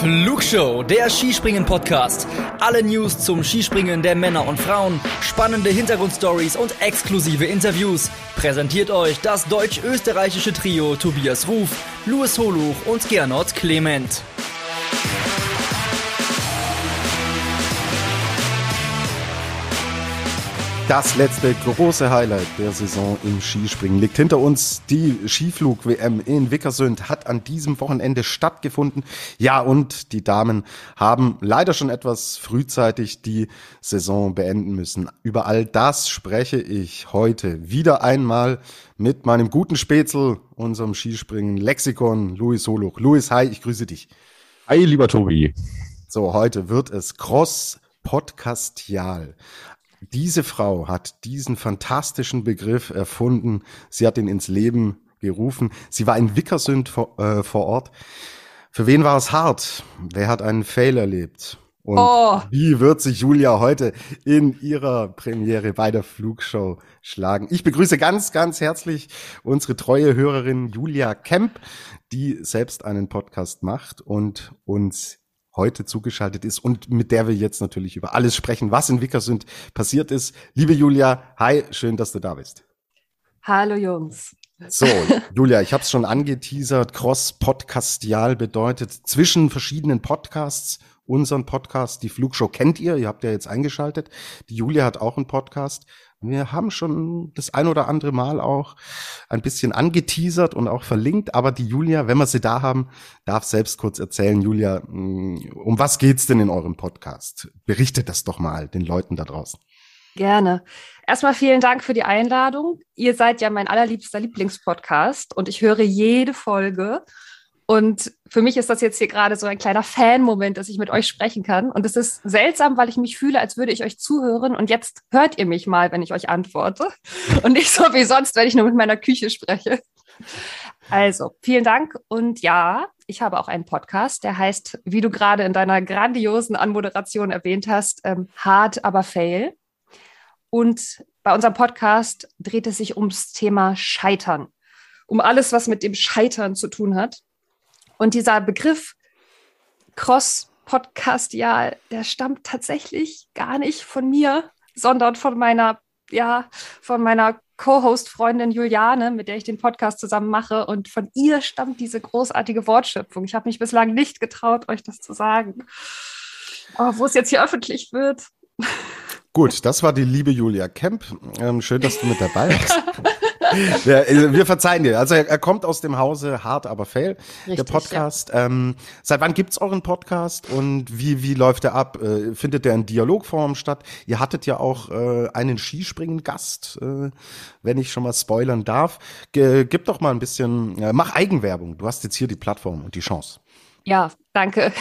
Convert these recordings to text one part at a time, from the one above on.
Flugshow, der Skispringen-Podcast. Alle News zum Skispringen der Männer und Frauen, spannende Hintergrundstories und exklusive Interviews. Präsentiert euch das deutsch-österreichische Trio Tobias Ruf, Louis Holuch und Gernot Clement. Das letzte große Highlight der Saison im Skispringen liegt hinter uns. Die Skiflug-WM in Vickersund hat an diesem Wochenende stattgefunden. Ja, und die Damen haben leider schon etwas frühzeitig die Saison beenden müssen. Über all das spreche ich heute wieder einmal mit meinem guten Spätzl, unserem Skispringen-Lexikon, Louis Soluch. Louis, hi, ich grüße dich. Hi, lieber Tobi. So, heute wird es Cross Podcastial. Diese Frau hat diesen fantastischen Begriff erfunden. Sie hat ihn ins Leben gerufen. Sie war in Wickersund vor, äh, vor Ort. Für wen war es hart? Wer hat einen Fail erlebt? Und oh. wie wird sich Julia heute in ihrer Premiere bei der Flugshow schlagen? Ich begrüße ganz, ganz herzlich unsere treue Hörerin Julia Kemp, die selbst einen Podcast macht und uns heute zugeschaltet ist und mit der wir jetzt natürlich über alles sprechen, was in Wickersund passiert ist. Liebe Julia, hi, schön, dass du da bist. Hallo Jungs. So, Julia, ich habe es schon angeteasert. Cross-Podcastial bedeutet zwischen verschiedenen Podcasts. Unseren Podcast, die Flugshow kennt ihr, ihr habt ja jetzt eingeschaltet. Die Julia hat auch einen Podcast. Wir haben schon das ein oder andere Mal auch ein bisschen angeteasert und auch verlinkt, aber die Julia, wenn wir sie da haben, darf selbst kurz erzählen. Julia, mm, um was geht's denn in eurem Podcast? Berichtet das doch mal den Leuten da draußen. Gerne. Erstmal vielen Dank für die Einladung. Ihr seid ja mein allerliebster Lieblingspodcast und ich höre jede Folge und für mich ist das jetzt hier gerade so ein kleiner Fan-Moment, dass ich mit euch sprechen kann. Und es ist seltsam, weil ich mich fühle, als würde ich euch zuhören. Und jetzt hört ihr mich mal, wenn ich euch antworte. Und nicht so wie sonst, wenn ich nur mit meiner Küche spreche. Also, vielen Dank. Und ja, ich habe auch einen Podcast, der heißt, wie du gerade in deiner grandiosen Anmoderation erwähnt hast, ähm, Hard aber Fail. Und bei unserem Podcast dreht es sich ums Thema Scheitern. Um alles, was mit dem Scheitern zu tun hat. Und dieser Begriff Cross-Podcast, ja, der stammt tatsächlich gar nicht von mir, sondern von meiner, ja, von meiner Co-Host-Freundin Juliane, mit der ich den Podcast zusammen mache. Und von ihr stammt diese großartige Wortschöpfung. Ich habe mich bislang nicht getraut, euch das zu sagen. Oh, wo es jetzt hier öffentlich wird. Gut, das war die liebe Julia Kemp. Ähm, schön, dass du mit dabei bist. ja, äh, wir verzeihen dir. Also er, er, kommt aus dem Hause Hart aber Fail, Richtig, der Podcast. Ja. Ähm, seit wann gibt's euren Podcast und wie, wie läuft der ab? Äh, findet der in Dialogform statt? Ihr hattet ja auch äh, einen Skispringen-Gast, äh, wenn ich schon mal spoilern darf. Ge gib doch mal ein bisschen, äh, mach Eigenwerbung. Du hast jetzt hier die Plattform und die Chance. Ja, danke.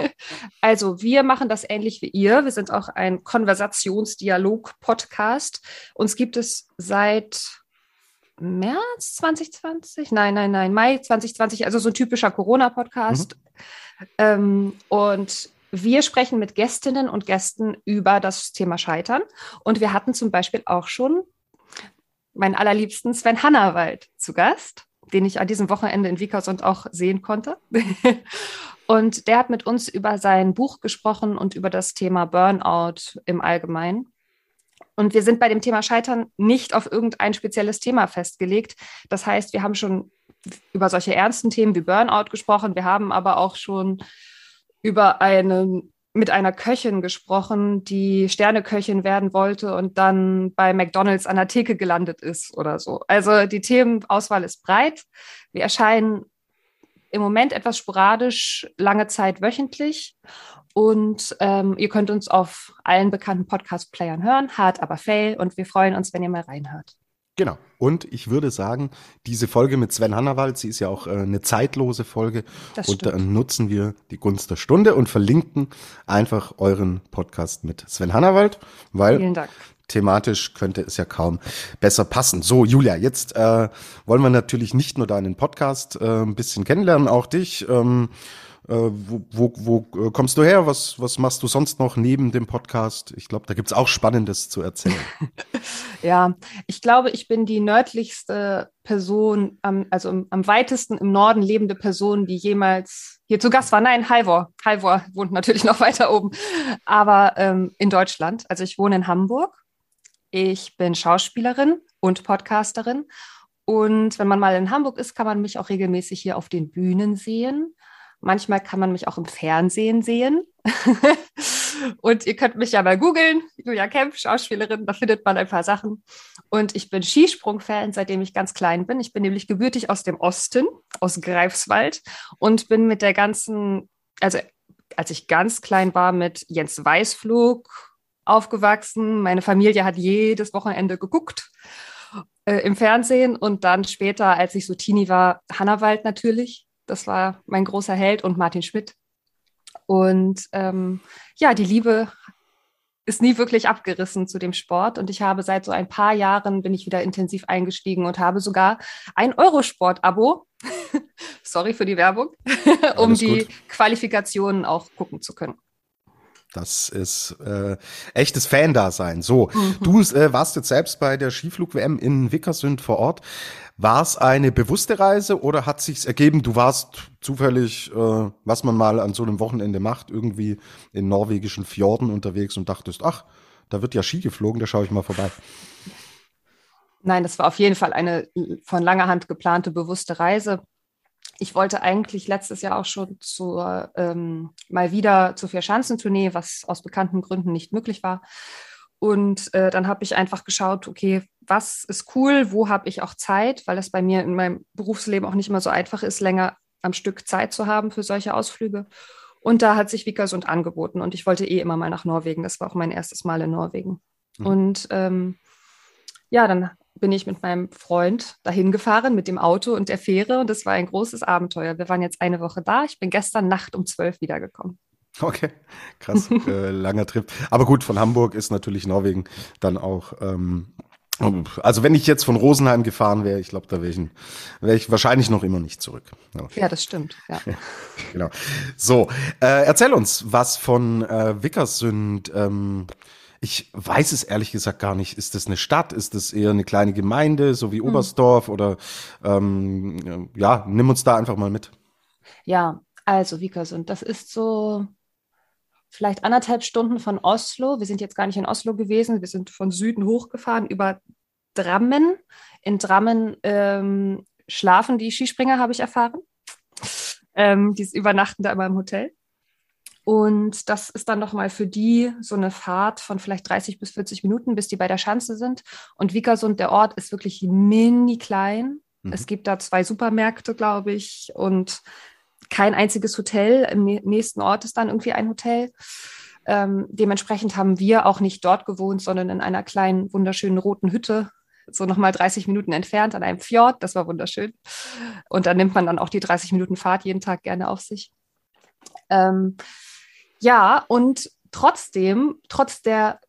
also wir machen das ähnlich wie ihr. Wir sind auch ein Konversationsdialog-Podcast. Uns gibt es seit März 2020? Nein, nein, nein, Mai 2020, also so ein typischer Corona-Podcast. Mhm. Ähm, und wir sprechen mit Gästinnen und Gästen über das Thema Scheitern. Und wir hatten zum Beispiel auch schon meinen allerliebsten Sven Hannawald zu Gast, den ich an diesem Wochenende in Wiekersund auch sehen konnte. und der hat mit uns über sein Buch gesprochen und über das Thema Burnout im Allgemeinen. Und wir sind bei dem Thema Scheitern nicht auf irgendein spezielles Thema festgelegt. Das heißt, wir haben schon über solche ernsten Themen wie Burnout gesprochen. Wir haben aber auch schon über eine mit einer Köchin gesprochen, die Sterneköchin werden wollte und dann bei McDonald's an der Theke gelandet ist oder so. Also die Themenauswahl ist breit. Wir erscheinen im Moment etwas sporadisch, lange Zeit wöchentlich. Und ähm, ihr könnt uns auf allen bekannten Podcast-Playern hören, hart aber fail. Und wir freuen uns, wenn ihr mal reinhört. Genau. Und ich würde sagen, diese Folge mit Sven Hannawald, sie ist ja auch äh, eine zeitlose Folge. Das und dann nutzen wir die Gunst der Stunde und verlinken einfach euren Podcast mit Sven Hannawald, weil thematisch könnte es ja kaum besser passen. So, Julia, jetzt äh, wollen wir natürlich nicht nur deinen Podcast äh, ein bisschen kennenlernen, auch dich. Ähm, Äh, wo, wo, wo äh, kommst du her? Was, was machst du sonst noch neben dem Podcast? Ich glaube, da gibt's auch Spannendes zu erzählen. ja, ich glaube, ich bin die nördlichste Person, am, also am, am weitesten im Norden lebende Person, die jemals hier zu Gast war. Nein, Halvor. Halvor wohnt natürlich noch weiter oben, aber ähm, in Deutschland. Also ich wohne in Hamburg. Ich bin Schauspielerin und Podcasterin. Und wenn man mal in Hamburg ist, kann man mich auch regelmäßig hier auf den Bühnen sehen. Manchmal kann man mich auch im Fernsehen sehen. und ihr könnt mich ja mal googeln, Julia Kemp, Schauspielerin, da findet man ein paar Sachen. Und ich bin Skisprung-Fan, seitdem ich ganz klein bin. Ich bin nämlich gebürtig aus dem Osten, aus Greifswald und bin mit der ganzen, also als ich ganz klein war, mit Jens Weißflug aufgewachsen. Meine Familie hat jedes Wochenende geguckt äh, im Fernsehen und dann später, als ich so Teenie war, Hannawald natürlich. Das war mein großer Held und Martin Schmidt. Und ähm, ja, die Liebe ist nie wirklich abgerissen zu dem Sport. Und ich habe seit so ein paar Jahren bin ich wieder intensiv eingestiegen und habe sogar ein Eurosport-Abo. Sorry für die Werbung, um die Qualifikationen auch gucken zu können. Das ist äh, echtes Fan-Dasein. So, mhm. du äh, warst jetzt selbst bei der Skiflug-WM in Wickersund vor Ort. War es eine bewusste Reise oder hat sich's ergeben, du warst zufällig, äh, was man mal an so einem Wochenende macht, irgendwie in norwegischen Fjorden unterwegs und dachtest, ach, da wird ja Ski geflogen, da schaue ich mal vorbei. Nein, das war auf jeden Fall eine von langer Hand geplante, bewusste Reise. Ich wollte eigentlich letztes Jahr auch schon zur, ähm, mal wieder zur Vierschanzentournee, was aus bekannten Gründen nicht möglich war. Und äh, dann habe ich einfach geschaut, okay, was ist cool, wo habe ich auch Zeit, weil es bei mir in meinem Berufsleben auch nicht immer so einfach ist, länger am Stück Zeit zu haben für solche Ausflüge. Und da hat sich Vikersund angeboten und ich wollte eh immer mal nach Norwegen. Das war auch mein erstes Mal in Norwegen. Mhm. Und ähm, ja, dann bin ich mit meinem Freund dahin gefahren mit dem Auto und der Fähre und das war ein großes Abenteuer. Wir waren jetzt eine Woche da. Ich bin gestern Nacht um zwölf wiedergekommen. Okay, krass, äh, langer Trip. Aber gut, von Hamburg ist natürlich Norwegen dann auch. Ähm, also wenn ich jetzt von Rosenheim gefahren wäre, ich glaube, da wäre ich, wär ich wahrscheinlich noch immer nicht zurück. Ja, ja das stimmt. Ja. genau. So, äh, erzähl uns was von äh, Wickersund. Ähm, ich weiß es ehrlich gesagt gar nicht. Ist das eine Stadt? Ist das eher eine kleine Gemeinde, so wie hm. Oberstdorf? Oder ähm, ja, nimm uns da einfach mal mit. Ja, also Vikersund, das ist so vielleicht anderthalb Stunden von Oslo. Wir sind jetzt gar nicht in Oslo gewesen, wir sind von Süden hochgefahren über Drammen. In Drammen ähm, schlafen die Skispringer, habe ich erfahren. Ähm, die übernachten da immer im Hotel. Und das ist dann nochmal für die so eine Fahrt von vielleicht 30 bis 40 Minuten, bis die bei der Schanze sind. Und Vikersund, der Ort, ist wirklich mini klein. Mhm. Es gibt da zwei Supermärkte, glaube ich, und kein einziges Hotel. Im nächsten Ort ist dann irgendwie ein Hotel. Ähm, dementsprechend haben wir auch nicht dort gewohnt, sondern in einer kleinen, wunderschönen roten Hütte, so nochmal 30 Minuten entfernt an einem Fjord. Das war wunderschön. Und da nimmt man dann auch die 30 Minuten Fahrt jeden Tag gerne auf sich. Ähm, ja, und trotzdem, trotz der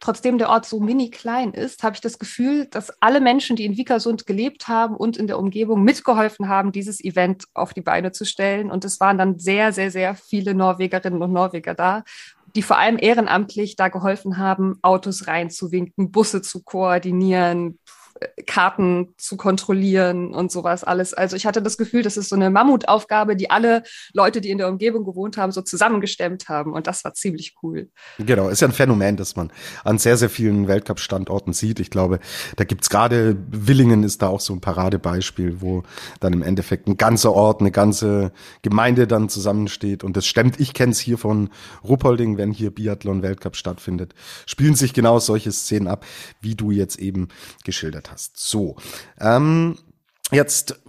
trotzdem der Ort so mini klein ist, habe ich das Gefühl, dass alle Menschen, die in Vikersund gelebt haben und in der Umgebung mitgeholfen haben, dieses Event auf die Beine zu stellen. Und es waren dann sehr, sehr, sehr viele Norwegerinnen und Norweger da, die vor allem ehrenamtlich da geholfen haben, Autos reinzuwinken, Busse zu koordinieren, Karten zu kontrollieren und sowas alles. Also ich hatte das Gefühl, das ist so eine Mammutaufgabe, die alle Leute, die in der Umgebung gewohnt haben, so zusammengestemmt haben. Und das war ziemlich cool. Genau, ist ja ein Phänomen, das man an sehr, sehr vielen Weltcup-Standorten sieht. Ich glaube, da gibt's gerade, Willingen ist da auch so ein Paradebeispiel, wo dann im Endeffekt ein ganzer Ort, eine ganze Gemeinde dann zusammensteht. Und das stemmt, ich kenne es hier von Ruppolding, wenn hier Biathlon-Weltcup stattfindet, spielen sich genau solche Szenen ab, wie du jetzt eben geschildert hast. So, ähm, jetzt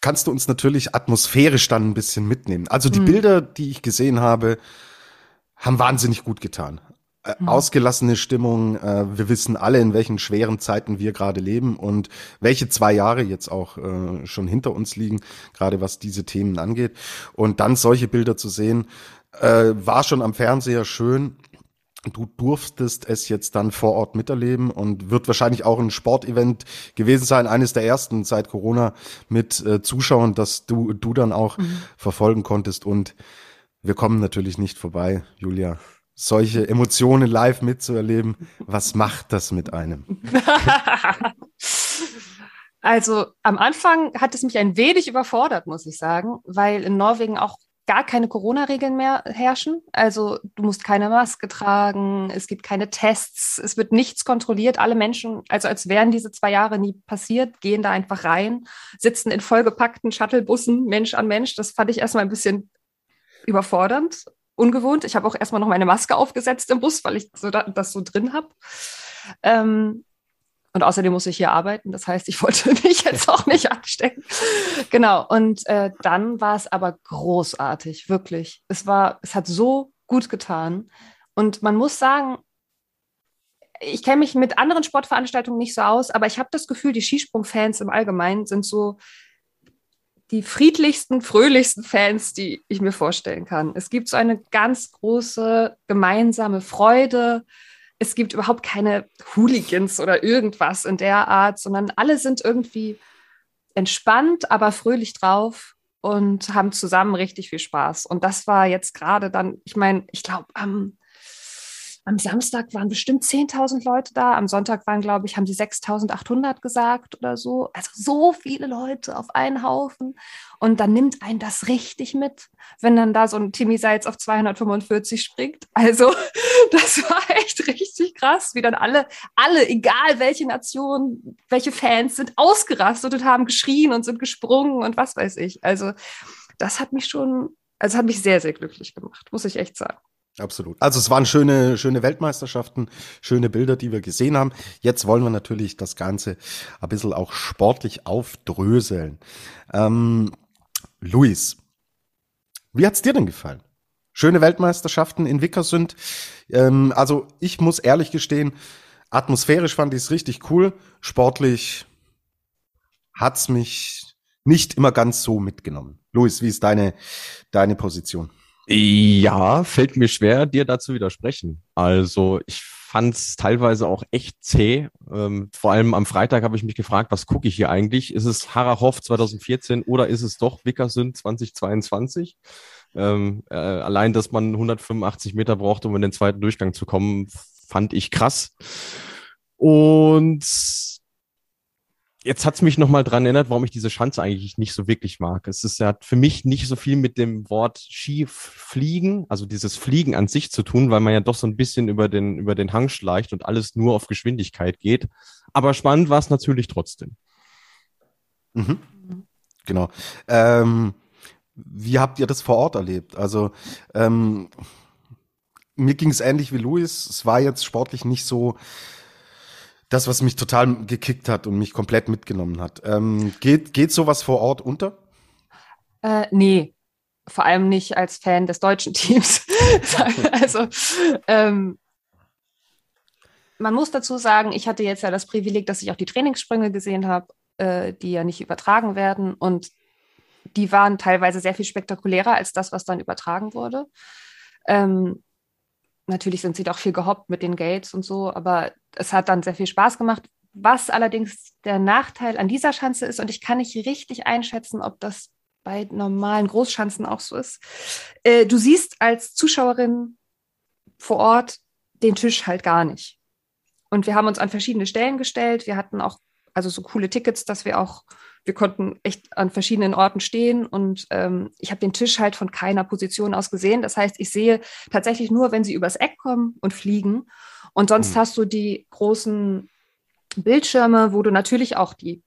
kannst du uns natürlich atmosphärisch dann ein bisschen mitnehmen. Also die mhm. Bilder, die ich gesehen habe, haben wahnsinnig gut getan. Äh, mhm. Ausgelassene Stimmung. Äh, wir wissen alle, in welchen schweren Zeiten wir gerade leben und welche zwei Jahre jetzt auch äh, schon hinter uns liegen, gerade was diese Themen angeht. Und dann solche Bilder zu sehen, äh, war schon am Fernseher schön. Du durftest es jetzt dann vor Ort miterleben und wird wahrscheinlich auch ein Sportevent gewesen sein, eines der ersten seit Corona mit äh, Zuschauern, dass du, du dann auch mhm. verfolgen konntest. Und wir kommen natürlich nicht vorbei, Julia, solche Emotionen live mitzuerleben. Was macht das mit einem? Also am Anfang hat es mich ein wenig überfordert, muss ich sagen, weil in Norwegen auch gar keine Corona-Regeln mehr herrschen. Also du musst keine Maske tragen, es gibt keine Tests, es wird nichts kontrolliert. Alle Menschen, also als wären diese zwei Jahre nie passiert, gehen da einfach rein, sitzen in vollgepackten Shuttlebussen, Mensch an Mensch. Das fand ich erstmal ein bisschen überfordernd, ungewohnt. Ich habe auch erstmal noch meine Maske aufgesetzt im Bus, weil ich so da, das so drin habe. Ähm, und außerdem muss ich hier arbeiten. Das heißt, ich wollte mich jetzt auch nicht anstecken. Genau. Und äh, dann war es aber großartig, wirklich. Es war, es hat so gut getan. Und man muss sagen, ich kenne mich mit anderen Sportveranstaltungen nicht so aus, aber ich habe das Gefühl, die Skisprungfans im Allgemeinen sind so die friedlichsten, fröhlichsten Fans, die ich mir vorstellen kann. Es gibt so eine ganz große gemeinsame Freude es gibt überhaupt keine Hooligans oder irgendwas in der Art, sondern alle sind irgendwie entspannt, aber fröhlich drauf und haben zusammen richtig viel Spaß. Und das war jetzt gerade dann, ich meine, ich glaube, am am Samstag waren bestimmt 10.000 Leute da. Am Sonntag waren, glaube ich, haben sie 6.800 gesagt oder so. Also so viele Leute auf einen Haufen. Und dann nimmt einen das richtig mit, wenn dann da so ein Timmy Seitz auf 245 springt. Also das war echt richtig krass, wie dann alle, alle, egal welche Nation, welche Fans, sind ausgerastet und haben geschrien und sind gesprungen und was weiß ich. Also das hat mich schon, also hat mich sehr, sehr glücklich gemacht, muss ich echt sagen. Absolut. Also es waren schöne, schöne Weltmeisterschaften, schöne Bilder, die wir gesehen haben. Jetzt wollen wir natürlich das Ganze ein bisschen auch sportlich aufdröseln. Ähm, Luis, wie hat's dir denn gefallen? Schöne Weltmeisterschaften in Wickersund. Ähm, also ich muss ehrlich gestehen, atmosphärisch fand ich es richtig cool. Sportlich hat's mich nicht immer ganz so mitgenommen. Luis, wie ist deine, deine Position? Ja, fällt mir schwer, dir dazu widersprechen. Also ich fand es teilweise auch echt zäh. Ähm, vor allem am Freitag habe ich mich gefragt, was gucke ich hier eigentlich? Ist es Harachow 2014 oder ist es doch Wickersund 2022? Ähm, äh, allein, dass man 185 Meter braucht, um in den zweiten Durchgang zu kommen, fand ich krass. Und jetzt hat's mich nochmal dran erinnert, warum ich diese Schanze eigentlich nicht so wirklich mag. Es ist ja für mich nicht so viel mit dem Wort Skifliegen, also dieses Fliegen an sich zu tun, weil man ja doch so ein bisschen über den, über den Hang schleicht und alles nur auf Geschwindigkeit geht. Aber spannend war es natürlich trotzdem. Mhm. Genau. Ähm, wie habt ihr das vor Ort erlebt? Also ähm, mir ging es ähnlich wie Luis. Es war jetzt sportlich nicht so das, was mich total gekickt hat und mich komplett mitgenommen hat. Ähm, geht, geht sowas vor Ort unter? Äh, nee, vor allem nicht als Fan des deutschen Teams. also ähm, man muss dazu sagen, ich hatte jetzt ja das Privileg, dass ich auch die Trainingssprünge gesehen habe, äh, die ja nicht übertragen werden. Und die waren teilweise sehr viel spektakulärer als das, was dann übertragen wurde. Ähm, natürlich sind sie doch viel gehoppt mit den Gates und so, aber es hat dann sehr viel Spaß gemacht. Was allerdings der Nachteil an dieser Schanze ist, und ich kann nicht richtig einschätzen, ob das bei normalen Großschanzen auch so ist, äh, du siehst als Zuschauerin vor Ort den Tisch halt gar nicht. Und wir haben uns an verschiedene Stellen gestellt. Wir hatten auch also so coole Tickets, dass wir auch, wir konnten echt an verschiedenen Orten stehen und ähm, ich habe den Tisch halt von keiner Position aus gesehen. Das heißt, ich sehe tatsächlich nur, wenn sie übers Eck kommen und fliegen. Und sonst mhm. hast du die großen Bildschirme, wo du natürlich auch die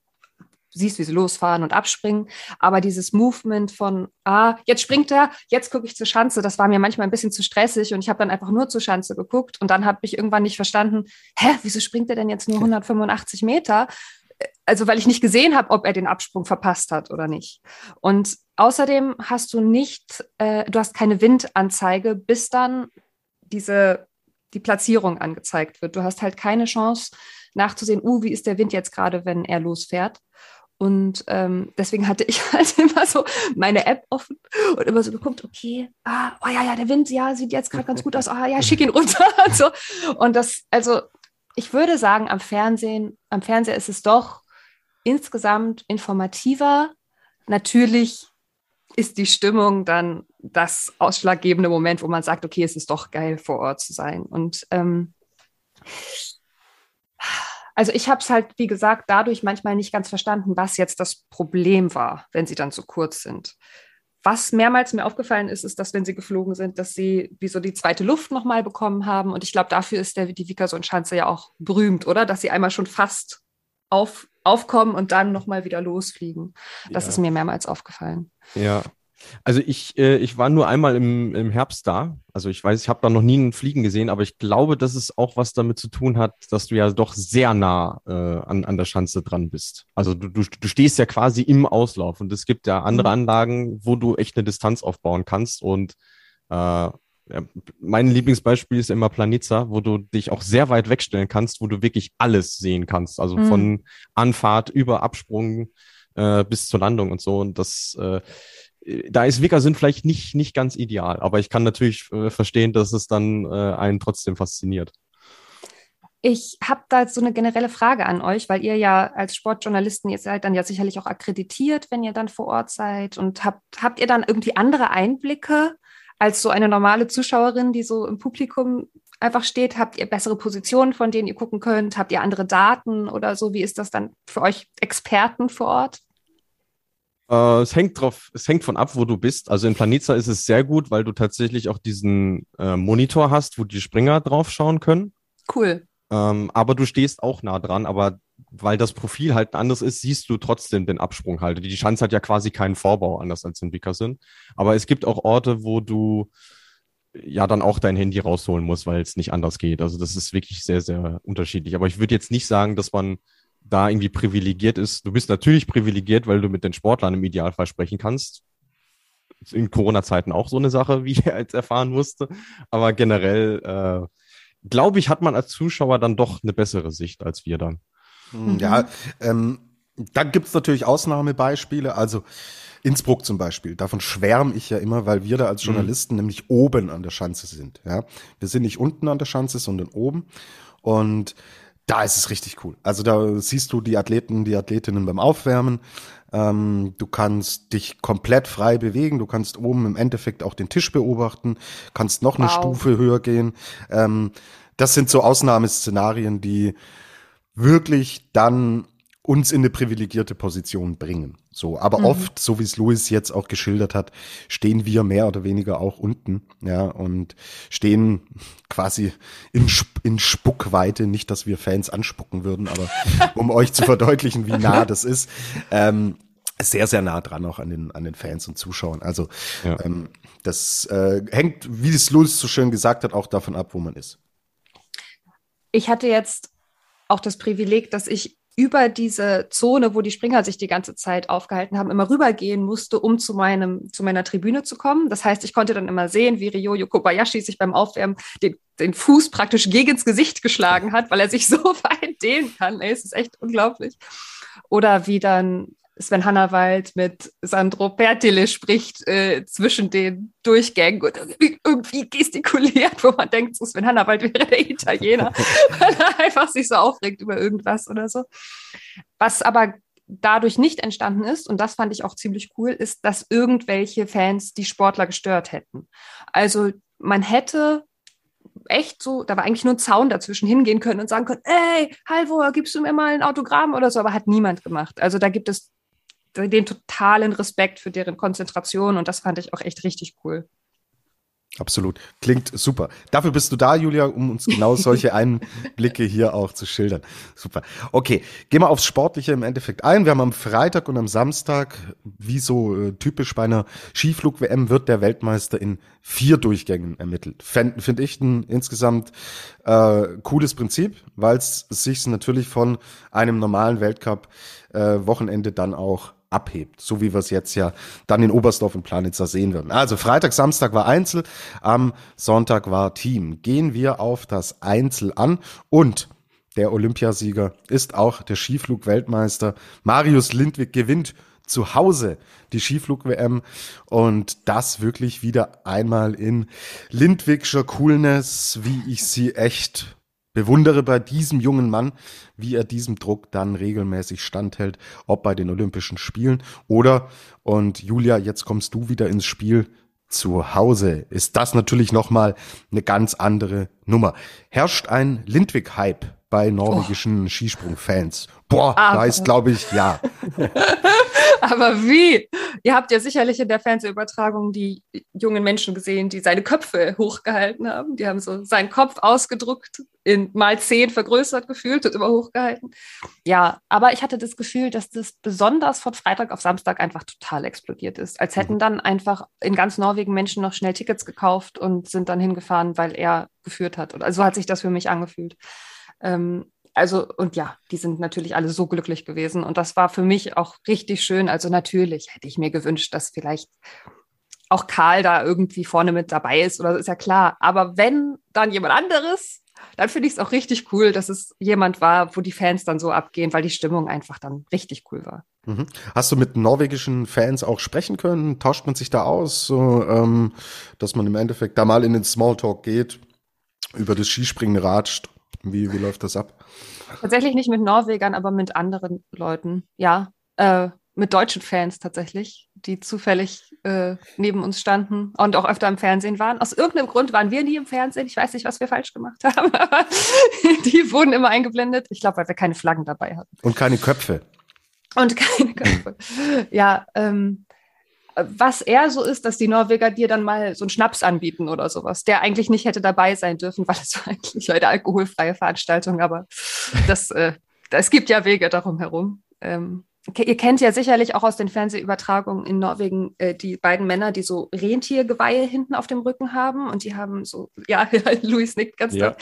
siehst, wie sie losfahren und abspringen. Aber dieses Movement von, ah, jetzt springt er, jetzt gucke ich zur Schanze, das war mir manchmal ein bisschen zu stressig und ich habe dann einfach nur zur Schanze geguckt und dann habe ich irgendwann nicht verstanden, hä, wieso springt er denn jetzt nur 185 Meter? Also weil ich nicht gesehen habe, ob er den Absprung verpasst hat oder nicht. Und außerdem hast du nicht, äh, du hast keine Windanzeige, bis dann diese die Platzierung angezeigt wird. Du hast halt keine Chance nachzusehen, uh, wie ist der Wind jetzt gerade, wenn er losfährt. Und ähm, deswegen hatte ich halt immer so meine App offen und immer so geguckt, okay, ah, oh ja, ja, der Wind, ja, sieht jetzt gerade ganz gut aus, ah ja, schick ihn runter. und, so. und das, also ich würde sagen, am Fernsehen, am Fernseher ist es doch insgesamt informativer. Natürlich ist die Stimmung dann das ausschlaggebende Moment, wo man sagt, okay, es ist doch geil, vor Ort zu sein. Und ähm, also ich habe es halt, wie gesagt, dadurch manchmal nicht ganz verstanden, was jetzt das Problem war, wenn sie dann zu kurz sind. Was mehrmals mir aufgefallen ist, ist, dass wenn sie geflogen sind, dass sie wie so die zweite Luft nochmal bekommen haben. Und ich glaube, dafür ist der, die Vikersund-Schanze ja auch berühmt, oder? Dass sie einmal schon fast auf, aufkommen und dann nochmal wieder losfliegen. Das ja. ist mir mehrmals aufgefallen. Ja, also ich, äh, ich war nur einmal im, im Herbst da. Also ich weiß, ich habe da noch nie einen Fliegen gesehen, aber ich glaube, dass es auch was damit zu tun hat, dass du ja doch sehr nah äh, an, an der Schanze dran bist. Also du, du, du stehst ja quasi im Auslauf und es gibt ja andere mhm. Anlagen, wo du echt eine Distanz aufbauen kannst. Und äh, mein Lieblingsbeispiel ist immer Planitza, wo du dich auch sehr weit wegstellen kannst, wo du wirklich alles sehen kannst. Also mhm. von Anfahrt über Absprung äh, bis zur Landung und so. Und das äh, da ist Wickersund vielleicht nicht, nicht ganz ideal, aber ich kann natürlich äh, verstehen, dass es dann äh, einen trotzdem fasziniert. Ich habe da jetzt so eine generelle Frage an euch, weil ihr ja als Sportjournalisten, ihr seid dann ja sicherlich auch akkreditiert, wenn ihr dann vor Ort seid. Und habt, habt ihr dann irgendwie andere Einblicke als so eine normale Zuschauerin, die so im Publikum einfach steht? Habt ihr bessere Positionen, von denen ihr gucken könnt? Habt ihr andere Daten oder so? Wie ist das dann für euch Experten vor Ort? Äh, es hängt drauf, es hängt von ab, wo du bist. Also in Planiza ist es sehr gut, weil du tatsächlich auch diesen äh, Monitor hast, wo die Springer drauf schauen können. Cool. Ähm, aber du stehst auch nah dran, aber weil das Profil halt anders ist, siehst du trotzdem den Absprung halt. Die Schanze hat ja quasi keinen Vorbau, anders als in Bickerson. Aber es gibt auch Orte, wo du ja dann auch dein Handy rausholen musst, weil es nicht anders geht. Also das ist wirklich sehr, sehr unterschiedlich. Aber ich würde jetzt nicht sagen, dass man da irgendwie privilegiert ist. Du bist natürlich privilegiert, weil du mit den Sportlern im Idealfall sprechen kannst. In Corona-Zeiten auch so eine Sache, wie ich jetzt erfahren musste. Aber generell, äh, glaube ich, hat man als Zuschauer dann doch eine bessere Sicht als wir dann. Hm, ja, ähm, dann gibt's natürlich Ausnahmebeispiele. Also Innsbruck zum Beispiel, davon schwärme ich ja immer, weil wir da als mhm. Journalisten mhm. nämlich oben an der Schanze sind. Ja, Wir sind nicht unten an der Schanze, sondern oben. Und da ist es richtig cool. Also da siehst du die Athleten, die Athletinnen beim Aufwärmen. Ähm, du kannst dich komplett frei bewegen. Du kannst oben im Endeffekt auch den Tisch beobachten, kannst noch eine wow. Stufe höher gehen. Ähm, das sind so Ausnahmeszenarien, die wirklich dann uns in eine privilegierte Position bringen. So, aber mhm. oft, so wie es Louis jetzt auch geschildert hat, stehen wir mehr oder weniger auch unten, ja, und stehen quasi in, in Spuckweite, nicht, dass wir Fans anspucken würden, aber um euch zu verdeutlichen, wie nah das ist, ähm, sehr, sehr nah dran auch an den, an den Fans und Zuschauern. Also, ja. ähm, das äh, hängt, wie es Louis so schön gesagt hat, auch davon ab, wo man ist. Ich hatte jetzt auch das Privileg, dass ich über diese Zone, wo die Springer sich die ganze Zeit aufgehalten haben, immer rübergehen musste, um zu meinem, zu meiner Tribüne zu kommen. Das heißt, ich konnte dann immer sehen, wie Ryoyo Kobayashi sich beim Aufwärmen den, den Fuß praktisch gegen ins Gesicht geschlagen hat, weil er sich so weit dehnen kann. Ey, es ist echt unglaublich. Oder wie dann Sven Hannawald mit Sandro Pertile spricht äh, zwischen den Durchgängen und irgendwie gestikuliert, wo man denkt, so Sven Hannawald wäre der Italiener, weil er einfach sich so aufregt über irgendwas oder so. Was aber dadurch nicht entstanden ist, und das fand ich auch ziemlich cool, ist, dass irgendwelche Fans die Sportler gestört hätten. Also man hätte echt so, da war eigentlich nur ein Zaun dazwischen hingehen können und sagen können, ey, Halvor, gibst du mir mal ein Autogramm oder so, aber hat niemand gemacht. Also da gibt es den totalen Respekt für deren Konzentration und das fand ich auch echt richtig cool. Absolut. Klingt super. Dafür bist du da, Julia, um uns genau solche Einblicke hier auch zu schildern. Super. Okay, gehen wir aufs Sportliche im Endeffekt ein. Wir haben am Freitag und am Samstag, wie so äh, typisch bei einer Skiflug-WM, wird der Weltmeister in vier Durchgängen ermittelt. Finde find ich ein insgesamt äh, cooles Prinzip, weil es sich natürlich von einem normalen Weltcup-Wochenende äh, dann auch abhebt, so wie wir es jetzt ja dann in Oberstdorf und Planitzer sehen würden. Also Freitag, Samstag war Einzel, am Sonntag war Team. Gehen wir auf das Einzel an und der Olympiasieger, ist auch der Skiflug-Weltmeister. Marius Lindwig gewinnt zu Hause die Skiflug-WM und das wirklich wieder einmal in Lindwigscher Coolness, wie ich sie echt bewundere bei diesem jungen Mann, wie er diesem Druck dann regelmäßig standhält, ob bei den Olympischen Spielen oder, und Julia, jetzt kommst du wieder ins Spiel, zu Hause ist das natürlich nochmal eine ganz andere Nummer. Herrscht ein Lindwig-Hype bei norwegischen oh. Skisprung-Fans? Boah, Aber. da ist, glaube ich, ja. Aber wie? Ihr habt ja sicherlich in der Fernsehübertragung die jungen Menschen gesehen, die seine Köpfe hochgehalten haben. Die haben so seinen Kopf ausgedruckt, in mal zehn vergrößert gefühlt und immer hochgehalten. Ja, aber ich hatte das Gefühl, dass das besonders von Freitag auf Samstag einfach total explodiert ist. Als hätten mhm. dann einfach in ganz Norwegen Menschen noch schnell Tickets gekauft und sind dann hingefahren, weil er geführt hat. Also so hat sich das für mich angefühlt. Ähm, also, und ja, die sind natürlich alle so glücklich gewesen. Und das war für mich auch richtig schön. Also natürlich hätte ich mir gewünscht, dass vielleicht auch Karl da irgendwie vorne mit dabei ist, oder das ist ja klar. Aber wenn dann jemand anderes, dann finde ich es auch richtig cool, dass es jemand war, wo die Fans dann so abgehen, weil die Stimmung einfach dann richtig cool war. Mhm. Hast du mit norwegischen Fans auch sprechen können? Tauscht man sich da aus, so, ähm, dass man im Endeffekt da mal in den Smalltalk geht, über das Skispringen ratscht? Wie, wie läuft das ab? Tatsächlich nicht mit Norwegern, aber mit anderen Leuten. Ja, äh, mit deutschen Fans tatsächlich, die zufällig äh, neben uns standen und auch öfter im Fernsehen waren. Aus irgendeinem Grund waren wir nie im Fernsehen. Ich weiß nicht, was wir falsch gemacht haben, aber die wurden immer eingeblendet. Ich glaube, weil wir keine Flaggen dabei hatten. Und keine Köpfe. Und keine Köpfe. ja, ähm, was eher so ist, dass die Norweger dir dann mal so einen Schnaps anbieten oder sowas, der eigentlich nicht hätte dabei sein dürfen, weil es war eigentlich eine alkoholfreie Veranstaltung, aber das, äh, es gibt ja Wege darum herum. Ähm, ihr kennt ja sicherlich auch aus den Fernsehübertragungen in Norwegen äh, die beiden Männer, die so Rentiergeweihe hinten auf dem Rücken haben und die haben so, ja, Luis nickt ganz ja.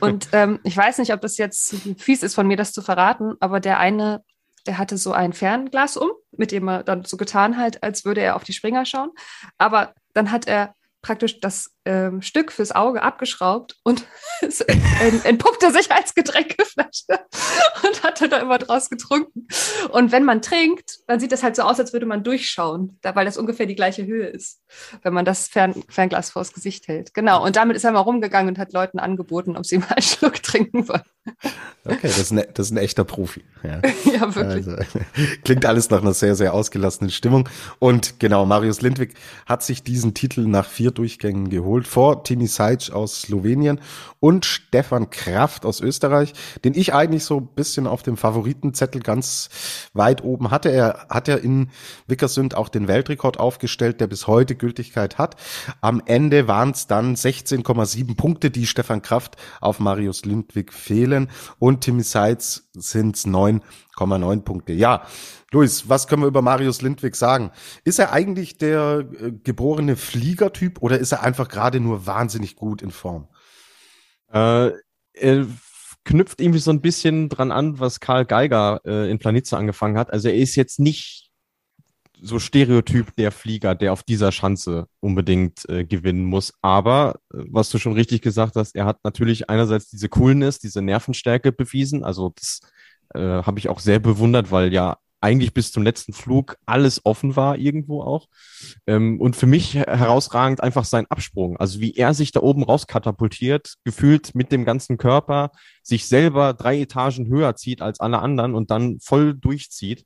Und ähm, ich weiß nicht, ob das jetzt fies ist von mir, das zu verraten, aber der eine der hatte so ein Fernglas um, mit dem er dann so getan hat, als würde er auf die Springer schauen. Aber dann hat er praktisch das ähm, Stück fürs Auge abgeschraubt und es entpuppte sich als Getränkeflasche und hat dann da immer draus getrunken. Und wenn man trinkt, dann sieht das halt so aus, als würde man durchschauen, da, weil das ungefähr die gleiche Höhe ist, wenn man das Fern Fernglas vors Gesicht hält. Genau. Und damit ist er mal rumgegangen und hat Leuten angeboten, ob sie mal einen Schluck trinken wollen. Okay, das ist, ein, das ist ein echter Profi. Ja, ja wirklich. Also, klingt alles nach einer sehr, sehr ausgelassenen Stimmung. Und genau, Marius Lindwig hat sich diesen Titel nach vier Durchgängen geholt vor Tini Sajc aus Slowenien und Stefan Kraft aus Österreich, den ich eigentlich so ein bisschen auf dem Favoritenzettel ganz weit oben hatte. Er hat ja in Wickersund auch den Weltrekord aufgestellt, der bis heute Gültigkeit hat. Am Ende waren es dann 16,7 Punkte, die Stefan Kraft auf Marius Lindwig fehlen und Timi Sajc sind es 9,9 Punkte. Ja, Luis, was können wir über Marius Lindwig sagen? Ist er eigentlich der äh, geborene Fliegertyp oder ist er einfach gerade nur wahnsinnig gut in Form? Äh, er knüpft irgendwie so ein bisschen dran an, was Karl Geiger äh, in Planitza angefangen hat. Also er ist jetzt nicht so Stereotyp der Flieger, der auf dieser Schanze unbedingt äh, gewinnen muss. Aber äh, was du schon richtig gesagt hast, er hat natürlich einerseits diese Coolness, diese Nervenstärke bewiesen. Also das äh, habe ich auch sehr bewundert, weil ja eigentlich bis zum letzten Flug alles offen war irgendwo auch. Ähm, und für mich herausragend einfach sein Absprung. Also wie er sich da oben rauskatapultiert, gefühlt mit dem ganzen Körper, sich selber drei Etagen höher zieht als alle anderen und dann voll durchzieht.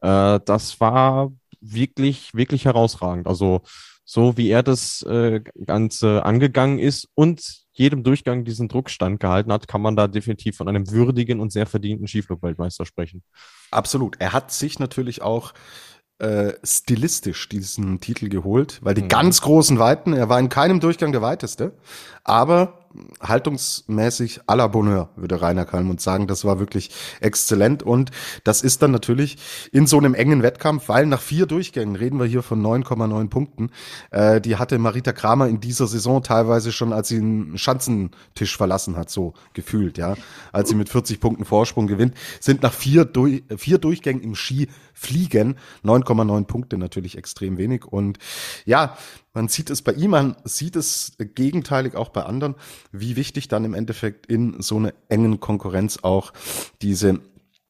Äh, das war wirklich, wirklich herausragend. Also so wie er das äh, Ganze angegangen ist und jedem Durchgang diesen Druck standgehalten hat, kann man da definitiv von einem würdigen und sehr verdienten Skiflug-Weltmeister sprechen. Absolut. Er hat sich natürlich auch äh, stilistisch diesen Titel geholt, weil die mhm. ganz großen Weiten, er war in keinem Durchgang der weiteste, aber haltungsmäßig à la Bonheur, würde Rainer Kalmund sagen. Das war wirklich exzellent. Und das ist dann natürlich in so einem engen Wettkampf, weil nach vier Durchgängen reden wir hier von 9,9 Punkten. Äh, die hatte Marita Kramer in dieser Saison teilweise schon, als sie einen Schanzentisch verlassen hat, so gefühlt, ja. Als sie mit 40 Punkten Vorsprung gewinnt, sind nach vier, durch, vier Durchgängen im Ski fliegen 9,9 Punkte natürlich extrem wenig. Und ja, Man sieht es bei ihm, man sieht es gegenteilig auch bei anderen, wie wichtig dann im Endeffekt in so einer engen Konkurrenz auch diese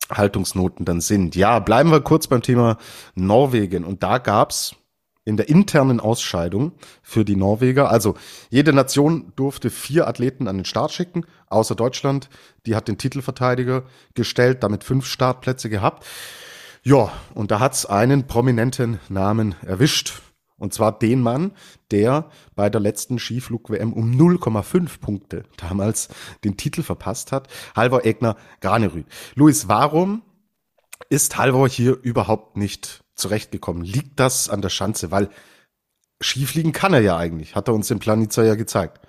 Haltungsnoten dann sind. Ja, bleiben wir kurz beim Thema Norwegen. Und da gab's in der internen Ausscheidung für die Norweger. Also jede Nation durfte vier Athleten an den Start schicken, außer Deutschland. Die hat den Titelverteidiger gestellt, damit fünf Startplätze gehabt. Ja, und da hat's einen prominenten Namen erwischt. Und zwar den Mann, der bei der letzten Skiflug-WM um 0,5 Punkte damals den Titel verpasst hat. Halvor Egner Granerüd. Luis, warum ist Halvor hier überhaupt nicht zurechtgekommen? Liegt das an der Schanze? Weil Skifliegen kann er ja eigentlich, hat er uns im Planica ja gezeigt.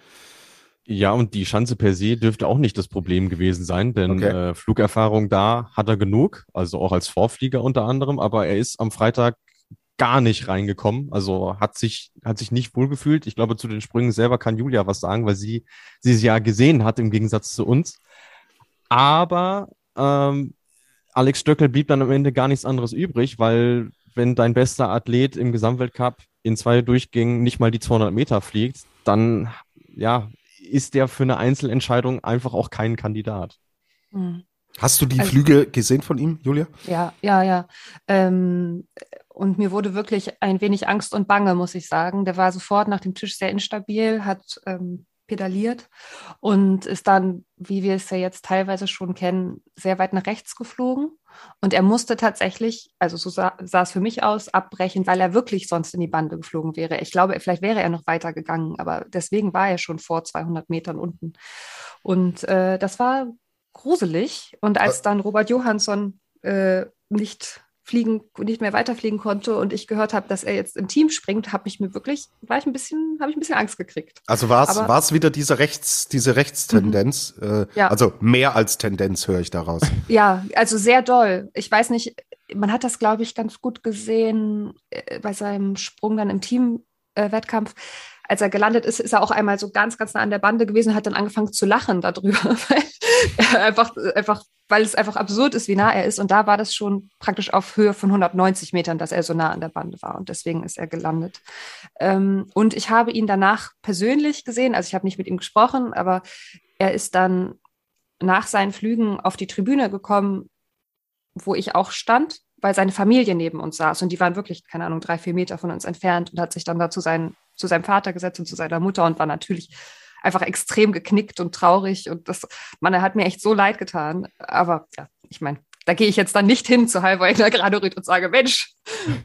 Ja, und die Schanze per se dürfte auch nicht das Problem gewesen sein, denn okay. äh, Flugerfahrung da hat er genug, also auch als Vorflieger unter anderem, aber er ist am Freitag gar nicht reingekommen, also hat sich, hat sich nicht wohlgefühlt. Ich glaube, zu den Sprüngen selber kann Julia was sagen, weil sie, sie es ja gesehen hat im Gegensatz zu uns. Aber ähm, Alex Stöckel blieb dann am Ende gar nichts anderes übrig, weil wenn dein bester Athlet im Gesamtweltcup in zwei Durchgängen nicht mal die 200 Meter fliegt, dann ja, ist der für eine Einzelentscheidung einfach auch kein Kandidat. Hm. Hast du die also, Flüge gesehen von ihm, Julia? Ja, ja, ja. Ähm, und mir wurde wirklich ein wenig Angst und Bange, muss ich sagen. Der war sofort nach dem Tisch sehr instabil, hat ähm, pedaliert und ist dann, wie wir es ja jetzt teilweise schon kennen, sehr weit nach rechts geflogen. Und er musste tatsächlich, also so sah, sah, es für mich aus, abbrechen, weil er wirklich sonst in die Bande geflogen wäre. Ich glaube, vielleicht wäre er noch weiter gegangen, aber deswegen war er schon vor 200 Metern unten. Und äh, das war gruselig. Und als dann Robert Johansson äh, nicht fliegen, nicht mehr weiterfliegen konnte und ich gehört habe, dass er jetzt im Team springt, habe ich mir wirklich, war ich ein bisschen, habe ich ein bisschen Angst gekriegt. Also war es, war es wieder diese Rechts, diese Rechtstendenz? Mhm. Äh, ja. Also mehr als Tendenz höre ich daraus. Ja, also sehr doll. Ich weiß nicht, man hat das, glaube ich, ganz gut gesehen äh, bei seinem Sprung dann im Teamwettkampf. Äh, als er gelandet ist, ist er auch einmal so ganz, ganz nah an der Bande gewesen und hat dann angefangen zu lachen darüber, weil einfach, einfach, weil es einfach absurd ist, wie nah er ist. Und da war das schon praktisch auf Höhe von 190 Metern, dass er so nah an der Bande war. Und deswegen ist er gelandet. Ähm, und ich habe ihn danach persönlich gesehen. Also ich habe nicht mit ihm gesprochen, aber er ist dann nach seinen Flügen auf die Tribüne gekommen, wo ich auch stand weil seine Familie neben uns saß und die waren wirklich, keine Ahnung, drei, vier Meter von uns entfernt und hat sich dann dazu seinen zu seinem Vater gesetzt und zu seiner Mutter und war natürlich einfach extrem geknickt und traurig. Und das, man, er hat mir echt so leid getan. Aber ja, ich meine, da gehe ich jetzt dann nicht hin zu Heilweigner gerade und sage, Mensch,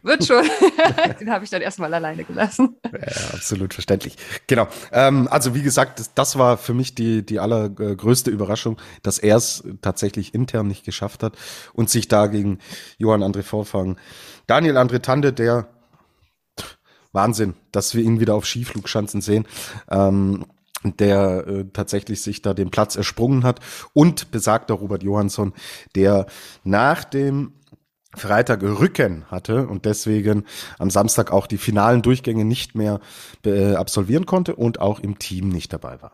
wird schon. Den habe ich dann erstmal alleine gelassen. Ja, absolut verständlich. Genau. Ähm, also wie gesagt, das, das, war für mich die, die allergrößte Überraschung, dass er es tatsächlich intern nicht geschafft hat und sich da gegen Johann André Vorfang, Daniel André Tande, der Wahnsinn, dass wir ihn wieder auf Skiflugschanzen sehen. Ähm, der äh, tatsächlich sich da den Platz ersprungen hat und besagter Robert Johansson, der nach dem Freitag Rücken hatte und deswegen am Samstag auch die finalen Durchgänge nicht mehr äh, absolvieren konnte und auch im Team nicht dabei war.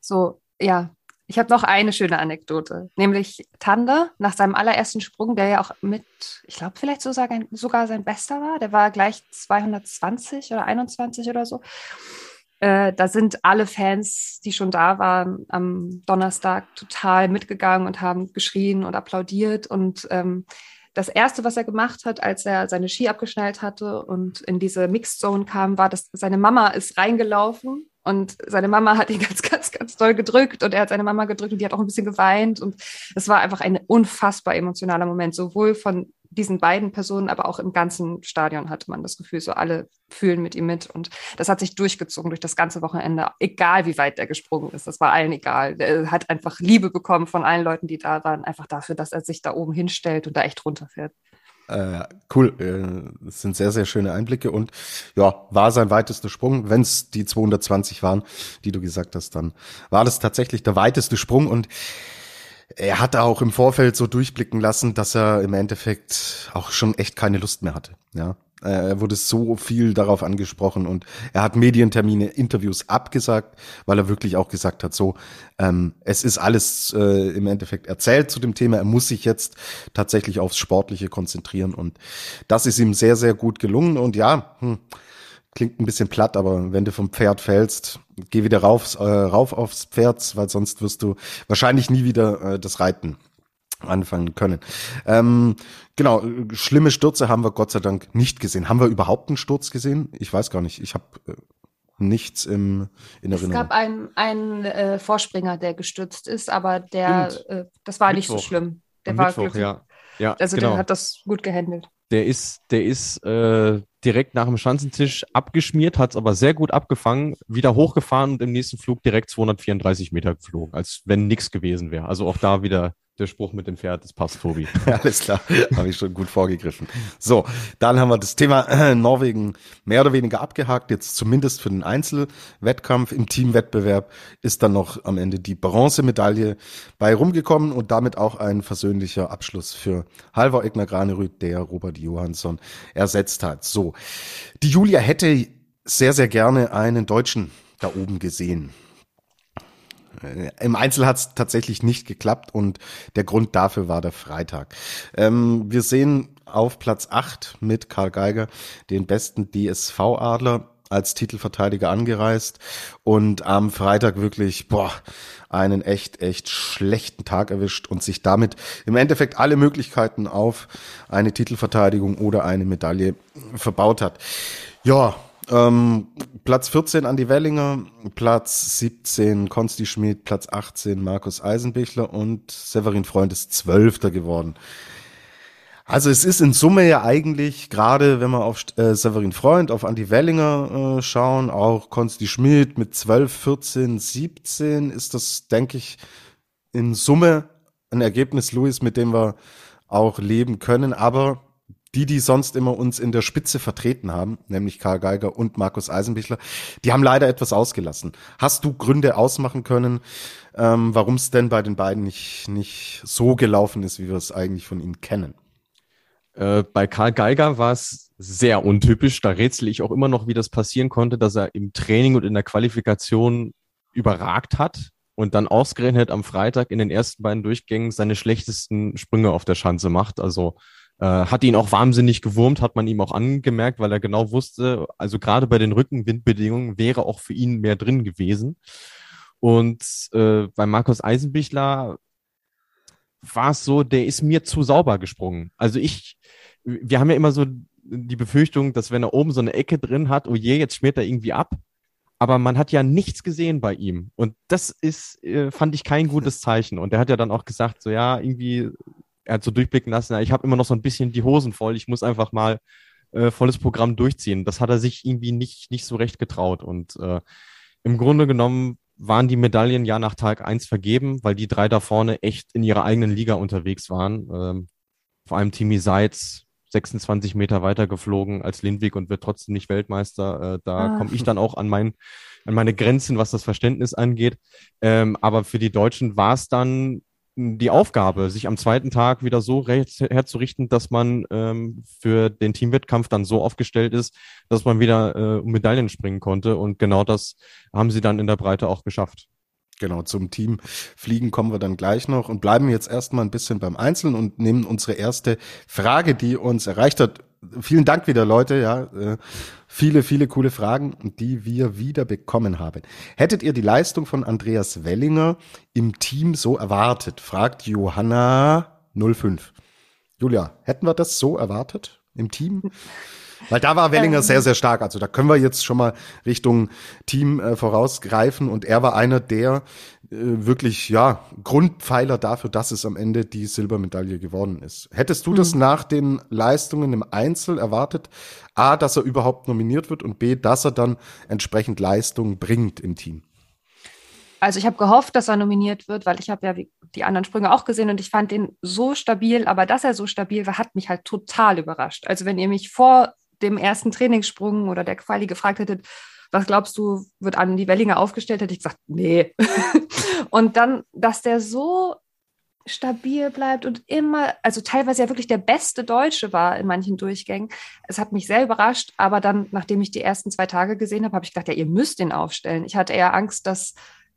So, ja, ich habe noch eine schöne Anekdote, nämlich Tanda nach seinem allerersten Sprung, der ja auch mit, ich glaube, vielleicht sogar, sogar sein bester war. Der war gleich 220 oder 21 oder so. Äh, da sind alle Fans, die schon da waren, am Donnerstag total mitgegangen und haben geschrien und applaudiert. Und ähm, das Erste, was er gemacht hat, als er seine Ski abgeschnallt hatte und in diese Mixed Zone kam, war, dass seine Mama ist reingelaufen und seine Mama hat ihn ganz, ganz, ganz doll gedrückt und er hat seine Mama gedrückt und die hat auch ein bisschen geweint. Und es war einfach ein unfassbar emotionaler Moment, sowohl von diesen beiden Personen, aber auch im ganzen Stadion hatte man das Gefühl, so alle fühlen mit ihm mit. Und das hat sich durchgezogen durch das ganze Wochenende, egal wie weit der gesprungen ist. Das war allen egal. Er hat einfach Liebe bekommen von allen Leuten, die da waren, einfach dafür, dass er sich da oben hinstellt und da echt runterfährt. Äh, cool, äh, das sind sehr, sehr schöne Einblicke und ja, war sein weitester Sprung. Wenn es die 220 waren, die du gesagt hast, dann war das tatsächlich der weiteste Sprung und er hat auch im Vorfeld so durchblicken lassen, dass er im Endeffekt auch schon echt keine Lust mehr hatte. Ja, er wurde so viel darauf angesprochen und er hat Medientermine, Interviews abgesagt, weil er wirklich auch gesagt hat, so, ähm, es ist alles äh, im Endeffekt erzählt zu dem Thema. Er muss sich jetzt tatsächlich aufs Sportliche konzentrieren und das ist ihm sehr, sehr gut gelungen und ja, hm, klingt ein bisschen platt, aber wenn du vom Pferd fällst, geh wieder rauf, äh, rauf aufs Pferd, weil sonst wirst du wahrscheinlich nie wieder äh, das Reiten anfangen können. Ähm, genau, schlimme Stürze haben wir Gott sei Dank nicht gesehen. Haben wir überhaupt einen Sturz gesehen? Ich weiß gar nicht. Ich habe äh, nichts im, in Erinnerung. Es gab einen, einen äh, Vorspringer, der gestürzt ist, aber der, äh, das war Mittwoch. nicht so schlimm. Der Am war Mittwoch, ja. ja. Also genau. der hat das gut gehandelt. Der ist, der ist äh, direkt nach dem Schanzentisch abgeschmiert, hat es aber sehr gut abgefangen, wieder hochgefahren und im nächsten Flug direkt 234 Meter geflogen, als wenn nichts gewesen wäre. Also auch da wieder der Spruch mit dem Pferd, das passt, Tobi. Alles klar, habe ich schon gut vorgegriffen. So, dann haben wir das Thema äh, Norwegen mehr oder weniger abgehakt, jetzt zumindest für den Einzelwettkampf. Im Teamwettbewerb ist dann noch am Ende die Bronzemedaille bei rumgekommen und damit auch ein versöhnlicher Abschluss für Halvor Egner Granerüth, der Robert Johansson ersetzt hat. So, die Julia hätte sehr, sehr gerne einen Deutschen da oben gesehen. Äh, Im Einzel hat es tatsächlich nicht geklappt und der Grund dafür war der Freitag. Ähm, wir sehen auf Platz 8 mit Karl Geiger den besten DSV-Adler als Titelverteidiger angereist und am Freitag wirklich, boah, einen echt, echt schlechten Tag erwischt und sich damit im Endeffekt alle Möglichkeiten auf eine Titelverteidigung oder eine Medaille verbaut hat. Ja, ähm, Platz 14 Andi Wellinger, Platz 17 Konsti Schmid, Platz 18 Markus Eisenbichler und Severin Freund ist Zwölfter geworden. Also es ist in Summe ja eigentlich, gerade wenn wir auf äh, Severin Freund, auf Andi Wellinger äh, schauen, auch Konsti Schmid mit 12, 14, 17, ist das, denke ich, in Summe ein Ergebnis, Luis, mit dem wir auch leben können. Aber die, die sonst immer uns in der Spitze vertreten haben, nämlich Karl Geiger und Markus Eisenbichler, die haben leider etwas ausgelassen. Hast du Gründe ausmachen können, ähm, warum es denn bei den beiden nicht, nicht so gelaufen ist, wie wir es eigentlich von ihnen kennen? Äh, bei Karl Geiger war es sehr untypisch. Da rätsel ich auch immer noch, wie das passieren konnte, dass er im Training und in der Qualifikation überragt hat und dann ausgerechnet am Freitag in den ersten beiden Durchgängen seine schlechtesten Sprünge auf der Schanze macht. Also äh, hat ihn auch wahnsinnig gewurmt, hat man ihm auch angemerkt, weil er genau wusste, also gerade bei den Rückenwindbedingungen wäre auch für ihn mehr drin gewesen. Und äh, bei Markus Eisenbichler war es so, der ist mir zu sauber gesprungen. Also ich, wir haben ja immer so die Befürchtung, dass wenn er oben so eine Ecke drin hat, oh je, jetzt schmiert er irgendwie ab. Aber man hat ja nichts gesehen bei ihm. Und das ist, äh, fand ich kein gutes Zeichen. Und er hat ja dann auch gesagt, so ja, irgendwie er hat so durchblicken lassen, ich habe immer noch so ein bisschen die Hosen voll, ich muss einfach mal äh, volles Programm durchziehen. Das hat er sich irgendwie nicht, nicht so recht getraut. Und äh, im Grunde genommen waren die Medaillen ja nach Tag eins vergeben, weil die drei da vorne echt in ihrer eigenen Liga unterwegs waren. Ähm, vor allem Timi Seitz, 26 Meter weiter geflogen als Lindwig und wird trotzdem nicht Weltmeister. Äh, da ah. komme ich dann auch an, mein, an meine Grenzen, was das Verständnis angeht. Ähm, aber für die Deutschen war es dann die Aufgabe, sich am zweiten Tag wieder so herzurichten, dass man ähm, für den Teamwettkampf dann so aufgestellt ist, dass man wieder äh, um Medaillen springen konnte. Und genau das haben sie dann in der Breite auch geschafft. Genau, zum Team Fliegen kommen wir dann gleich noch und bleiben jetzt erstmal ein bisschen beim Einzelnen und nehmen unsere erste Frage, die uns erreicht hat. Vielen Dank wieder, Leute, ja. Äh, viele, viele coole Fragen, die wir wieder bekommen haben. Hättet ihr die Leistung von Andreas Wellinger im Team so erwartet? Fragt Johanna 05. Julia, hätten wir das so erwartet im Team? Weil da war Wellinger ähm. sehr, sehr stark. Also da können wir jetzt schon mal Richtung Team äh, vorausgreifen. Und er war einer der wirklich, ja, Grundpfeiler dafür, dass es am Ende die Silbermedaille geworden ist. Hättest du mhm. das nach den Leistungen im Einzel erwartet? A, dass er überhaupt nominiert wird und B, dass er dann entsprechend Leistung bringt im Team? Also ich habe gehofft, dass er nominiert wird, weil ich habe ja die anderen Sprünge auch gesehen und ich fand den so stabil, aber dass er so stabil war, hat mich halt total überrascht. Also wenn ihr mich vor dem ersten Trainingssprung oder der Quali gefragt hättet, was glaubst du, wird an die Wellinger aufgestellt, hätte ich gesagt, nee. und dann, dass der so stabil bleibt und immer, also teilweise ja wirklich der beste Deutsche war in manchen Durchgängen. Es hat mich sehr überrascht, aber dann, nachdem ich die ersten zwei Tage gesehen habe, habe ich gedacht, ja, ihr müsst den aufstellen. Ich hatte eher Angst, dass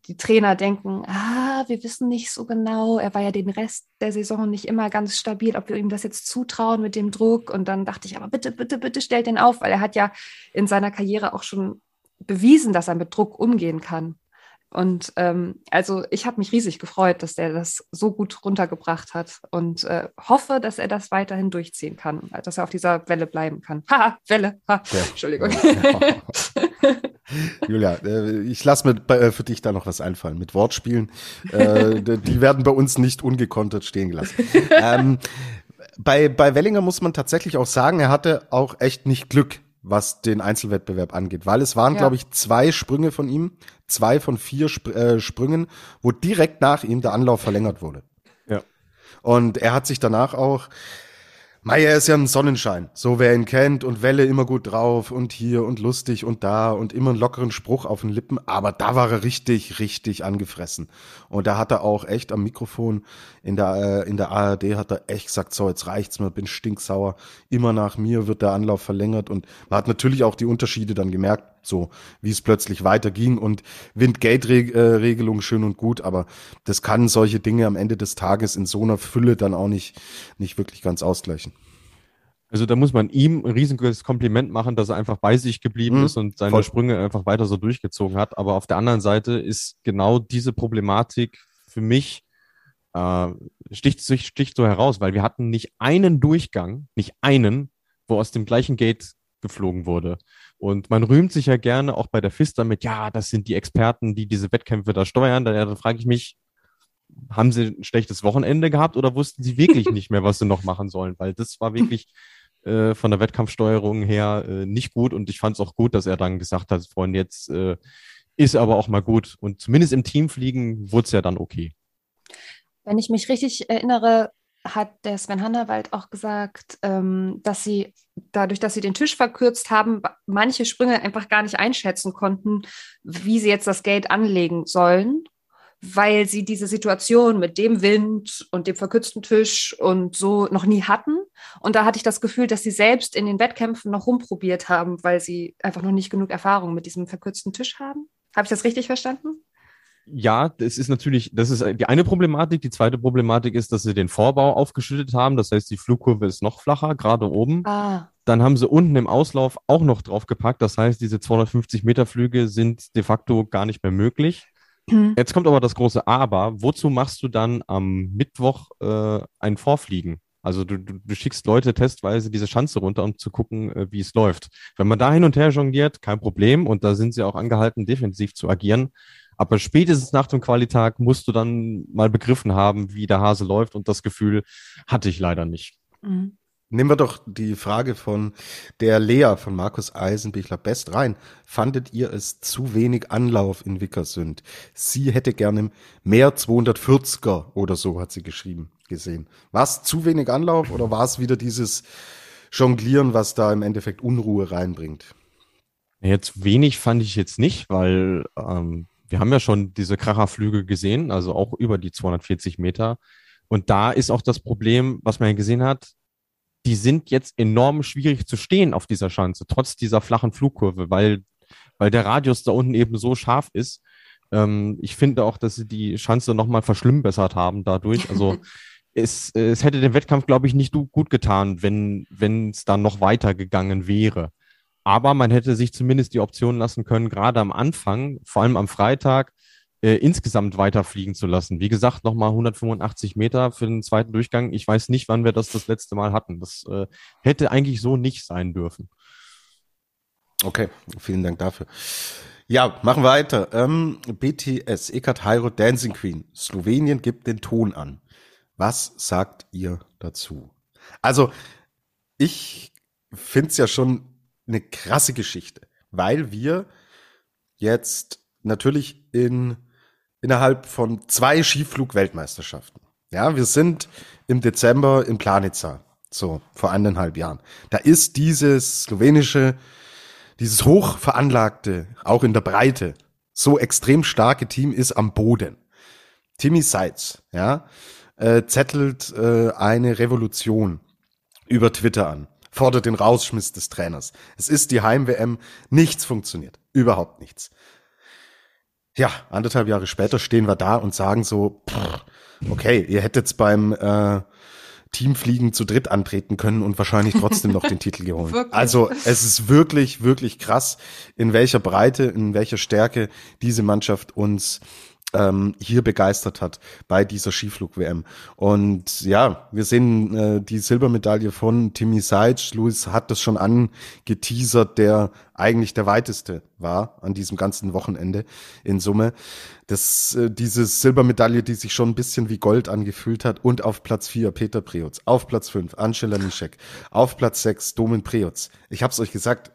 die Trainer denken, ah, wir wissen nicht so genau, er war ja den Rest der Saison nicht immer ganz stabil, ob wir ihm das jetzt zutrauen mit dem Druck. Und dann dachte ich, aber bitte, bitte, bitte stellt den auf, weil er hat ja in seiner Karriere auch schon bewiesen, dass er mit Druck umgehen kann. Und ähm, also ich habe mich riesig gefreut, dass der das so gut runtergebracht hat und äh, hoffe, dass er das weiterhin durchziehen kann, dass er auf dieser Welle bleiben kann. Haha, Welle. Ha. Ja. Entschuldigung. Ja. Julia, äh, ich lasse mir äh, für dich da noch was einfallen mit Wortspielen. Äh, die werden bei uns nicht ungekontert stehen gelassen. ähm, bei, bei Wellinger muss man tatsächlich auch sagen, er hatte auch echt nicht Glück was den Einzelwettbewerb angeht, weil es waren, ja. glaube ich, zwei Sprünge von ihm, zwei von vier Sp äh, Sprüngen, wo direkt nach ihm der Anlauf verlängert wurde. Ja. Und er hat sich danach auch Meier ist ja ein Sonnenschein, so wer ihn kennt und Welle immer gut drauf und hier und lustig und da und immer einen lockeren Spruch auf den Lippen, aber da war er richtig, richtig angefressen. Und da hat er auch echt am Mikrofon in der, äh, in der ARD hat er echt gesagt, so jetzt reicht's mir, bin stinksauer, immer nach mir wird der Anlauf verlängert. Und man hat natürlich auch die Unterschiede dann gemerkt, so wie es plötzlich weiterging und Wind-Gate-Regelung schön und gut, aber das kann solche Dinge am Ende des Tages in so einer Fülle dann auch nicht, nicht wirklich ganz ausgleichen. Also da muss man ihm ein riesiges Kompliment machen, dass er einfach bei sich geblieben mhm, ist und seine voll. Sprünge einfach weiter so durchgezogen hat. Aber auf der anderen Seite ist genau diese Problematik für mich äh, sticht, sticht so heraus, weil wir hatten nicht einen Durchgang, nicht einen, wo aus dem gleichen Gate geflogen wurde. Und man rühmt sich ja gerne auch bei der FIS damit, ja, das sind die Experten, die diese Wettkämpfe da steuern. Da, da frage ich mich, haben sie ein schlechtes Wochenende gehabt oder wussten sie wirklich nicht mehr, was sie noch machen sollen? Weil das war wirklich äh, von der Wettkampfsteuerung her äh, nicht gut und ich fand es auch gut, dass er dann gesagt hat, Freunde, jetzt äh, ist aber auch mal gut. Und zumindest im Teamfliegen wurde es ja dann okay. Wenn ich mich richtig erinnere, hat der Sven Hannawald auch gesagt, ähm, dass sie dadurch, dass sie den Tisch verkürzt haben, manche Sprünge einfach gar nicht einschätzen konnten, wie sie jetzt das Gate anlegen sollen, weil sie diese Situation mit dem Wind und dem verkürzten Tisch und so noch nie hatten. Und da hatte ich das Gefühl, dass sie selbst in den Wettkämpfen noch rumprobiert haben, weil sie einfach noch nicht genug Erfahrung mit diesem verkürzten Tisch haben. Habe ich das richtig verstanden? Ja, das ist natürlich, das ist die eine Problematik. Die zweite Problematik ist, dass sie den Vorbau aufgeschüttet haben. Das heißt, die Flugkurve ist noch flacher, gerade oben. Ah. Dann haben sie unten im Auslauf auch noch draufgepackt. Das heißt, diese 250 Meter Flüge sind de facto gar nicht mehr möglich. Hm. Jetzt kommt aber das große Aber. Wozu machst du dann am Mittwoch äh, ein Vorfliegen? Also du, du, du schickst Leute testweise diese Schanze runter, um zu gucken, äh, wie es läuft. Wenn man da hin und her jongliert, kein Problem. Und da sind sie auch angehalten, defensiv zu agieren. Aber spätestens nach dem Qualitag musst du dann mal begriffen haben, wie der Hase läuft und das Gefühl hatte ich leider nicht. Mhm. Nehmen wir doch die Frage von der Lea von Markus Eisenbichler Best rein. Fandet ihr es zu wenig Anlauf in Wickersünd? Sie hätte gerne mehr 240er oder so, hat sie geschrieben, gesehen. War es zu wenig Anlauf oder war es wieder dieses Jonglieren, was da im Endeffekt Unruhe reinbringt? Jetzt wenig fand ich jetzt nicht, weil ähm, wir haben ja schon diese Kracherflüge gesehen, also auch über die 240 Meter. Und da ist auch das Problem, was man ja gesehen hat, die sind jetzt enorm schwierig zu stehen auf dieser Schanze, trotz dieser flachen Flugkurve, weil, weil der Radius da unten eben so scharf ist. Ähm, ich finde auch, dass sie die Schanze nochmal verschlimmbessert haben dadurch. Also es, es hätte den Wettkampf, glaube ich, nicht gut getan, wenn wenn es dann noch weiter gegangen wäre. Aber man hätte sich zumindest die Option lassen können, gerade am Anfang, vor allem am Freitag, äh, insgesamt weiterfliegen zu lassen. Wie gesagt, nochmal 185 Meter für den zweiten Durchgang. Ich weiß nicht, wann wir das das letzte Mal hatten. Das äh, hätte eigentlich so nicht sein dürfen. Okay, vielen Dank dafür. Ja, machen wir weiter. Ähm, BTS, Ekat Hairo Dancing Queen. Slowenien gibt den Ton an. Was sagt ihr dazu? Also, ich finde es ja schon eine krasse Geschichte, weil wir jetzt natürlich in innerhalb von zwei Skiflug-Weltmeisterschaften. Ja, wir sind im Dezember in Planica, so vor anderthalb Jahren. Da ist dieses slowenische, dieses hoch veranlagte, auch in der Breite, so extrem starke Team ist am Boden. Timmy Seitz, ja, äh, zettelt äh, eine Revolution über Twitter an fordert den Rausschmiss des Trainers. Es ist die Heim-WM. Nichts funktioniert. Überhaupt nichts. Ja, anderthalb Jahre später stehen wir da und sagen so, pff, okay, ihr hättet beim äh, Teamfliegen zu dritt antreten können und wahrscheinlich trotzdem noch den Titel geholt. Also es ist wirklich, wirklich krass, in welcher Breite, in welcher Stärke diese Mannschaft uns ähm, hier begeistert hat bei dieser Skiflug-WM. Und ja, wir sehen äh, die Silbermedaille von Timmy Seitz. Luis hat das schon angeteasert, der eigentlich der weiteste war an diesem ganzen Wochenende in Summe. Das, äh, diese Silbermedaille, die sich schon ein bisschen wie Gold angefühlt hat. Und auf Platz vier Peter Preutz, auf Platz fünf Angela Nischek, auf Platz sechs Domin Preutz. Ich habe es euch gesagt,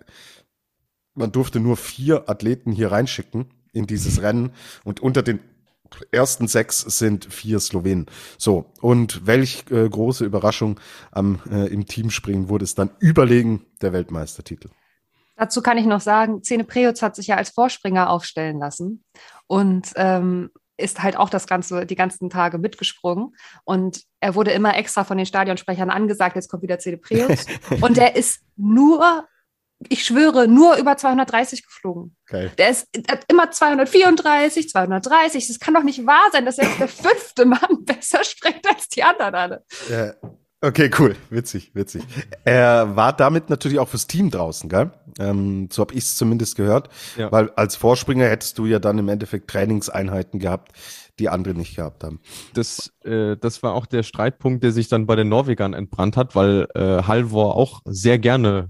man durfte nur vier Athleten hier reinschicken in dieses Rennen und unter den ersten sechs sind vier Slowenen. So, und welch äh, große Überraschung am, äh, im Teamspringen wurde es dann überlegen der Weltmeistertitel. Dazu kann ich noch sagen, Zene Preutz hat sich ja als Vorspringer aufstellen lassen und ähm, ist halt auch das ganze, die ganzen Tage mitgesprungen. Und er wurde immer extra von den Stadionsprechern angesagt, jetzt kommt wieder Zene Preutz. und er ist nur ich schwöre, nur über 230 geflogen. Geil. Der ist hat immer 234, 230. Das kann doch nicht wahr sein, dass jetzt der fünfte Mann besser springt als die anderen alle. Ja. Okay, cool. Witzig, witzig. Er war damit natürlich auch fürs Team draußen, gell? Ähm, so habe ich es zumindest gehört. Ja. Weil als Vorspringer hättest du ja dann im Endeffekt Trainingseinheiten gehabt, die andere nicht gehabt haben. Das, äh, das war auch der Streitpunkt, der sich dann bei den Norwegern entbrannt hat, weil äh, Halvor auch sehr gerne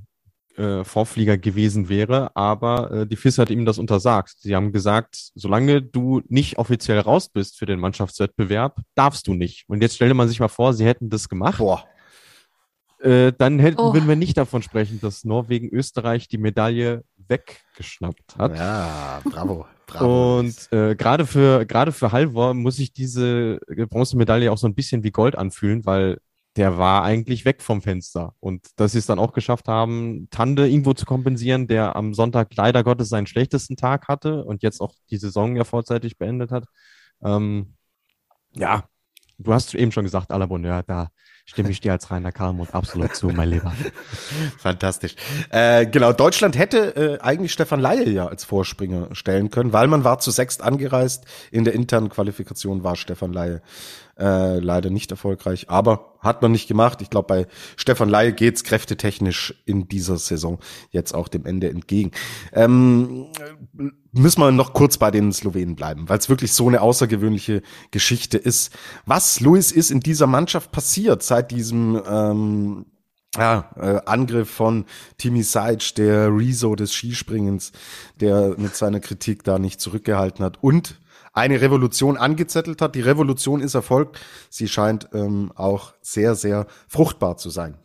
äh, Vorflieger gewesen wäre, aber äh, die FIS hat ihm das untersagt. Sie haben gesagt, solange du nicht offiziell raus bist für den Mannschaftswettbewerb, darfst du nicht. Und jetzt stelle man sich mal vor, sie hätten das gemacht. Boah. Äh, dann hätten, oh. würden wir nicht davon sprechen, dass Norwegen Österreich die Medaille weggeschnappt hat. Ja, bravo. bravo. Und äh, gerade für gerade für Halvor muss ich diese Bronzemedaille auch so ein bisschen wie Gold anfühlen, weil der war eigentlich weg vom Fenster. Und dass sie es dann auch geschafft haben, Tande irgendwo zu kompensieren, der am Sonntag leider Gottes seinen schlechtesten Tag hatte und jetzt auch die Saison ja vorzeitig beendet hat. Ähm, ja, du hast eben schon gesagt, à la Bonheur, da stimme ich dir als Rainer Karlmut absolut zu, mein Lieber. Fantastisch. Äh, genau, Deutschland hätte äh, eigentlich Stefan Laie ja als Vorspringer stellen können, weil man war zu sechst angereist. In der internen Qualifikation war Stefan Laie äh, leider nicht erfolgreich, aber hat man nicht gemacht. Ich glaube, bei Stefan Laie geht's kräftetechnisch in dieser Saison jetzt auch dem Ende entgegen. Ähm, müssen wir noch kurz bei den Slowenen bleiben, weil es wirklich so eine außergewöhnliche Geschichte ist. Was, Luis, ist in dieser Mannschaft passiert seit diesem ähm, ja, äh, Angriff von Timmy Seitz, der Rezo des Skispringens, der mit seiner Kritik da nicht zurückgehalten hat und eine Revolution angezettelt hat. Die Revolution ist erfolgt. Sie scheint ähm, auch sehr, sehr fruchtbar zu sein.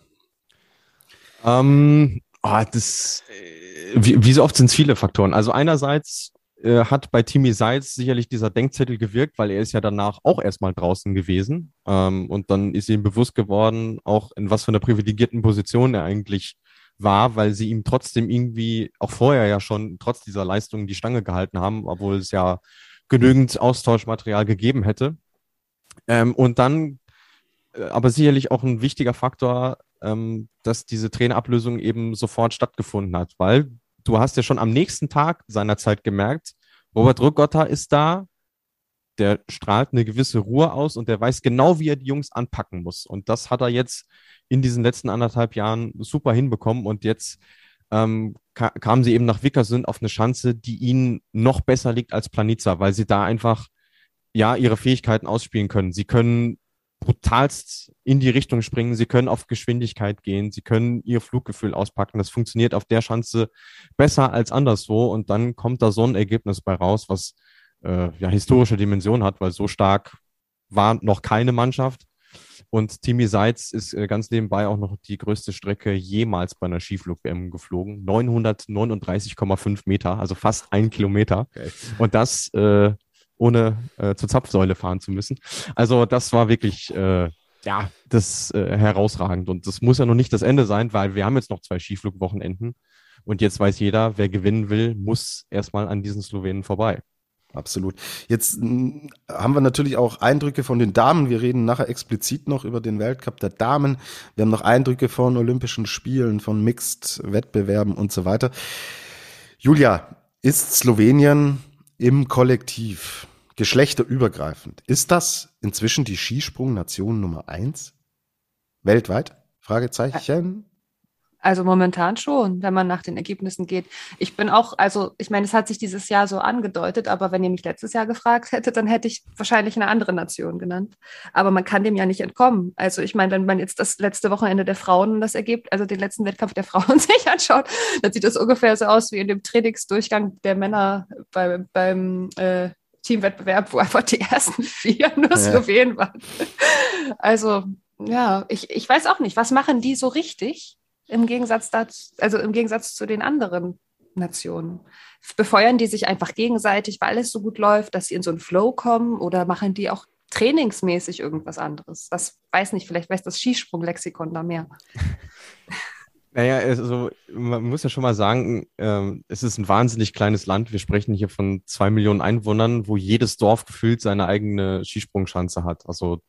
Ähm, oh, das, äh, wie, wie so oft sind es viele Faktoren. Also einerseits äh, hat bei Timmy Seitz sicherlich dieser Denkzettel gewirkt, weil er ist ja danach auch erstmal draußen gewesen. Ähm, und dann ist ihm bewusst geworden, auch in was für einer privilegierten Position er eigentlich war, weil sie ihm trotzdem irgendwie auch vorher ja schon trotz dieser Leistung die Stange gehalten haben, obwohl es ja genügend Austauschmaterial gegeben hätte. Ähm, und dann, äh, aber sicherlich auch ein wichtiger Faktor, ähm, dass diese Trainerablösung eben sofort stattgefunden hat, weil du hast ja schon am nächsten Tag seiner Zeit gemerkt, Robert Rückotter ist da, der strahlt eine gewisse Ruhe aus und der weiß genau, wie er die Jungs anpacken muss. Und das hat er jetzt in diesen letzten anderthalb Jahren super hinbekommen und jetzt ähm, ka kamen sie eben nach Wickersund auf eine Schanze, die ihnen noch besser liegt als Planica, weil sie da einfach ja ihre Fähigkeiten ausspielen können. Sie können brutalst in die Richtung springen, sie können auf Geschwindigkeit gehen, sie können ihr Fluggefühl auspacken. Das funktioniert auf der Schanze besser als anderswo und dann kommt da so ein Ergebnis bei raus, was äh, ja historische Dimension hat, weil so stark war noch keine Mannschaft. Und Timmy Seitz ist äh, ganz nebenbei auch noch die größte Strecke jemals bei einer Skiflug-WM geflogen. 939,5 Meter, also fast ein Kilometer. Okay. Und das äh, ohne äh, zur Zapfsäule fahren zu müssen. Also das war wirklich äh, ja das äh, herausragend. Und das muss ja noch nicht das Ende sein, weil wir haben jetzt noch zwei Skiflugwochenenden. Und jetzt weiß jeder, wer gewinnen will, muss erstmal an diesen Slowenen vorbei. Absolut. Jetzt hm, haben wir natürlich auch Eindrücke von den Damen. Wir reden nachher explizit noch über den Weltcup der Damen. Wir haben noch Eindrücke von Olympischen Spielen, von Mixed-Wettbewerben und so weiter. Julia, ist Slowenien im Kollektiv, geschlechterübergreifend, ist das inzwischen die Skisprung-Nation Nummer eins? Weltweit? Fragezeichen. Also momentan schon, wenn man nach den Ergebnissen geht. Ich bin auch, also ich meine, es hat sich dieses Jahr so angedeutet, aber wenn ihr mich letztes Jahr gefragt hättet, dann hätte ich wahrscheinlich eine andere Nation genannt. Aber man kann dem ja nicht entkommen. Also ich meine, wenn man jetzt das letzte Wochenende der Frauen das ergibt, also den letzten Wettkampf der Frauen sich anschaut, dann sieht das ungefähr so aus wie in dem Trainingsdurchgang der Männer bei, beim äh, Teamwettbewerb, wo einfach die ersten vier nur ja. Slowenen waren. Also ja, ich, ich weiß auch nicht, was machen die so richtig? Im Gegensatz dazu, also im Gegensatz zu den anderen Nationen? Befeuern die sich einfach gegenseitig, weil alles so gut läuft, dass sie in so einen Flow kommen oder machen die auch trainingsmäßig irgendwas anderes? Das weiß nicht, vielleicht weiß das Skisprung-Lexikon da mehr. Naja, also man muss ja schon mal sagen, ähm, es ist ein wahnsinnig kleines Land. Wir sprechen hier von zwei Millionen Einwohnern, wo jedes Dorf gefühlt seine eigene Skisprungschanze hat. Also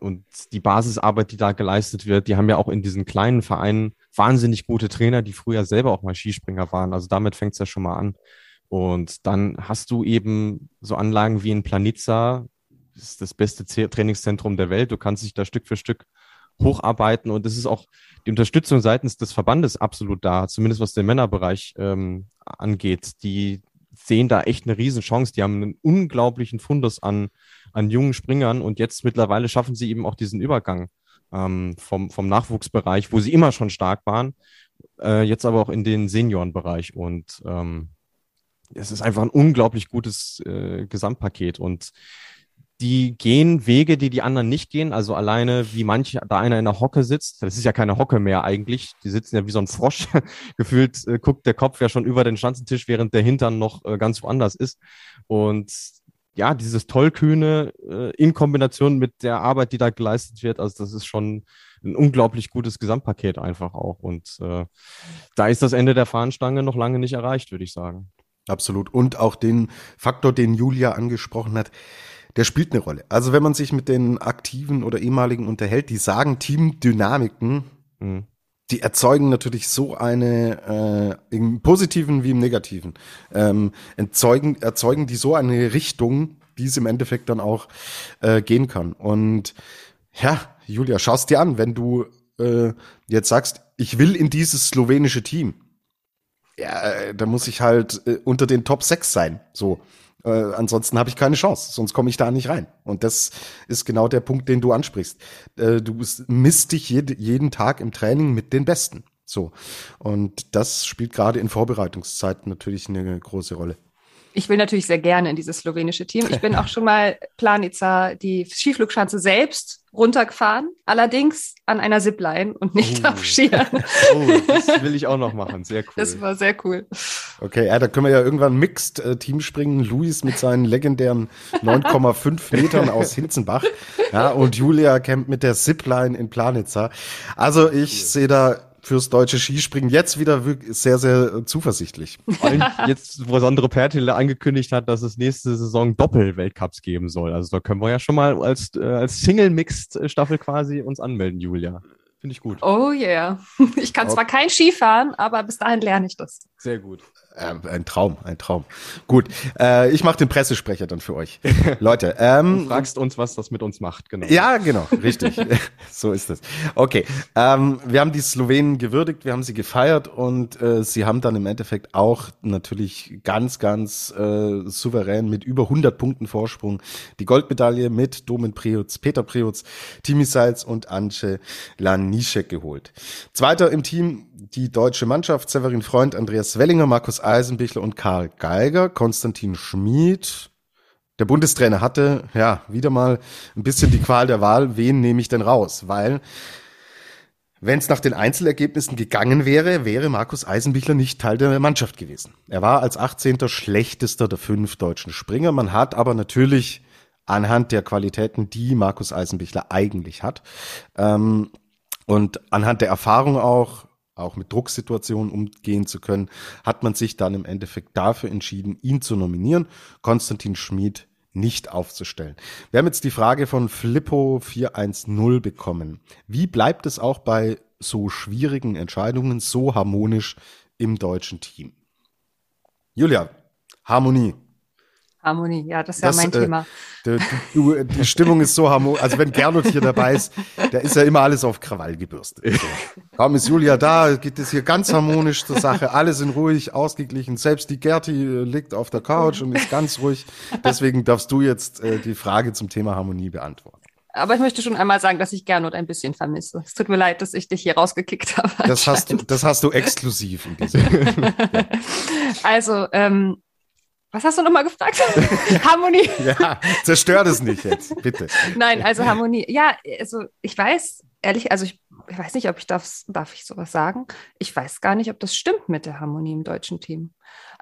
und die Basisarbeit, die da geleistet wird, die haben ja auch in diesen kleinen Vereinen wahnsinnig gute Trainer, die früher selber auch mal Skispringer waren. Also damit fängt es ja schon mal an. Und dann hast du eben so Anlagen wie in Planitza, das ist das beste Trainingszentrum der Welt. Du kannst dich da Stück für Stück hocharbeiten und es ist auch die Unterstützung seitens des Verbandes absolut da, zumindest was den Männerbereich ähm, angeht. Die sehen da echt eine Riesenchance. Die haben einen unglaublichen Fundus an, an jungen Springern und jetzt mittlerweile schaffen sie eben auch diesen Übergang ähm, vom, vom Nachwuchsbereich, wo sie immer schon stark waren, äh, jetzt aber auch in den Seniorenbereich und ähm, es ist einfach ein unglaublich gutes äh, Gesamtpaket und die gehen Wege, die die anderen nicht gehen. Also alleine, wie manche, da einer in der Hocke sitzt, das ist ja keine Hocke mehr eigentlich. Die sitzen ja wie so ein Frosch. Gefühlt äh, guckt der Kopf ja schon über den Schanzentisch, während der Hintern noch äh, ganz woanders ist. Und ja, dieses Tollkühne äh, in Kombination mit der Arbeit, die da geleistet wird, also das ist schon ein unglaublich gutes Gesamtpaket einfach auch. Und äh, da ist das Ende der Fahnenstange noch lange nicht erreicht, würde ich sagen. Absolut. Und auch den Faktor, den Julia angesprochen hat, der spielt eine Rolle. Also wenn man sich mit den Aktiven oder ehemaligen unterhält, die sagen Teamdynamiken, mhm die erzeugen natürlich so eine, äh, im Positiven wie im Negativen, ähm, erzeugen, erzeugen die so eine Richtung, die es im Endeffekt dann auch äh, gehen kann. Und ja, Julia, schaust dir an, wenn du äh, jetzt sagst, ich will in dieses slowenische Team. Ja, äh, da muss ich halt äh, unter den Top 6 sein. So. Äh, ansonsten habe ich keine Chance, sonst komme ich da nicht rein. Und das ist genau der Punkt, den du ansprichst. Äh, du misst dich jed jeden Tag im Training mit den Besten. So. Und das spielt gerade in Vorbereitungszeiten natürlich eine große Rolle. Ich will natürlich sehr gerne in dieses slowenische Team. Ich bin auch schon mal Planica, die Skiflugschanze selbst runtergefahren, allerdings an einer Zipline und nicht oh. auf Skiern. Oh, das will ich auch noch machen. Sehr cool. Das war sehr cool. Okay, ja, da können wir ja irgendwann Mixed äh, Team springen. Luis mit seinen legendären 9,5 Metern aus Hinzenbach. Ja, und Julia campt mit der Zipline in Planitza. Also ich cool. sehe da fürs deutsche Skispringen jetzt wieder sehr, sehr äh, zuversichtlich. jetzt, wo Sandro Pertile angekündigt hat, dass es nächste Saison Doppel-Weltcups geben soll. Also da können wir ja schon mal als, äh, als Single-Mixed-Staffel quasi uns anmelden, Julia. Finde ich gut. Oh yeah. Ich kann zwar kein Skifahren, aber bis dahin lerne ich das. Sehr gut. Äh, ein Traum, ein Traum. Gut, äh, ich mache den Pressesprecher dann für euch. Leute, ähm, du fragst uns, was das mit uns macht, genau. Ja, genau, richtig. so ist es. Okay, ähm, wir haben die Slowenen gewürdigt, wir haben sie gefeiert und äh, sie haben dann im Endeffekt auch natürlich ganz, ganz äh, souverän mit über 100 Punkten Vorsprung die Goldmedaille mit Domen Preutz, Peter Preutz, Timi Salz und Ance Lanischek geholt. Zweiter im Team die deutsche Mannschaft, Severin Freund, Andreas Wellinger, Markus Eisenbichler und Karl Geiger, Konstantin Schmid. Der Bundestrainer hatte, ja, wieder mal ein bisschen die Qual der Wahl, wen nehme ich denn raus? Weil, wenn es nach den Einzelergebnissen gegangen wäre, wäre Markus Eisenbichler nicht Teil der Mannschaft gewesen. Er war als 18. schlechtester der fünf deutschen Springer. Man hat aber natürlich anhand der Qualitäten, die Markus Eisenbichler eigentlich hat, ähm, und anhand der Erfahrung auch auch mit Drucksituationen umgehen zu können, hat man sich dann im Endeffekt dafür entschieden, ihn zu nominieren, Konstantin Schmid nicht aufzustellen. Wir haben jetzt die Frage von Flippo 410 bekommen. Wie bleibt es auch bei so schwierigen Entscheidungen so harmonisch im deutschen Team? Julia, Harmonie. Harmonie, ja, das ist das, ja mein äh, Thema. Du, du, die Stimmung ist so harmonisch. Also wenn Gernot hier dabei ist, da ist ja immer alles auf Krawall gebürstet. So. Kaum ist Julia da, geht es hier ganz harmonisch zur Sache. Alle sind ruhig, ausgeglichen. Selbst die Gerti äh, liegt auf der Couch und ist ganz ruhig. Deswegen darfst du jetzt äh, die Frage zum Thema Harmonie beantworten. Aber ich möchte schon einmal sagen, dass ich Gernot ein bisschen vermisse. Es tut mir leid, dass ich dich hier rausgekickt habe. Das hast du, das hast du exklusiv in diesem. also, ähm, was hast du nochmal gefragt? Harmonie. ja, zerstört es nicht jetzt, bitte. Nein, also Harmonie. Ja, also ich weiß, ehrlich, also ich, ich weiß nicht, ob ich darf, darf ich sowas sagen? Ich weiß gar nicht, ob das stimmt mit der Harmonie im deutschen Team.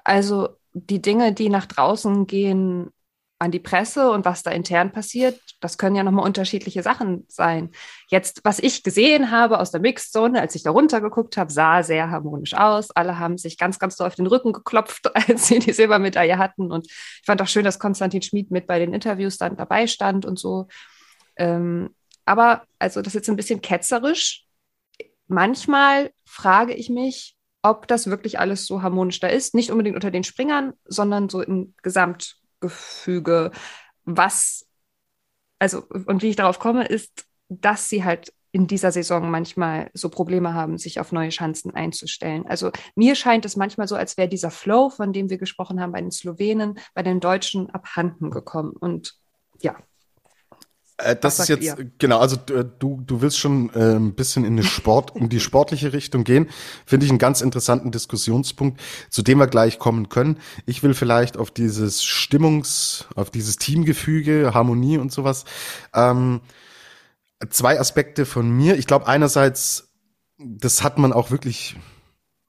Also die Dinge, die nach draußen gehen, an die Presse und was da intern passiert, das können ja nochmal unterschiedliche Sachen sein. Jetzt, was ich gesehen habe aus der Mixzone, als ich da runtergeguckt habe, sah sehr harmonisch aus. Alle haben sich ganz, ganz doll auf den Rücken geklopft, als sie die Silbermedaille hatten. Und ich fand auch schön, dass Konstantin Schmid mit bei den Interviews dann dabei stand und so. Ähm, aber, also das ist jetzt ein bisschen ketzerisch. Manchmal frage ich mich, ob das wirklich alles so harmonisch da ist. Nicht unbedingt unter den Springern, sondern so im Gesamt Gefüge, was, also, und wie ich darauf komme, ist, dass sie halt in dieser Saison manchmal so Probleme haben, sich auf neue Chancen einzustellen. Also mir scheint es manchmal so, als wäre dieser Flow, von dem wir gesprochen haben, bei den Slowenen, bei den Deutschen abhanden gekommen. Und ja, äh, das ist jetzt, ihr? genau, also äh, du, du willst schon äh, ein bisschen in, eine Sport, in die sportliche Richtung gehen. Finde ich einen ganz interessanten Diskussionspunkt, zu dem wir gleich kommen können. Ich will vielleicht auf dieses Stimmungs-, auf dieses Teamgefüge, Harmonie und sowas. Ähm, zwei Aspekte von mir. Ich glaube, einerseits, das hat man auch wirklich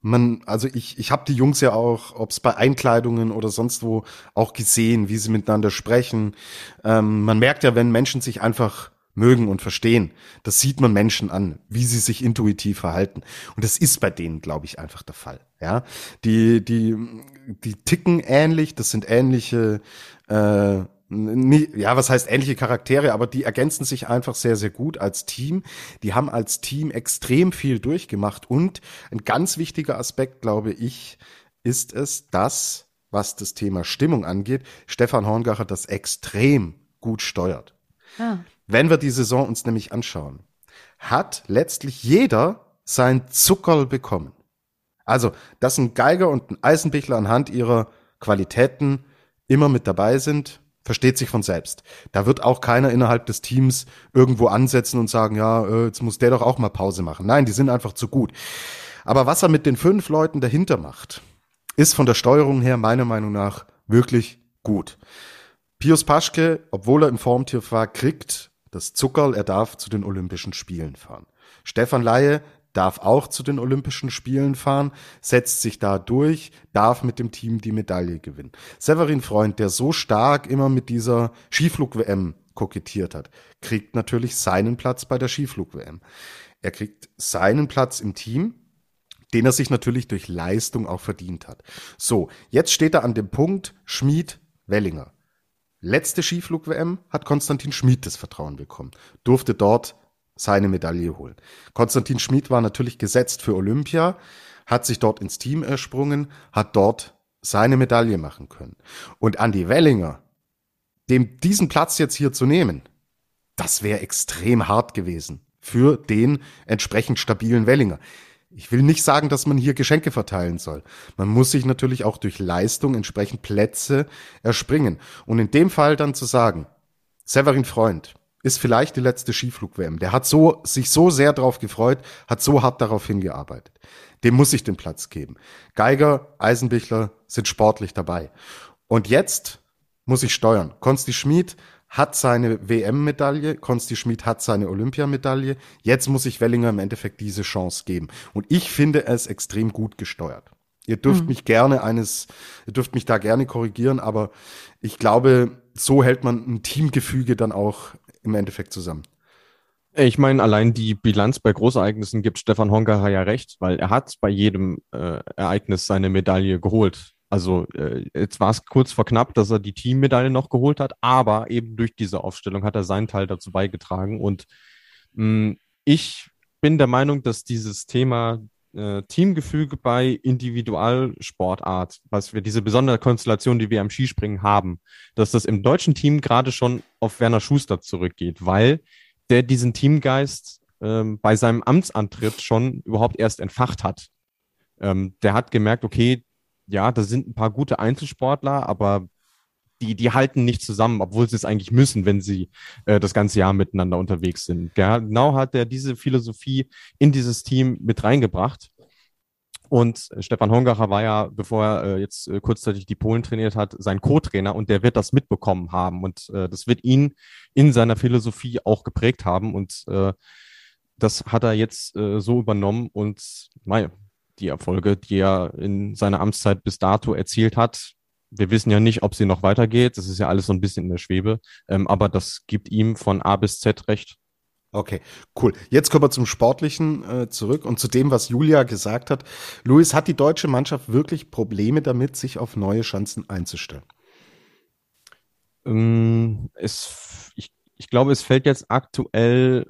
man, also ich, ich habe die Jungs ja auch, ob es bei Einkleidungen oder sonst wo, auch gesehen, wie sie miteinander sprechen. Ähm, man merkt ja, wenn Menschen sich einfach mögen und verstehen, das sieht man Menschen an, wie sie sich intuitiv verhalten. Und das ist bei denen, glaube ich, einfach der Fall. Ja, die, die, die ticken ähnlich, das sind ähnliche äh, ja, was heißt ähnliche Charaktere, aber die ergänzen sich einfach sehr, sehr gut als Team. Die haben als Team extrem viel durchgemacht und ein ganz wichtiger Aspekt, glaube ich, ist es, dass, was das Thema Stimmung angeht, Stefan Horngacher das extrem gut steuert. Ah. Wenn wir die Saison uns nämlich anschauen, hat letztlich jeder sein Zuckerl bekommen. Also, dass ein Geiger und ein Eisenbichler anhand ihrer Qualitäten immer mit dabei sind, versteht sich von selbst. Da wird auch keiner innerhalb des Teams irgendwo ansetzen und sagen, ja, äh, jetzt muss der doch auch mal Pause machen. Nein, die sind einfach zu gut. Aber was er mit den fünf Leuten dahinter macht, ist von der Steuerung her meiner Meinung nach wirklich gut. Pius Paschke, obwohl er im Formtier war, kriegt das Zuckerl, er darf zu den Olympischen Spielen fahren. Stefan Laie darf auch zu den Olympischen Spielen fahren, setzt sich da durch, darf mit dem Team die Medaille gewinnen. Severin Freund, der so stark immer mit dieser Skiflug-WM kokettiert hat, kriegt natürlich seinen Platz bei der Skiflug-WM. Er kriegt seinen Platz im Team, den er sich natürlich durch Leistung auch verdient hat. So, jetzt steht er an dem Punkt Schmied Wellinger. Letzte Skiflug-WM hat Konstantin Schmid das Vertrauen bekommen, durfte dort seine Medaille holen. Konstantin Schmid war natürlich gesetzt für Olympia, hat sich dort ins Team ersprungen, hat dort seine Medaille machen können. Und Andy Wellinger, dem diesen Platz jetzt hier zu nehmen, das wäre extrem hart gewesen für den entsprechend stabilen Wellinger. Ich will nicht sagen, dass man hier Geschenke verteilen soll. Man muss sich natürlich auch durch Leistung entsprechend Plätze erspringen. Und in dem Fall dann zu sagen, Severin Freund, ist vielleicht die letzte Skiflug-WM. Der hat so, sich so sehr darauf gefreut, hat so hart darauf hingearbeitet. Dem muss ich den Platz geben. Geiger, Eisenbichler sind sportlich dabei. Und jetzt muss ich steuern. Konsti Schmid hat seine WM-Medaille, Konsti Schmid hat seine Olympiamedaille. Jetzt muss ich Wellinger im Endeffekt diese Chance geben. Und ich finde es extrem gut gesteuert. Ihr dürft mhm. mich gerne eines, ihr dürft mich da gerne korrigieren, aber ich glaube, so hält man ein Teamgefüge dann auch im Endeffekt zusammen. Ich meine, allein die Bilanz bei Großereignissen gibt Stefan Hongacher ja recht, weil er hat bei jedem äh, Ereignis seine Medaille geholt. Also äh, jetzt war es kurz vor knapp, dass er die Teammedaille noch geholt hat, aber eben durch diese Aufstellung hat er seinen Teil dazu beigetragen. Und mh, ich bin der Meinung, dass dieses Thema äh, Teamgefüge bei Individualsportart, was wir diese besondere Konstellation, die wir am Skispringen haben, dass das im deutschen Team gerade schon auf Werner Schuster zurückgeht, weil der diesen Teamgeist ähm, bei seinem Amtsantritt schon überhaupt erst entfacht hat. Ähm, der hat gemerkt, okay, ja, da sind ein paar gute Einzelsportler, aber die, die halten nicht zusammen, obwohl sie es eigentlich müssen, wenn sie äh, das ganze Jahr miteinander unterwegs sind. Genau hat er diese Philosophie in dieses Team mit reingebracht. Und Stefan Hongacher war ja, bevor er äh, jetzt äh, kurzzeitig die Polen trainiert hat, sein Co-Trainer und der wird das mitbekommen haben. Und äh, das wird ihn in seiner Philosophie auch geprägt haben. Und äh, das hat er jetzt äh, so übernommen und naja, die Erfolge, die er in seiner Amtszeit bis dato erzielt hat, wir wissen ja nicht, ob sie noch weitergeht. Das ist ja alles so ein bisschen in der Schwebe. Ähm, aber das gibt ihm von A bis Z recht. Okay, cool. Jetzt kommen wir zum Sportlichen äh, zurück und zu dem, was Julia gesagt hat. Luis, hat die deutsche Mannschaft wirklich Probleme damit, sich auf neue Chancen einzustellen? Ähm, es, ich, ich glaube, es fällt jetzt aktuell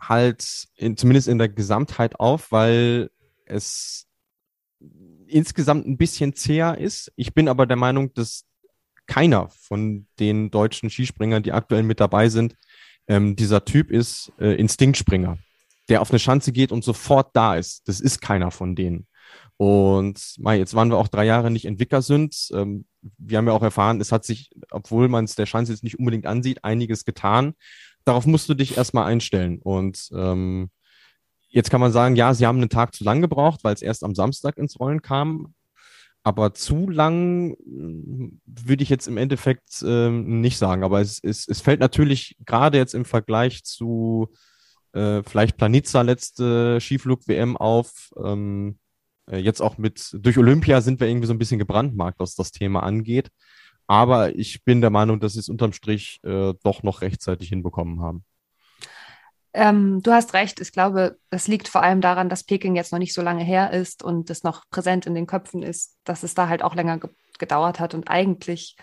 halt in, zumindest in der Gesamtheit auf, weil es insgesamt ein bisschen zäher ist. Ich bin aber der Meinung, dass keiner von den deutschen Skispringern, die aktuell mit dabei sind, ähm, dieser Typ ist äh, Instinktspringer, der auf eine Schanze geht und sofort da ist. Das ist keiner von denen. Und mal, jetzt waren wir auch drei Jahre nicht Entwickler sind. Ähm, wir haben ja auch erfahren, es hat sich, obwohl man es der Schanze jetzt nicht unbedingt ansieht, einiges getan. Darauf musst du dich erstmal einstellen. Und ähm, Jetzt kann man sagen, ja, sie haben einen Tag zu lang gebraucht, weil es erst am Samstag ins Rollen kam. Aber zu lang hm, würde ich jetzt im Endeffekt äh, nicht sagen. Aber es, es, es fällt natürlich gerade jetzt im Vergleich zu äh, vielleicht Planitza letzte Skiflug-WM auf. Ähm, äh, jetzt auch mit durch Olympia sind wir irgendwie so ein bisschen gebrandmarkt, was das Thema angeht. Aber ich bin der Meinung, dass sie es unterm Strich äh, doch noch rechtzeitig hinbekommen haben. Ähm, du hast recht. Ich glaube, das liegt vor allem daran, dass Peking jetzt noch nicht so lange her ist und es noch präsent in den Köpfen ist, dass es da halt auch länger ge gedauert hat. Und eigentlich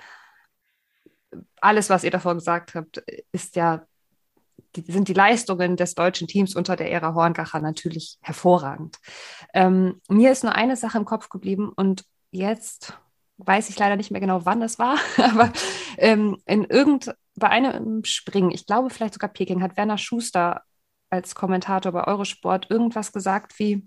alles, was ihr davor gesagt habt, ist ja, die, sind die Leistungen des deutschen Teams unter der Ära Horngacher natürlich hervorragend. Ähm, mir ist nur eine Sache im Kopf geblieben und jetzt weiß ich leider nicht mehr genau, wann es war, aber ähm, in irgend, bei einem Springen, ich glaube vielleicht sogar Peking, hat Werner Schuster als Kommentator bei Eurosport irgendwas gesagt wie,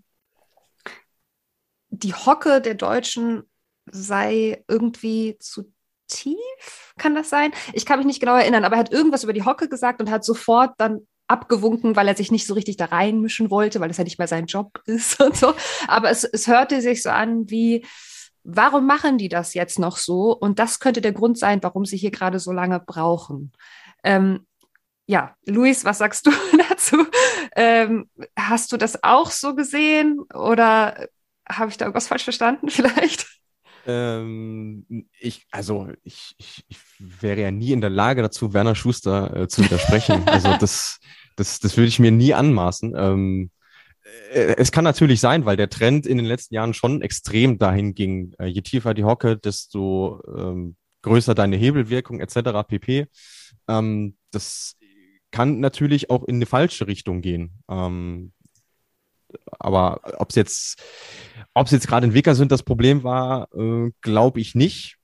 die Hocke der Deutschen sei irgendwie zu tief, kann das sein? Ich kann mich nicht genau erinnern, aber er hat irgendwas über die Hocke gesagt und hat sofort dann abgewunken, weil er sich nicht so richtig da reinmischen wollte, weil es ja nicht mehr sein Job ist und so. Aber es, es hörte sich so an wie, warum machen die das jetzt noch so? Und das könnte der Grund sein, warum sie hier gerade so lange brauchen. Ähm, ja, Luis, was sagst du dazu? Ähm, hast du das auch so gesehen oder habe ich da irgendwas falsch verstanden vielleicht? Ähm, ich, also ich, ich, ich, wäre ja nie in der Lage dazu, Werner Schuster äh, zu widersprechen. also das, das, das würde ich mir nie anmaßen. Ähm, äh, es kann natürlich sein, weil der Trend in den letzten Jahren schon extrem dahin ging. Äh, je tiefer die Hocke, desto ähm, größer deine Hebelwirkung etc. pp. Ähm, das kann natürlich auch in eine falsche Richtung gehen. Ähm, aber ob es jetzt, ob es jetzt gerade Entwickler sind, das Problem war, äh, glaube ich nicht,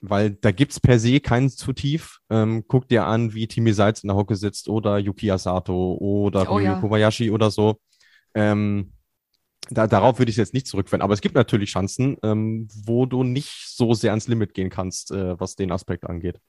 weil da gibt's per se keinen zu tief. Ähm, guck dir an, wie Timi Seitz in der Hocke sitzt oder Yuki Asato oder oh, Ryu ja. Kobayashi oder so. Ähm, da, darauf würde ich jetzt nicht zurückführen. Aber es gibt natürlich Chancen, ähm, wo du nicht so sehr ans Limit gehen kannst, äh, was den Aspekt angeht.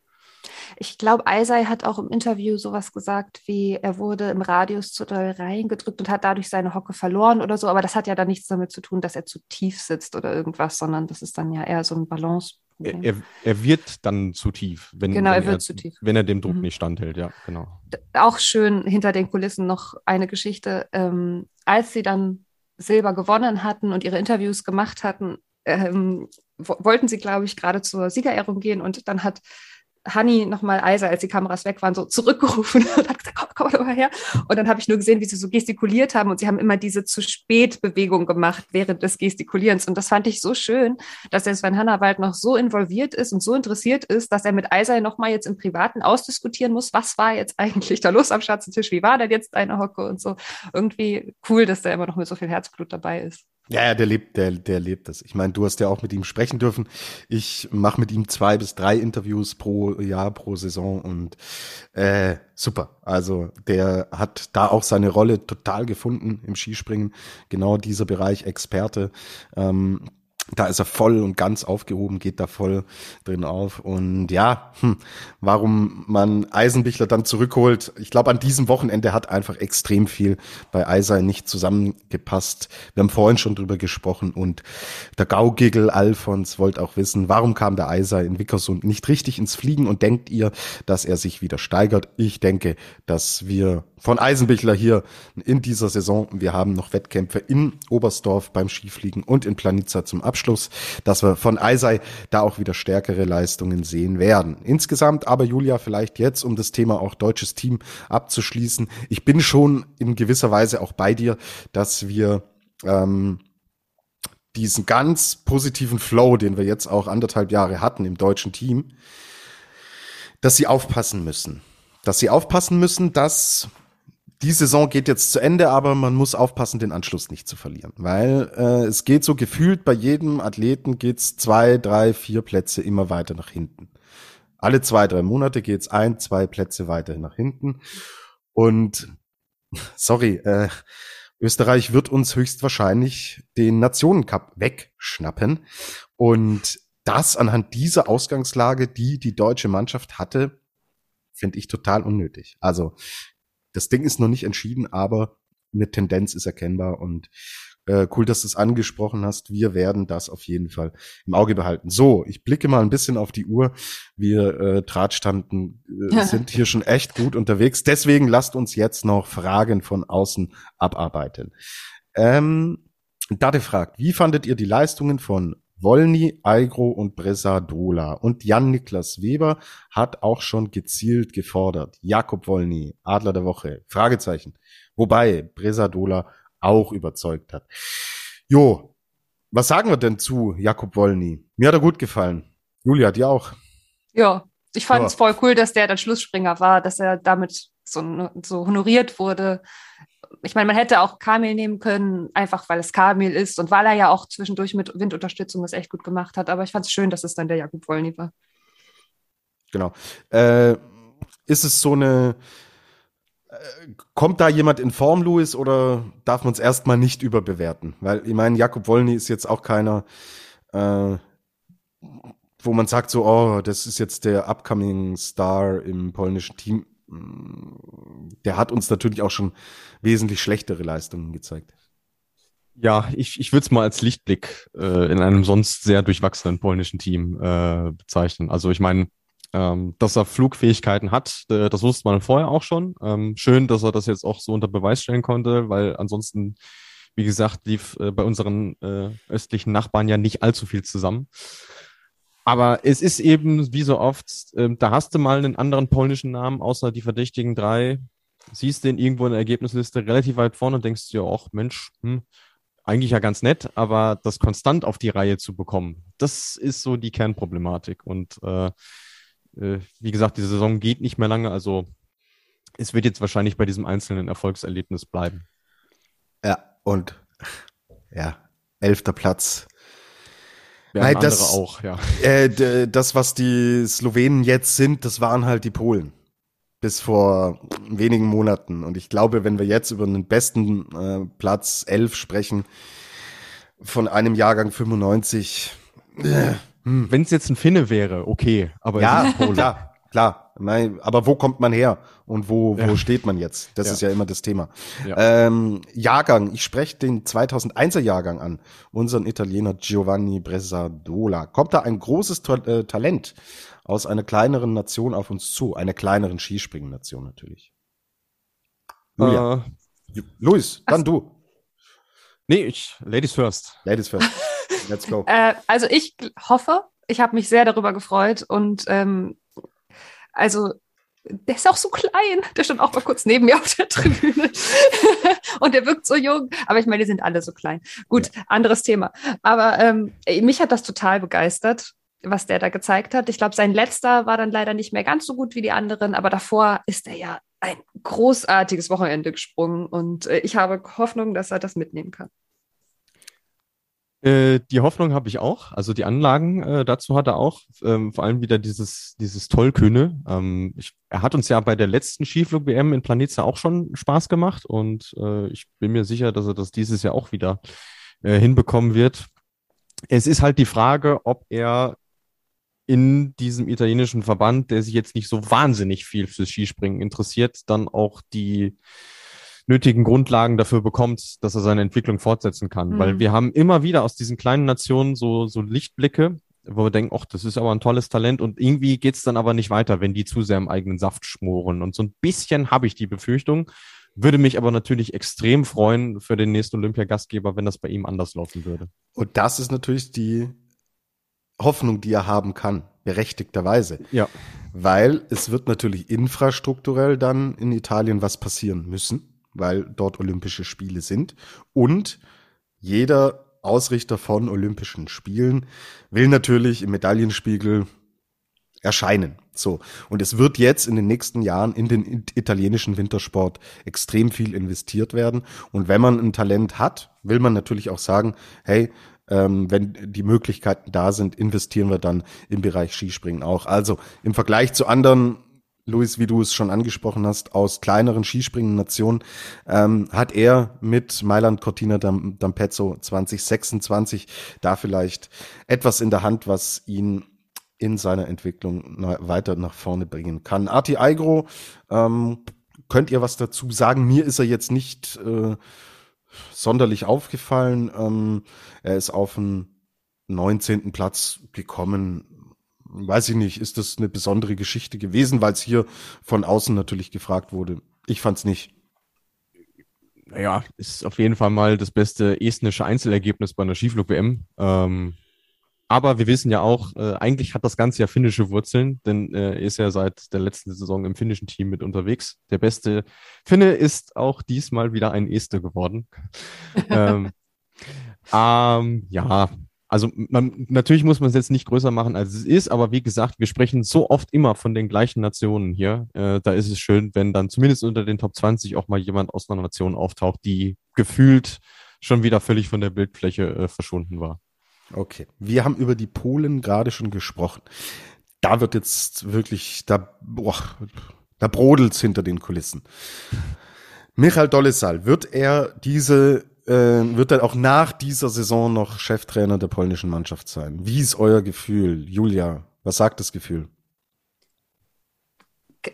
Ich glaube, Eisei hat auch im Interview sowas gesagt, wie er wurde im Radius zu doll reingedrückt und hat dadurch seine Hocke verloren oder so. Aber das hat ja dann nichts damit zu tun, dass er zu tief sitzt oder irgendwas, sondern das ist dann ja eher so ein Balance. Er, er, wird dann zu tief, wenn, genau, wenn er, zu tief. wenn er dem Druck mhm. nicht standhält, ja, genau. Auch schön hinter den Kulissen noch eine Geschichte. Ähm, als sie dann Silber gewonnen hatten und ihre Interviews gemacht hatten, ähm, wollten sie, glaube ich, gerade zur Siegerehrung gehen und dann hat Hanni nochmal Eiser, als die Kameras weg waren, so zurückgerufen und hat gesagt, komm, komm doch mal her. Und dann habe ich nur gesehen, wie sie so gestikuliert haben und sie haben immer diese zu spät Bewegung gemacht während des Gestikulierens. Und das fand ich so schön, dass der Sven Hannawald noch so involviert ist und so interessiert ist, dass er mit Eiser nochmal jetzt im Privaten ausdiskutieren muss, was war jetzt eigentlich da los am Schatzentisch, wie war denn jetzt deine Hocke und so. Irgendwie cool, dass der immer noch mit so viel Herzblut dabei ist. Ja, ja, der lebt, der, der lebt das. Ich meine, du hast ja auch mit ihm sprechen dürfen. Ich mache mit ihm zwei bis drei Interviews pro Jahr, pro Saison und äh, super. Also der hat da auch seine Rolle total gefunden im Skispringen. Genau dieser Bereich Experte. Ähm, da ist er voll und ganz aufgehoben, geht da voll drin auf. Und ja, hm, warum man Eisenbichler dann zurückholt, ich glaube, an diesem Wochenende hat einfach extrem viel bei Eisei nicht zusammengepasst. Wir haben vorhin schon drüber gesprochen und der Gaugigel Alfons wollte auch wissen, warum kam der Eisei in Wickersund nicht richtig ins Fliegen und denkt ihr, dass er sich wieder steigert? Ich denke, dass wir von Eisenbichler hier in dieser Saison, wir haben noch Wettkämpfe in Oberstdorf beim Skifliegen und in Planica zum Abschluss, dass wir von Eisei da auch wieder stärkere Leistungen sehen werden. Insgesamt aber Julia vielleicht jetzt, um das Thema auch deutsches Team abzuschließen. Ich bin schon in gewisser Weise auch bei dir, dass wir ähm, diesen ganz positiven Flow, den wir jetzt auch anderthalb Jahre hatten im deutschen Team, dass sie aufpassen müssen. Dass sie aufpassen müssen, dass die Saison geht jetzt zu Ende, aber man muss aufpassen, den Anschluss nicht zu verlieren, weil äh, es geht so gefühlt bei jedem Athleten geht's zwei, drei, vier Plätze immer weiter nach hinten. Alle zwei, drei Monate geht's ein, zwei Plätze weiter nach hinten und sorry, äh, Österreich wird uns höchstwahrscheinlich den Nationencup wegschnappen und das anhand dieser Ausgangslage, die die deutsche Mannschaft hatte, finde ich total unnötig. Also das Ding ist noch nicht entschieden, aber eine Tendenz ist erkennbar und äh, cool, dass du es angesprochen hast. Wir werden das auf jeden Fall im Auge behalten. So, ich blicke mal ein bisschen auf die Uhr. Wir äh, Drahtstanden äh, sind hier schon echt gut unterwegs. Deswegen lasst uns jetzt noch Fragen von außen abarbeiten. Ähm, Dade fragt, wie fandet ihr die Leistungen von Wolny, Aigro und Bresadola. Und Jan-Niklas Weber hat auch schon gezielt gefordert. Jakob Wolny, Adler der Woche, Fragezeichen. Wobei Bresadola auch überzeugt hat. Jo, was sagen wir denn zu Jakob Wolny? Mir hat er gut gefallen. Julia, dir auch? Ja, ich fand es voll cool, dass der dann Schlussspringer war, dass er damit so, so honoriert wurde ich meine, man hätte auch Kamil nehmen können, einfach weil es Kamil ist und weil er ja auch zwischendurch mit Windunterstützung das echt gut gemacht hat. Aber ich fand es schön, dass es dann der Jakub Wolny war. Genau. Äh, ist es so eine, äh, kommt da jemand in Form, Louis, oder darf man es erstmal nicht überbewerten? Weil, ich meine, Jakub Wolny ist jetzt auch keiner, äh, wo man sagt so, oh, das ist jetzt der upcoming Star im polnischen Team der hat uns natürlich auch schon wesentlich schlechtere Leistungen gezeigt. Ja, ich, ich würde es mal als Lichtblick äh, in einem sonst sehr durchwachsenen polnischen Team äh, bezeichnen. Also ich meine, ähm, dass er Flugfähigkeiten hat, äh, das wusste man vorher auch schon. Ähm, schön, dass er das jetzt auch so unter Beweis stellen konnte, weil ansonsten, wie gesagt, lief äh, bei unseren äh, östlichen Nachbarn ja nicht allzu viel zusammen. Aber es ist eben, wie so oft, äh, da hast du mal einen anderen polnischen Namen, außer die verdächtigen drei, siehst den irgendwo in der Ergebnisliste relativ weit vorne und denkst dir, ach Mensch, hm, eigentlich ja ganz nett, aber das konstant auf die Reihe zu bekommen, das ist so die Kernproblematik. Und äh, äh, wie gesagt, die Saison geht nicht mehr lange, also es wird jetzt wahrscheinlich bei diesem einzelnen Erfolgserlebnis bleiben. Ja, und ja, elfter Platz Nein, das, auch, ja. Äh, das, was die Slowenen jetzt sind, das waren halt die Polen. Bis vor wenigen Monaten. Und ich glaube, wenn wir jetzt über den besten äh, Platz 11 sprechen, von einem Jahrgang 95. Äh, hm. Wenn es jetzt ein Finne wäre, okay. Aber ja, klar. Klar, nein, aber wo kommt man her und wo, ja. wo steht man jetzt? Das ja. ist ja immer das Thema. Ja. Ähm, Jahrgang, ich spreche den 2001er Jahrgang an, unseren Italiener Giovanni Bresadola. Kommt da ein großes Ta äh, Talent aus einer kleineren Nation auf uns zu, einer kleineren Skispringen-Nation natürlich. Julia. Äh, Luis, dann du. Nee, ich, Ladies first. Ladies first. Let's go. äh, also ich hoffe, ich habe mich sehr darüber gefreut und ähm, Also der ist auch so klein. Der stand auch mal kurz neben mir auf der Tribüne. und der wirkt so jung. Aber ich meine, die sind alle so klein. Gut, anderes Thema. Aber ähm, mich hat das total begeistert, was der da gezeigt hat. Ich glaube, sein letzter war dann leider nicht mehr ganz so gut wie die anderen, aber davor ist er ja ein großartiges Wochenende gesprungen. Und äh, ich habe Hoffnung, dass er das mitnehmen kann. Äh, die Hoffnung habe ich auch. Also die Anlagen äh, dazu hat er auch. Ähm, vor allem wieder dieses, dieses Tollkühne. Ähm, ich, er hat uns ja bei der letzten Skiflug-WM in Planitza auch schon Spaß gemacht und äh, ich bin mir sicher, dass er das dieses Jahr auch wieder äh, hinbekommen wird. Es ist halt die Frage, ob er in diesem italienischen Verband, der sich jetzt nicht so wahnsinnig viel fürs Skispringen interessiert, dann auch die nötigen Grundlagen dafür bekommt, dass er seine Entwicklung fortsetzen kann. Mhm. Weil wir haben immer wieder aus diesen kleinen Nationen so, so Lichtblicke, wo wir denken, ach, das ist aber ein tolles Talent und irgendwie geht's dann aber nicht weiter, wenn die zu sehr im eigenen Saft schmoren. Und so ein bisschen habe ich die Befürchtung, würde mich aber natürlich extrem freuen für den nächsten Olympiagastgeber, wenn das bei ihm anders laufen würde. Und das ist natürlich die Hoffnung, die er haben kann, berechtigterweise. Ja. Weil es wird natürlich infrastrukturell dann in Italien was passieren müssen weil dort Olympische Spiele sind. Und jeder Ausrichter von Olympischen Spielen will natürlich im Medaillenspiegel erscheinen. So. Und es wird jetzt in den nächsten Jahren in den italienischen Wintersport extrem viel investiert werden. Und wenn man ein Talent hat, will man natürlich auch sagen, hey, ähm, wenn die Möglichkeiten da sind, investieren wir dann im Bereich Skispringen auch. Also im Vergleich zu anderen Luis, wie du es schon angesprochen hast, aus kleineren Skispringen-Nationen, ähm, hat er mit Mailand Cortina d'Ampezzo 2026 da vielleicht etwas in der Hand, was ihn in seiner Entwicklung weiter nach vorne bringen kann. Arti Aigro, ähm, könnt ihr was dazu sagen? Mir ist er jetzt nicht äh, sonderlich aufgefallen. Ähm, er ist auf den 19. Platz gekommen weiß ich nicht, ist das eine besondere Geschichte gewesen, weil es hier von außen natürlich gefragt wurde. Ich fand's nicht. Naja, ist auf jeden Fall mal das beste estnische Einzelergebnis bei einer Skiflug-WM. Ähm, aber wir wissen ja auch, äh, eigentlich hat das Ganze ja finnische Wurzeln, denn äh, er ist ja seit der letzten Saison im finnischen Team mit unterwegs. Der beste Finne ist auch diesmal wieder ein Este geworden. ähm, ähm, ja, also man, natürlich muss man es jetzt nicht größer machen, als es ist, aber wie gesagt, wir sprechen so oft immer von den gleichen Nationen hier. Äh, da ist es schön, wenn dann zumindest unter den Top 20 auch mal jemand aus einer Nation auftaucht, die gefühlt schon wieder völlig von der Bildfläche äh, verschwunden war. Okay, wir haben über die Polen gerade schon gesprochen. Da wird jetzt wirklich, da, boah, da brodelt's hinter den Kulissen. Michael Dollesal, wird er diese äh, wird er auch nach dieser Saison noch Cheftrainer der polnischen Mannschaft sein. Wie ist euer Gefühl, Julia? Was sagt das Gefühl?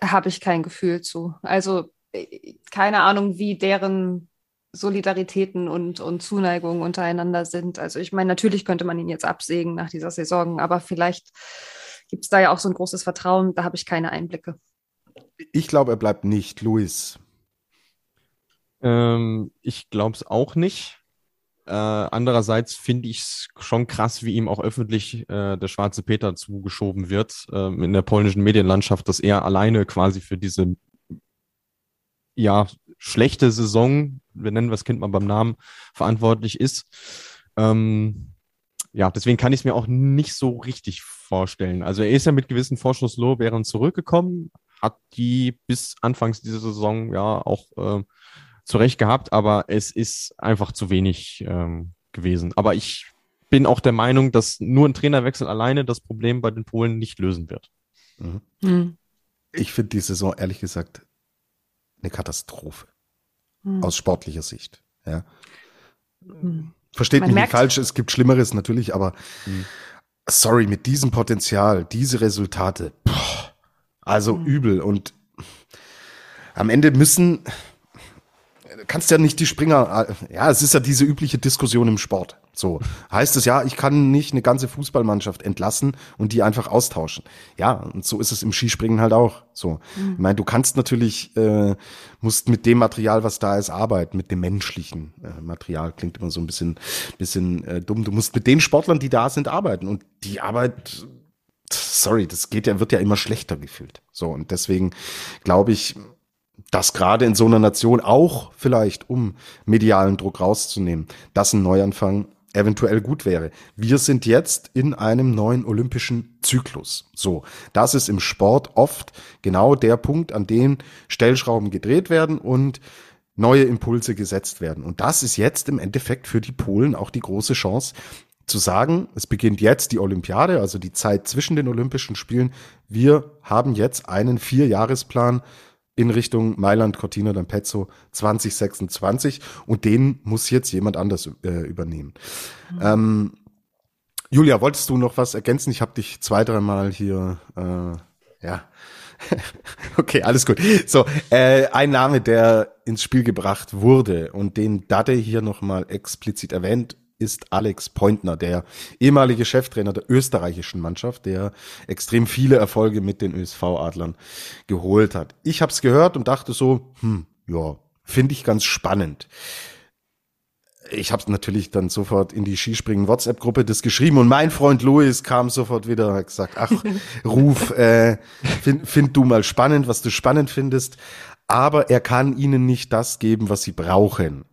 Habe ich kein Gefühl zu. Also äh, keine Ahnung, wie deren Solidaritäten und, und Zuneigungen untereinander sind. Also ich meine, natürlich könnte man ihn jetzt absägen nach dieser Saison, aber vielleicht gibt es da ja auch so ein großes Vertrauen, da habe ich keine Einblicke. Ich glaube, er bleibt nicht. Luis, ähm, ich glaube es auch nicht. Äh, andererseits finde ich es schon krass, wie ihm auch öffentlich äh, der schwarze Peter zugeschoben wird äh, in der polnischen Medienlandschaft, dass er alleine quasi für diese ja schlechte Saison, wir nennen das Kind mal beim Namen, verantwortlich ist. Ähm, ja, deswegen kann ich es mir auch nicht so richtig vorstellen. Also er ist ja mit gewissen Vorschusslorbeeren zurückgekommen, hat die bis anfangs dieser Saison ja auch äh, zurecht gehabt, aber es ist einfach zu wenig ähm, gewesen. Aber ich bin auch der Meinung, dass nur ein Trainerwechsel alleine das Problem bei den Polen nicht lösen wird. Mhm. Mhm. Ich finde die Saison ehrlich gesagt eine Katastrophe mhm. aus sportlicher Sicht. Ja. Mhm. Versteht Man mich nicht falsch, es gibt Schlimmeres natürlich, aber mhm. sorry, mit diesem Potenzial, diese Resultate, boah, also mhm. übel und am Ende müssen, kannst ja nicht die Springer, äh, ja, es ist ja diese übliche Diskussion im Sport. So heißt es ja, ich kann nicht eine ganze Fußballmannschaft entlassen und die einfach austauschen. Ja, und so ist es im Skispringen halt auch. So, mhm. ich meine, du kannst natürlich, äh, musst mit dem Material, was da ist, arbeiten, mit dem menschlichen äh, Material. Klingt immer so ein bisschen, bisschen äh, dumm. Du musst mit den Sportlern, die da sind, arbeiten und die Arbeit sorry, das geht ja, wird ja immer schlechter gefühlt. So, und deswegen glaube ich, dass gerade in so einer Nation auch vielleicht, um medialen Druck rauszunehmen, dass ein Neuanfang eventuell gut wäre. Wir sind jetzt in einem neuen olympischen Zyklus. So, das ist im Sport oft genau der Punkt, an dem Stellschrauben gedreht werden und neue Impulse gesetzt werden. Und das ist jetzt im Endeffekt für die Polen auch die große Chance, zu sagen, es beginnt jetzt die Olympiade, also die Zeit zwischen den Olympischen Spielen. Wir haben jetzt einen Vierjahresplan in Richtung Mailand, Cortina d'Ampezzo 2026 und den muss jetzt jemand anders äh, übernehmen. Mhm. Ähm, Julia, wolltest du noch was ergänzen? Ich habe dich zwei, dreimal hier, äh, ja. okay, alles gut. So, äh, ein Name, der ins Spiel gebracht wurde und den Dade hier nochmal explizit erwähnt, ist Alex Pointner, der ehemalige Cheftrainer der österreichischen Mannschaft, der extrem viele Erfolge mit den ÖSV-Adlern geholt hat. Ich habe es gehört und dachte so, hm, ja, finde ich ganz spannend. Ich habe natürlich dann sofort in die Skispringen WhatsApp-Gruppe das geschrieben und mein Freund Louis kam sofort wieder hat gesagt, ach, Ruf, äh, find, find du mal spannend, was du spannend findest, aber er kann ihnen nicht das geben, was sie brauchen.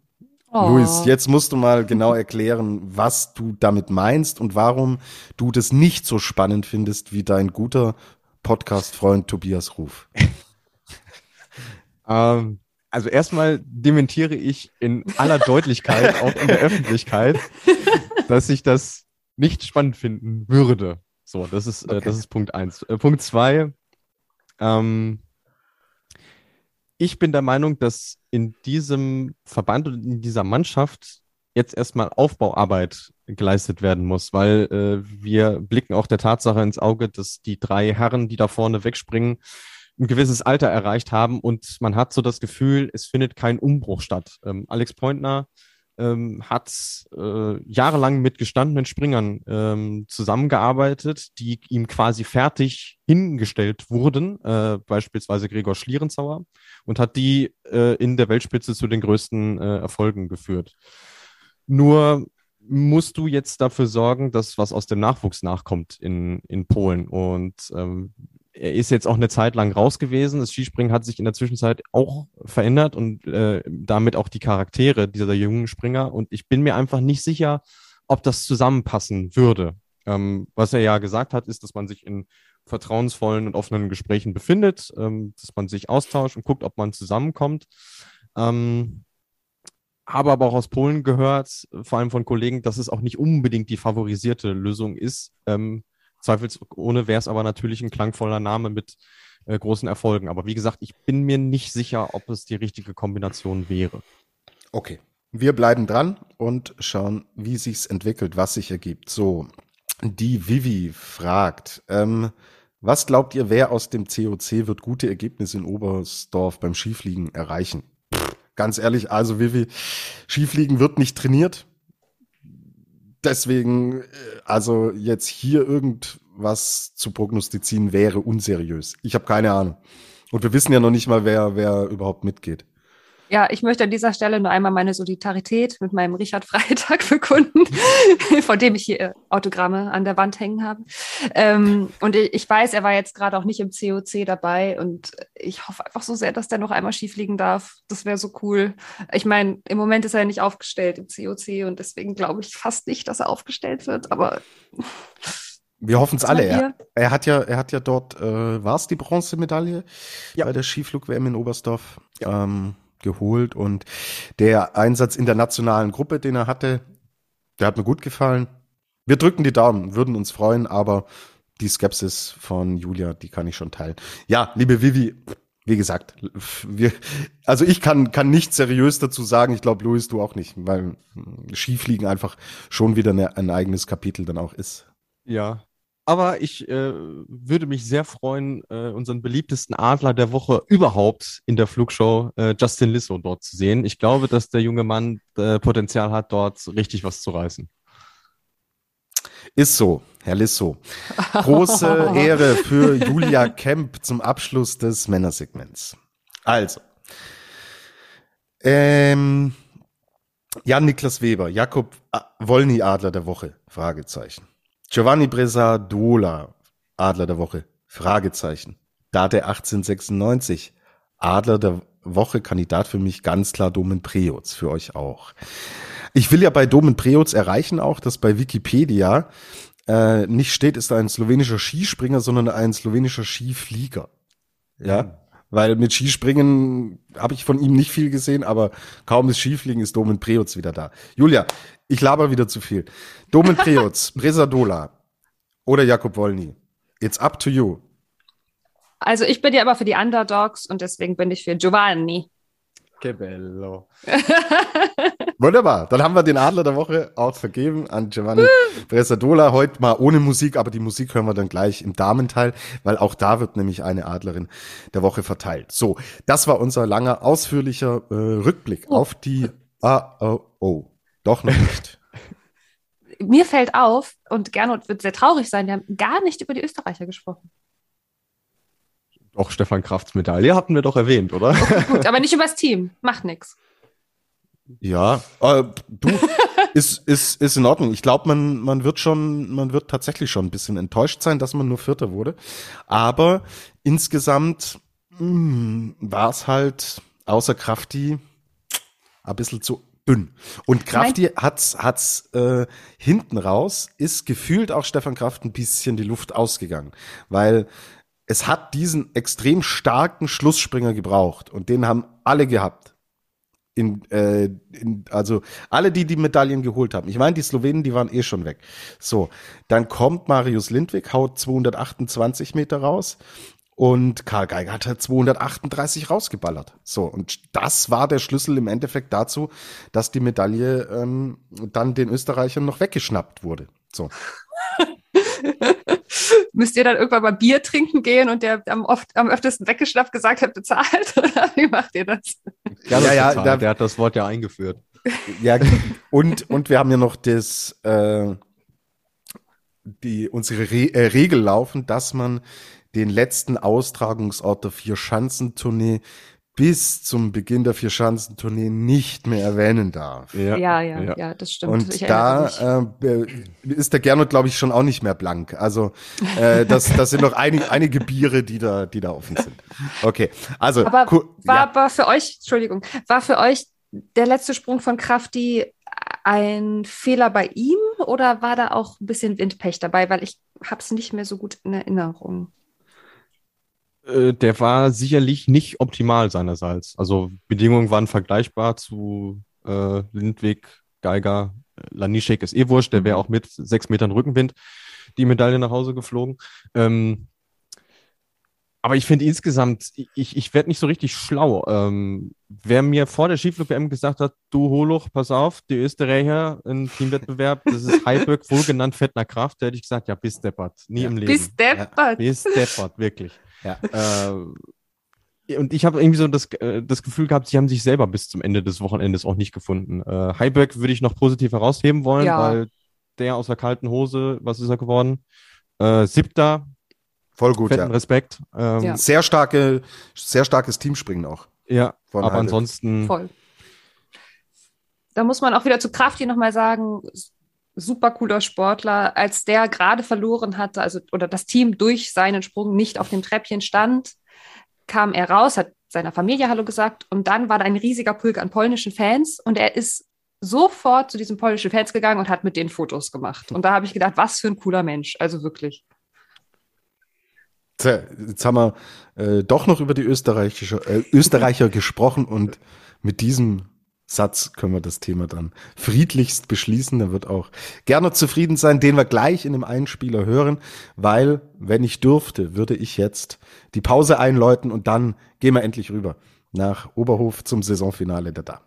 Oh. Luis, jetzt musst du mal genau erklären, was du damit meinst und warum du das nicht so spannend findest wie dein guter Podcast-Freund Tobias Ruf. ähm, also erstmal dementiere ich in aller Deutlichkeit, auch in der Öffentlichkeit, dass ich das nicht spannend finden würde. So, das ist, okay. äh, das ist Punkt eins. Äh, Punkt zwei, ähm, ich bin der Meinung, dass in diesem Verband und in dieser Mannschaft jetzt erstmal Aufbauarbeit geleistet werden muss, weil äh, wir blicken auch der Tatsache ins Auge, dass die drei Herren, die da vorne wegspringen, ein gewisses Alter erreicht haben und man hat so das Gefühl, es findet kein Umbruch statt. Ähm, Alex Pointner ähm, hat äh, jahrelang mit gestandenen Springern ähm, zusammengearbeitet, die ihm quasi fertig hingestellt wurden, äh, beispielsweise Gregor Schlierenzauer, und hat die äh, in der Weltspitze zu den größten äh, Erfolgen geführt. Nur musst du jetzt dafür sorgen, dass was aus dem Nachwuchs nachkommt in, in Polen. Und ähm, er ist jetzt auch eine Zeit lang raus gewesen. Das Skispringen hat sich in der Zwischenzeit auch verändert und äh, damit auch die Charaktere dieser jungen Springer. Und ich bin mir einfach nicht sicher, ob das zusammenpassen würde. Ähm, was er ja gesagt hat, ist, dass man sich in vertrauensvollen und offenen Gesprächen befindet, ähm, dass man sich austauscht und guckt, ob man zusammenkommt. Ähm, habe aber auch aus Polen gehört, vor allem von Kollegen, dass es auch nicht unbedingt die favorisierte Lösung ist. Ähm, Zweifelsohne wäre es aber natürlich ein klangvoller Name mit äh, großen Erfolgen. Aber wie gesagt, ich bin mir nicht sicher, ob es die richtige Kombination wäre. Okay. Wir bleiben dran und schauen, wie sich's entwickelt, was sich ergibt. So, die Vivi fragt, ähm, was glaubt ihr, wer aus dem COC wird gute Ergebnisse in Oberstdorf beim Skifliegen erreichen? ganz ehrlich, also Vivi, Skifliegen wird nicht trainiert deswegen, äh, also jetzt hier irgendwas zu prognostizieren wäre unseriös. Ich habe keine Ahnung. Und wir wissen ja noch nicht mal, wer, wer überhaupt mitgeht. Ja, ich möchte an dieser Stelle nur einmal meine Solidarität mit meinem Richard Freitag bekunden, vor dem ich hier Autogramme an der Wand hängen habe. Ähm, und ich weiß, er war jetzt gerade auch nicht im COC dabei und ich hoffe einfach so sehr, dass der noch einmal schief liegen darf. Das wäre so cool. Ich meine, im Moment ist er ja nicht aufgestellt im COC und deswegen glaube ich fast nicht, dass er aufgestellt wird, aber wir hoffen es alle. Er, er, hat ja, er hat ja dort, äh, war es die Bronzemedaille ja. bei der Skiflug-WM in Oberstdorf. Ja. Ähm, geholt und der Einsatz in der nationalen Gruppe, den er hatte, der hat mir gut gefallen. Wir drücken die Daumen, würden uns freuen, aber die Skepsis von Julia, die kann ich schon teilen. Ja, liebe Vivi, wie gesagt, wir, also ich kann, kann nicht seriös dazu sagen, ich glaube, Luis, du auch nicht, weil Skifliegen einfach schon wieder eine, ein eigenes Kapitel dann auch ist. Ja, aber ich äh, würde mich sehr freuen, äh, unseren beliebtesten Adler der Woche überhaupt in der Flugshow, äh, Justin Lissow, dort zu sehen. Ich glaube, dass der junge Mann äh, Potenzial hat, dort richtig was zu reißen. Ist so, Herr Lissow. Große Ehre für Julia Kemp zum Abschluss des Männersegments. Also, ähm, Jan-Niklas Weber, Jakob Wolny Adler der Woche, Fragezeichen. Giovanni Bresadola, Adler der Woche? Fragezeichen. Date 1896. Adler der Woche Kandidat für mich ganz klar Domen Preoz, für euch auch. Ich will ja bei Domen Preoz erreichen auch, dass bei Wikipedia äh, nicht steht, ist ein slowenischer Skispringer, sondern ein slowenischer Skiflieger. Ja, mhm. weil mit Skispringen habe ich von ihm nicht viel gesehen, aber kaum ist Skifliegen ist Domen Preoz wieder da. Julia, ich laber wieder zu viel. Domen Preoz, Bresadola oder Jakob Wolny. It's up to you. Also ich bin ja immer für die Underdogs und deswegen bin ich für Giovanni. Che bello. Wunderbar. Dann haben wir den Adler der Woche auch vergeben an Giovanni Bresadola. Heute mal ohne Musik, aber die Musik hören wir dann gleich im Damenteil, weil auch da wird nämlich eine Adlerin der Woche verteilt. So, das war unser langer, ausführlicher äh, Rückblick oh. auf die oh. Doch noch nicht. Mir fällt auf, und Gernot wird sehr traurig sein, wir haben gar nicht über die Österreicher gesprochen. Auch Stefan Krafts Medaille hatten wir doch erwähnt, oder? Okay, gut, aber nicht über das Team. Macht nichts. Ja, äh, du, ist, ist, ist in Ordnung. Ich glaube, man, man wird schon, man wird tatsächlich schon ein bisschen enttäuscht sein, dass man nur Vierter wurde. Aber insgesamt hm, war es halt außer Krafti ein bisschen zu dünn. Und Krafti hat's, hat's äh, hinten raus, ist gefühlt auch Stefan Kraft ein bisschen die Luft ausgegangen. Weil es hat diesen extrem starken Schlussspringer gebraucht und den haben alle gehabt. In, äh, in, also alle, die die Medaillen geholt haben. Ich meine, die Slowenen, die waren eh schon weg. So, dann kommt Marius Lindwig, haut 228 Meter raus und Karl Geiger hat halt 238 rausgeballert. So, und das war der Schlüssel im Endeffekt dazu, dass die Medaille ähm, dann den Österreichern noch weggeschnappt wurde. So. Müsst ihr dann irgendwann mal Bier trinken gehen und der am, oft, am öftesten weggeschnappt gesagt hat, bezahlt? Oder wie macht ihr das? Ja, ja, ja da, der hat das Wort ja eingeführt. Ja, und, und wir haben ja noch das, äh, die, unsere Re äh, Regel laufen, dass man den letzten Austragungsort der Vier-Schanzentournee bis zum Beginn der Vierschanzentournee nicht mehr erwähnen darf. Ja, ja, ja, ja. ja das stimmt. Und da äh, ist der Gernot, glaube ich, schon auch nicht mehr blank. Also äh, das, das sind noch einige, einige Biere, die da, die da offen sind. Okay, also aber war, ja. war für euch, Entschuldigung, war für euch der letzte Sprung von Krafti ein Fehler bei ihm oder war da auch ein bisschen Windpech dabei, weil ich habe es nicht mehr so gut in Erinnerung. Äh, der war sicherlich nicht optimal seinerseits. Also Bedingungen waren vergleichbar zu äh, Lindwig, Geiger, Lanischek ist eh wurscht, der wäre mhm. auch mit sechs Metern Rückenwind die Medaille nach Hause geflogen. Ähm, aber ich finde insgesamt, ich, ich werde nicht so richtig schlau. Ähm, wer mir vor der Skiflug-WM gesagt hat, du Holoch, pass auf, die Österreicher im Teamwettbewerb, das ist Heiberg, wohl genannt Fettner Kraft, da hätte ich gesagt, ja, bis deppert, nie ja, im Leben. Bis deppert. Ja, bis deppert, wirklich. Ja. Äh, und ich habe irgendwie so das, äh, das Gefühl gehabt, sie haben sich selber bis zum Ende des Wochenendes auch nicht gefunden. Äh, Heiberg würde ich noch positiv herausheben wollen, ja. weil der aus der kalten Hose, was ist er geworden? Äh, siebter. Voll gut, ja. Respekt. Ähm, ja. Sehr starke, sehr starkes Teamspringen auch. Ja, aber Heiberg. ansonsten. Voll. Da muss man auch wieder zu Kraft hier nochmal sagen, super cooler Sportler, als der gerade verloren hatte, also oder das Team durch seinen Sprung nicht auf dem Treppchen stand, kam er raus, hat seiner Familie Hallo gesagt und dann war da ein riesiger Pulk an polnischen Fans und er ist sofort zu diesen polnischen Fans gegangen und hat mit denen Fotos gemacht. Und da habe ich gedacht, was für ein cooler Mensch, also wirklich. Jetzt haben wir äh, doch noch über die Österreichische, äh, Österreicher gesprochen und mit diesem Satz können wir das Thema dann friedlichst beschließen. Da wird auch gerne zufrieden sein, den wir gleich in dem Einspieler hören, weil, wenn ich dürfte, würde ich jetzt die Pause einläuten und dann gehen wir endlich rüber nach Oberhof zum Saisonfinale der Damen.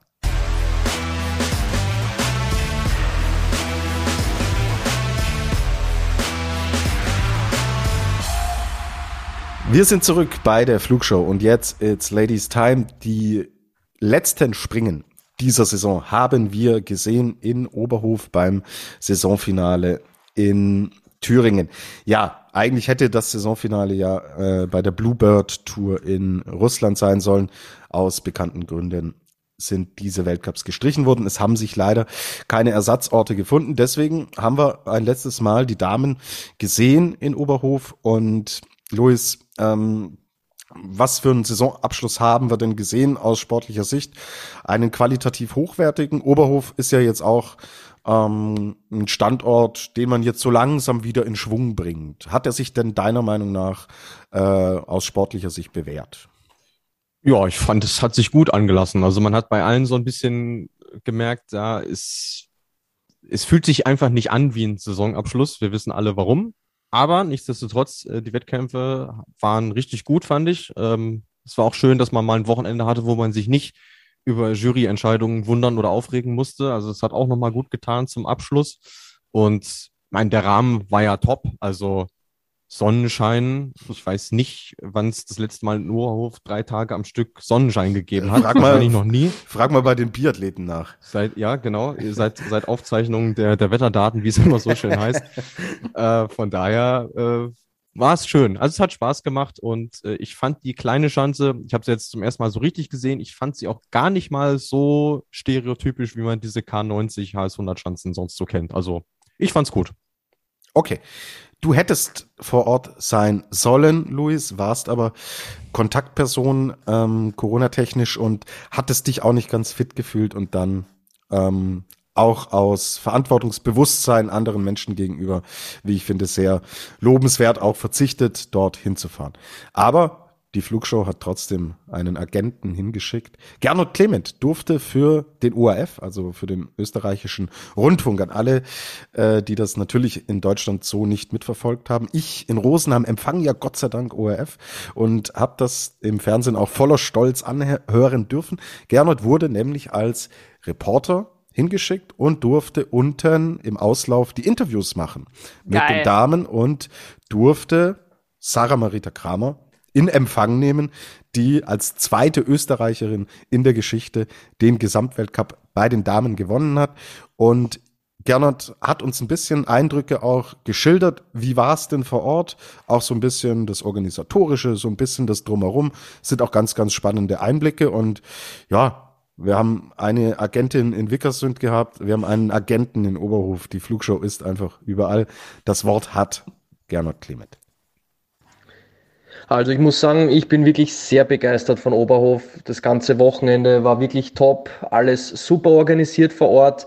Wir sind zurück bei der Flugshow und jetzt it's Ladies Time. Die letzten Springen dieser Saison haben wir gesehen in Oberhof beim Saisonfinale in Thüringen. Ja, eigentlich hätte das Saisonfinale ja äh, bei der Bluebird Tour in Russland sein sollen. Aus bekannten Gründen sind diese Weltcups gestrichen worden. Es haben sich leider keine Ersatzorte gefunden. Deswegen haben wir ein letztes Mal die Damen gesehen in Oberhof und Luis, ähm, was für einen Saisonabschluss haben wir denn gesehen aus sportlicher Sicht? Einen qualitativ hochwertigen. Oberhof ist ja jetzt auch ähm, ein Standort, den man jetzt so langsam wieder in Schwung bringt. Hat er sich denn deiner Meinung nach äh, aus sportlicher Sicht bewährt? Ja, ich fand, es hat sich gut angelassen. Also man hat bei allen so ein bisschen gemerkt, da ist, es fühlt sich einfach nicht an wie ein Saisonabschluss. Wir wissen alle warum. Aber nichtsdestotrotz, äh, die Wettkämpfe waren richtig gut, fand ich. Ähm, es war auch schön, dass man mal ein Wochenende hatte, wo man sich nicht über Juryentscheidungen wundern oder aufregen musste. Also es hat auch nochmal gut getan zum Abschluss. Und mein, der Rahmen war ja top. Also Sonnenschein. Ich weiß nicht, wann es das letzte Mal in Oberhof drei Tage am Stück Sonnenschein gegeben hat. Frag mal, noch nie. Frag mal bei den Biathleten nach. Seit, ja, genau. Seit, seit Aufzeichnung der, der Wetterdaten, wie es immer so schön heißt. äh, von daher äh, war es schön. Also es hat Spaß gemacht und äh, ich fand die kleine Chance, ich habe sie jetzt zum ersten Mal so richtig gesehen, ich fand sie auch gar nicht mal so stereotypisch, wie man diese K90 HS100 Schanzen sonst so kennt. Also ich fand's gut. Okay. Du hättest vor Ort sein sollen, Luis, warst aber Kontaktperson ähm, Corona-technisch und hattest dich auch nicht ganz fit gefühlt und dann ähm, auch aus Verantwortungsbewusstsein anderen Menschen gegenüber, wie ich finde, sehr lobenswert auch verzichtet, dort hinzufahren. Aber die Flugshow hat trotzdem einen Agenten hingeschickt. Gernot Clement durfte für den ORF, also für den österreichischen Rundfunk, an alle, äh, die das natürlich in Deutschland so nicht mitverfolgt haben. Ich in Rosenheim empfange ja Gott sei Dank ORF und habe das im Fernsehen auch voller Stolz anhören dürfen. Gernot wurde nämlich als Reporter hingeschickt und durfte unten im Auslauf die Interviews machen mit Geil. den Damen und durfte Sarah Marita Kramer in Empfang nehmen, die als zweite Österreicherin in der Geschichte den Gesamtweltcup bei den Damen gewonnen hat. Und Gernot hat uns ein bisschen Eindrücke auch geschildert. Wie war es denn vor Ort? Auch so ein bisschen das Organisatorische, so ein bisschen das Drumherum. Sind auch ganz, ganz spannende Einblicke. Und ja, wir haben eine Agentin in Wickersund gehabt. Wir haben einen Agenten in Oberhof. Die Flugshow ist einfach überall. Das Wort hat Gernot Clement. Also ich muss sagen, ich bin wirklich sehr begeistert von Oberhof. Das ganze Wochenende war wirklich top, alles super organisiert vor Ort.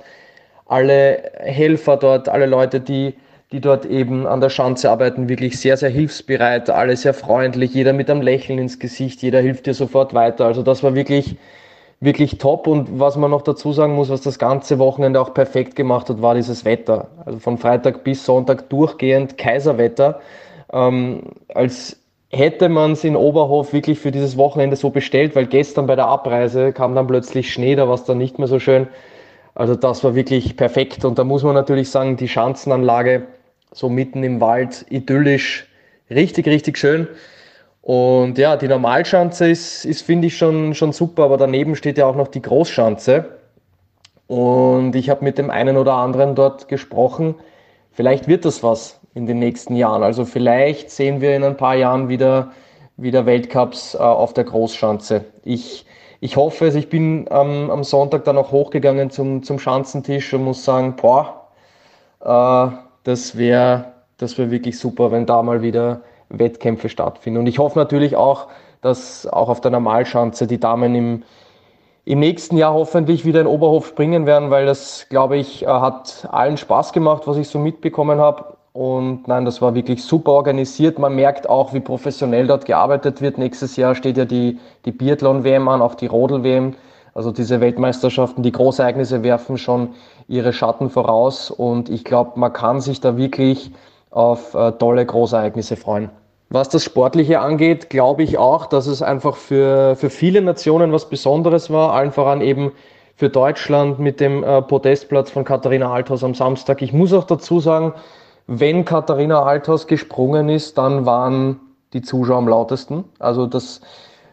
Alle Helfer dort, alle Leute, die, die dort eben an der Schanze arbeiten, wirklich sehr, sehr hilfsbereit, alle sehr freundlich, jeder mit einem Lächeln ins Gesicht, jeder hilft dir sofort weiter. Also das war wirklich, wirklich top. Und was man noch dazu sagen muss, was das ganze Wochenende auch perfekt gemacht hat, war dieses Wetter. Also von Freitag bis Sonntag durchgehend Kaiserwetter. Ähm, als hätte man es in Oberhof wirklich für dieses Wochenende so bestellt, weil gestern bei der Abreise kam dann plötzlich Schnee, da war es dann nicht mehr so schön. Also das war wirklich perfekt. Und da muss man natürlich sagen, die Schanzenanlage so mitten im Wald, idyllisch, richtig, richtig schön. Und ja, die Normalschanze ist, ist finde ich, schon, schon super, aber daneben steht ja auch noch die Großschanze. Und ich habe mit dem einen oder anderen dort gesprochen. Vielleicht wird das was in den nächsten Jahren. Also vielleicht sehen wir in ein paar Jahren wieder, wieder Weltcups äh, auf der Großschanze. Ich, ich hoffe es. Ich bin ähm, am Sonntag dann auch hochgegangen zum, zum Schanzentisch und muss sagen, boah, äh, das wäre das wär wirklich super, wenn da mal wieder Wettkämpfe stattfinden. Und ich hoffe natürlich auch, dass auch auf der Normalschanze die Damen im, im nächsten Jahr hoffentlich wieder in Oberhof springen werden, weil das, glaube ich, äh, hat allen Spaß gemacht, was ich so mitbekommen habe. Und nein, das war wirklich super organisiert. Man merkt auch, wie professionell dort gearbeitet wird. Nächstes Jahr steht ja die, die Biathlon-WM an, auch die Rodel-WM. Also diese Weltmeisterschaften, die Großereignisse werfen schon ihre Schatten voraus. Und ich glaube, man kann sich da wirklich auf äh, tolle Großereignisse freuen. Was das Sportliche angeht, glaube ich auch, dass es einfach für, für viele Nationen was Besonderes war. Allen voran eben für Deutschland mit dem äh, Podestplatz von Katharina Althaus am Samstag. Ich muss auch dazu sagen, wenn Katharina Althaus gesprungen ist, dann waren die Zuschauer am lautesten. Also das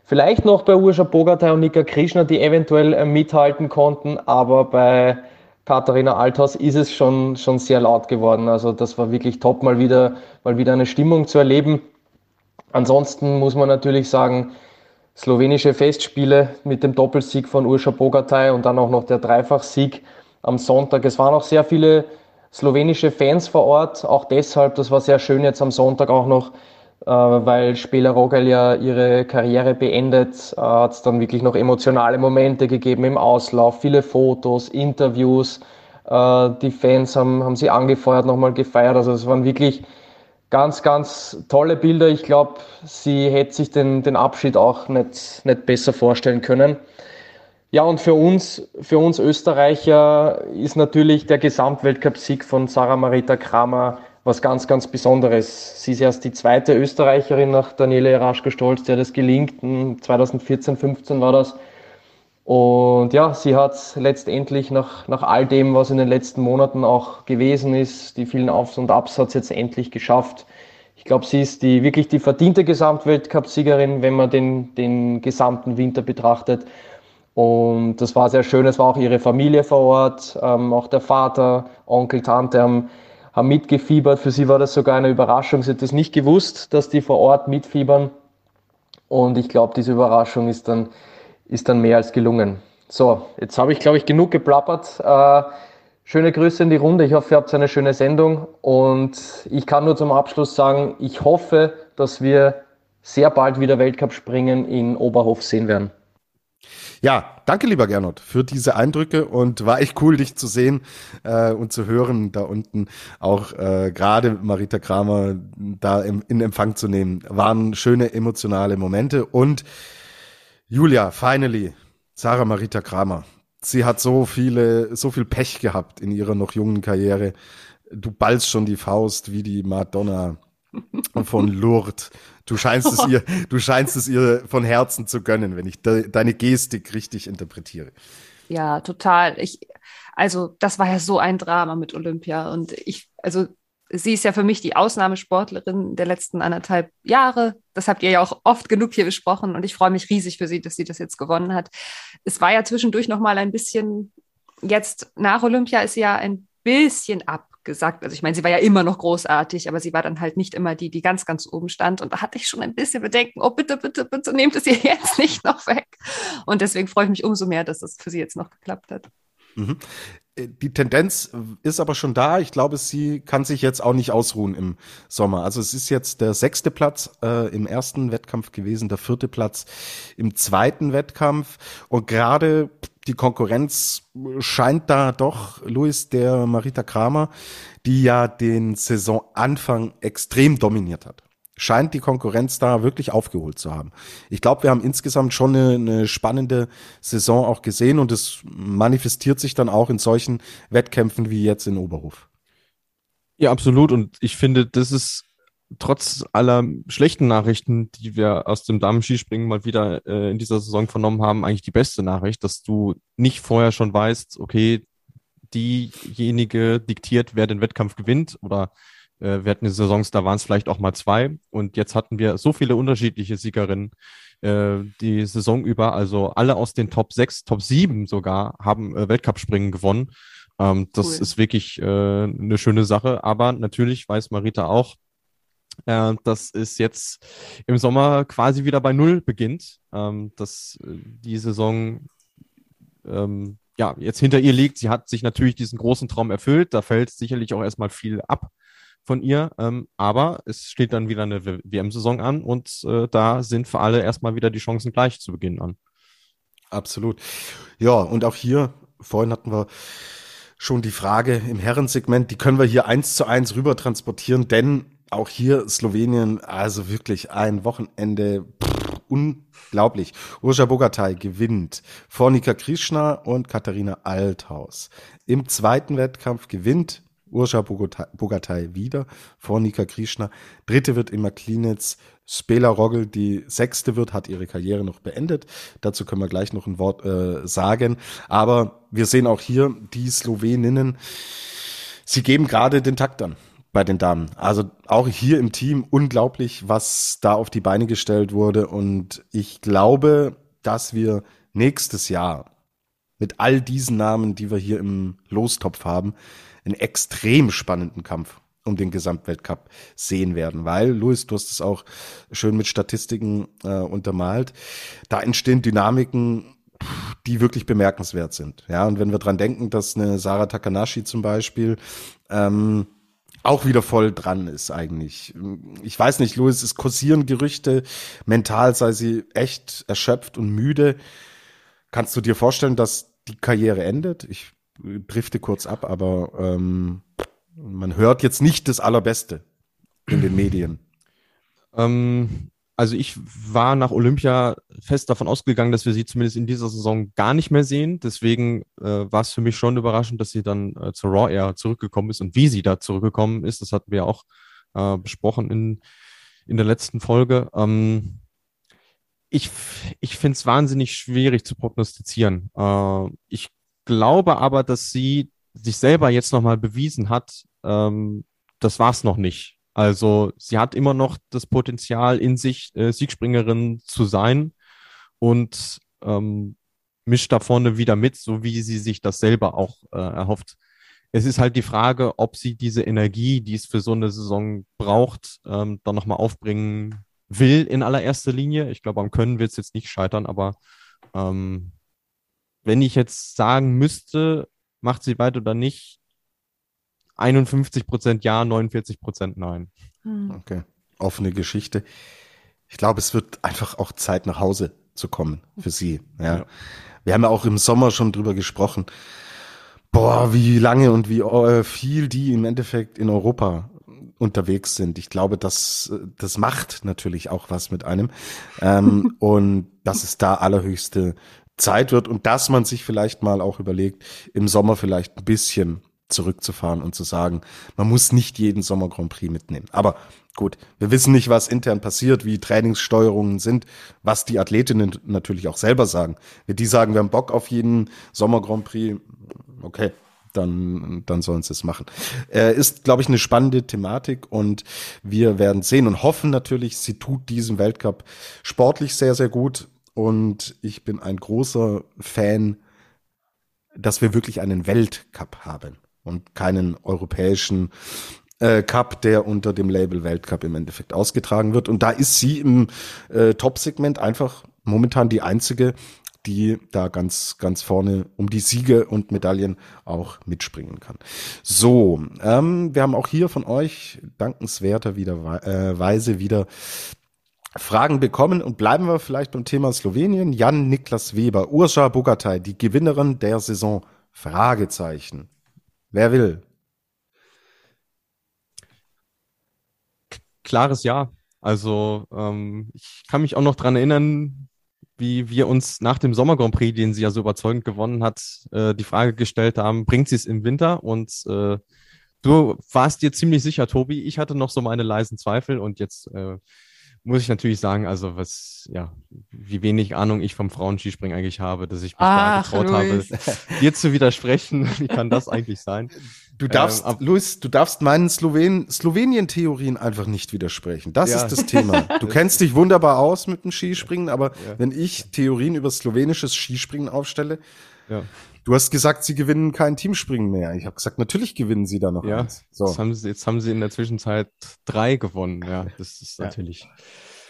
vielleicht noch bei Urscha Bogatay und Nika Krishna, die eventuell äh, mithalten konnten, aber bei Katharina Althaus ist es schon, schon sehr laut geworden. Also das war wirklich top, mal wieder, mal wieder eine Stimmung zu erleben. Ansonsten muss man natürlich sagen, slowenische Festspiele mit dem Doppelsieg von Urscha Bogatay und dann auch noch der Dreifachsieg am Sonntag. Es waren auch sehr viele slowenische Fans vor Ort, auch deshalb, das war sehr schön jetzt am Sonntag auch noch, äh, weil Spieler Rogel ja ihre Karriere beendet, äh, hat es dann wirklich noch emotionale Momente gegeben im Auslauf, viele Fotos, Interviews, äh, die Fans haben, haben sie angefeuert, nochmal gefeiert, also es waren wirklich ganz, ganz tolle Bilder. Ich glaube, sie hätte sich den, den Abschied auch nicht, nicht besser vorstellen können. Ja, und für uns, für uns Österreicher ist natürlich der Gesamtweltcup-Sieg von Sarah Marita Kramer was ganz, ganz Besonderes. Sie ist erst die zweite Österreicherin nach Daniele Raschko-Stolz, der das gelingt. 2014, 15 war das. Und ja, sie hat letztendlich nach, nach all dem, was in den letzten Monaten auch gewesen ist, die vielen Aufs und Abs, hat jetzt endlich geschafft. Ich glaube, sie ist die, wirklich die verdiente Gesamtweltcup-Siegerin, wenn man den, den gesamten Winter betrachtet. Und das war sehr schön. Es war auch ihre Familie vor Ort, ähm, auch der Vater, Onkel, Tante haben, haben mitgefiebert. Für sie war das sogar eine Überraschung. Sie hat das nicht gewusst, dass die vor Ort mitfiebern. Und ich glaube, diese Überraschung ist dann ist dann mehr als gelungen. So, jetzt habe ich, glaube ich, genug geplappert. Äh, schöne Grüße in die Runde. Ich hoffe, ihr habt eine schöne Sendung. Und ich kann nur zum Abschluss sagen, ich hoffe, dass wir sehr bald wieder Weltcup springen in Oberhof sehen werden. Ja, danke lieber Gernot für diese Eindrücke und war echt cool, dich zu sehen äh, und zu hören da unten. Auch äh, gerade Marita Kramer da im, in Empfang zu nehmen, waren schöne emotionale Momente und Julia, finally, Sarah Marita Kramer. Sie hat so viele, so viel Pech gehabt in ihrer noch jungen Karriere. Du ballst schon die Faust wie die Madonna von Lourdes. Du scheinst es ihr, du scheinst es ihr von Herzen zu gönnen, wenn ich de, deine Gestik richtig interpretiere. Ja, total. Ich, also das war ja so ein Drama mit Olympia und ich, also sie ist ja für mich die Ausnahmesportlerin der letzten anderthalb Jahre. Das habt ihr ja auch oft genug hier besprochen und ich freue mich riesig für sie, dass sie das jetzt gewonnen hat. Es war ja zwischendurch noch mal ein bisschen, jetzt nach Olympia ist sie ja ein bisschen abgesagt. Also ich meine, sie war ja immer noch großartig, aber sie war dann halt nicht immer die, die ganz, ganz oben stand. Und da hatte ich schon ein bisschen Bedenken, oh bitte, bitte, bitte, nehmt es ihr jetzt nicht noch weg. Und deswegen freue ich mich umso mehr, dass das für sie jetzt noch geklappt hat. Mhm die Tendenz ist aber schon da. Ich glaube, sie kann sich jetzt auch nicht ausruhen im Sommer. Also es ist jetzt der sechste Platz äh, im ersten Wettkampf gewesen, der vierte Platz im zweiten Wettkampf. Und gerade die Konkurrenz scheint da doch Luis der Marita Kramer, die ja den Saisonanfang extrem dominiert hat scheint die Konkurrenz da wirklich aufgeholt zu haben. Ich glaube, wir haben insgesamt schon eine, eine, spannende Saison auch gesehen und es manifestiert sich dann auch in solchen Wettkämpfen wie jetzt in Oberhof. Ja, absolut. Und ich finde, das ist trotz aller schlechten Nachrichten, die wir aus dem Damen-Skispringen mal wieder äh, in dieser Saison vernommen haben, eigentlich die beste Nachricht, dass du nicht vorher schon weißt, okay, diejenige diktiert, wer den Wettkampf gewinnt oder äh, wir hatten Saisons, da waren es vielleicht auch mal zwei. Und jetzt hatten wir so viele unterschiedliche Siegerinnen äh, die Saison über. Also alle aus den Top 6, Top 7 sogar haben äh, Weltcup-Springen gewonnen. Ähm, das cool. ist wirklich äh, eine schöne Sache. Aber natürlich weiß Marita auch, äh, dass es jetzt im Sommer quasi wieder bei Null beginnt. Ähm, dass äh, die Saison ähm, ja, jetzt hinter ihr liegt. Sie hat sich natürlich diesen großen Traum erfüllt. Da fällt sicherlich auch erstmal viel ab von ihr. Ähm, aber es steht dann wieder eine WM-Saison an und äh, da sind für alle erstmal wieder die Chancen gleich zu Beginn an. Absolut. Ja, und auch hier, vorhin hatten wir schon die Frage im Herrensegment, die können wir hier eins zu eins rüber transportieren, denn auch hier Slowenien, also wirklich ein Wochenende, pff, unglaublich. Urja Bogatay gewinnt vor Nika Krishna und Katharina Althaus. Im zweiten Wettkampf gewinnt Urscha Bogatay wieder vor Nika Krishna. Dritte wird Emma Klinitz. Spela Rogel, die sechste wird, hat ihre Karriere noch beendet. Dazu können wir gleich noch ein Wort äh, sagen. Aber wir sehen auch hier die Sloweninnen. Sie geben gerade den Takt an bei den Damen. Also auch hier im Team unglaublich, was da auf die Beine gestellt wurde. Und ich glaube, dass wir nächstes Jahr mit all diesen Namen, die wir hier im Lostopf haben, einen extrem spannenden Kampf um den Gesamtweltcup sehen werden, weil, Luis, du hast es auch schön mit Statistiken äh, untermalt, da entstehen Dynamiken, die wirklich bemerkenswert sind. Ja, und wenn wir dran denken, dass eine Sarah Takanashi zum Beispiel ähm, auch wieder voll dran ist eigentlich. Ich weiß nicht, Louis, es kursieren Gerüchte, mental sei sie echt erschöpft und müde. Kannst du dir vorstellen, dass die Karriere endet? Ich drifte kurz ab, aber ähm, man hört jetzt nicht das Allerbeste in den Medien. Ähm, also ich war nach Olympia fest davon ausgegangen, dass wir sie zumindest in dieser Saison gar nicht mehr sehen. Deswegen äh, war es für mich schon überraschend, dass sie dann äh, zur Raw Air zurückgekommen ist und wie sie da zurückgekommen ist. Das hatten wir auch äh, besprochen in, in der letzten Folge. Ähm, ich ich finde es wahnsinnig schwierig zu prognostizieren. Äh, ich glaube aber, dass sie sich selber jetzt nochmal bewiesen hat, ähm, das war es noch nicht. Also sie hat immer noch das Potenzial in sich, äh, Siegspringerin zu sein und ähm, mischt da vorne wieder mit, so wie sie sich das selber auch äh, erhofft. Es ist halt die Frage, ob sie diese Energie, die es für so eine Saison braucht, ähm, dann nochmal aufbringen will in allererster Linie. Ich glaube, am Können wird es jetzt nicht scheitern, aber ähm, wenn ich jetzt sagen müsste, macht sie weiter oder nicht, 51 Prozent ja, 49 Prozent nein. Hm. Okay, offene Geschichte. Ich glaube, es wird einfach auch Zeit nach Hause zu kommen für sie. Ja. ja. Wir haben ja auch im Sommer schon drüber gesprochen. Boah, wie lange und wie äh, viel die im Endeffekt in Europa unterwegs sind. Ich glaube, das, das macht natürlich auch was mit einem. Ähm, und dass es da allerhöchste Zeit wird und dass man sich vielleicht mal auch überlegt, im Sommer vielleicht ein bisschen zurückzufahren und zu sagen, man muss nicht jeden Sommer Grand Prix mitnehmen. Aber gut, wir wissen nicht, was intern passiert, wie Trainingssteuerungen sind, was die Athletinnen natürlich auch selber sagen. Wenn die sagen, wir haben Bock auf jeden Sommer Grand Prix, okay, dann, dann sollen sie es machen. Äh, ist, glaube ich, eine spannende Thematik und wir werden sehen und hoffen natürlich, sie tut diesen Weltcup sportlich sehr, sehr gut und ich bin ein großer Fan, dass wir wirklich einen Weltcup haben und keinen europäischen äh, Cup, der unter dem Label Weltcup im Endeffekt ausgetragen wird. Und da ist sie im äh, Top-Segment einfach momentan die einzige, die da ganz, ganz vorne um die Siege und Medaillen auch mitspringen kann. So, ähm, wir haben auch hier von euch dankenswerter wieder, äh, Weise wieder Fragen bekommen und bleiben wir vielleicht beim Thema Slowenien. Jan Niklas Weber, Ursa Bogatay, die Gewinnerin der Saison. Fragezeichen. Wer will? Klares Ja. Also ähm, ich kann mich auch noch dran erinnern, wie wir uns nach dem Sommer Grand Prix, den sie ja so überzeugend gewonnen hat, äh, die Frage gestellt haben, bringt sie es im Winter? Und äh, du warst dir ziemlich sicher, Tobi. Ich hatte noch so meine leisen Zweifel und jetzt äh, muss ich natürlich sagen, also was, ja, wie wenig Ahnung ich vom Frauenskispringen eigentlich habe, dass ich mich Ach, da getraut Luis. habe, dir zu widersprechen. Wie kann das eigentlich sein? Du darfst, ähm, Luis, du darfst meinen Slowen Slowenien-Theorien einfach nicht widersprechen. Das ja. ist das Thema. Du kennst dich wunderbar aus mit dem Skispringen, aber ja. wenn ich Theorien über slowenisches Skispringen aufstelle, ja. Du hast gesagt, sie gewinnen kein Teamspringen mehr. Ich habe gesagt, natürlich gewinnen sie da noch ja, eins. So. Jetzt, haben sie, jetzt haben sie in der Zwischenzeit drei gewonnen. Ja, das ist ja. natürlich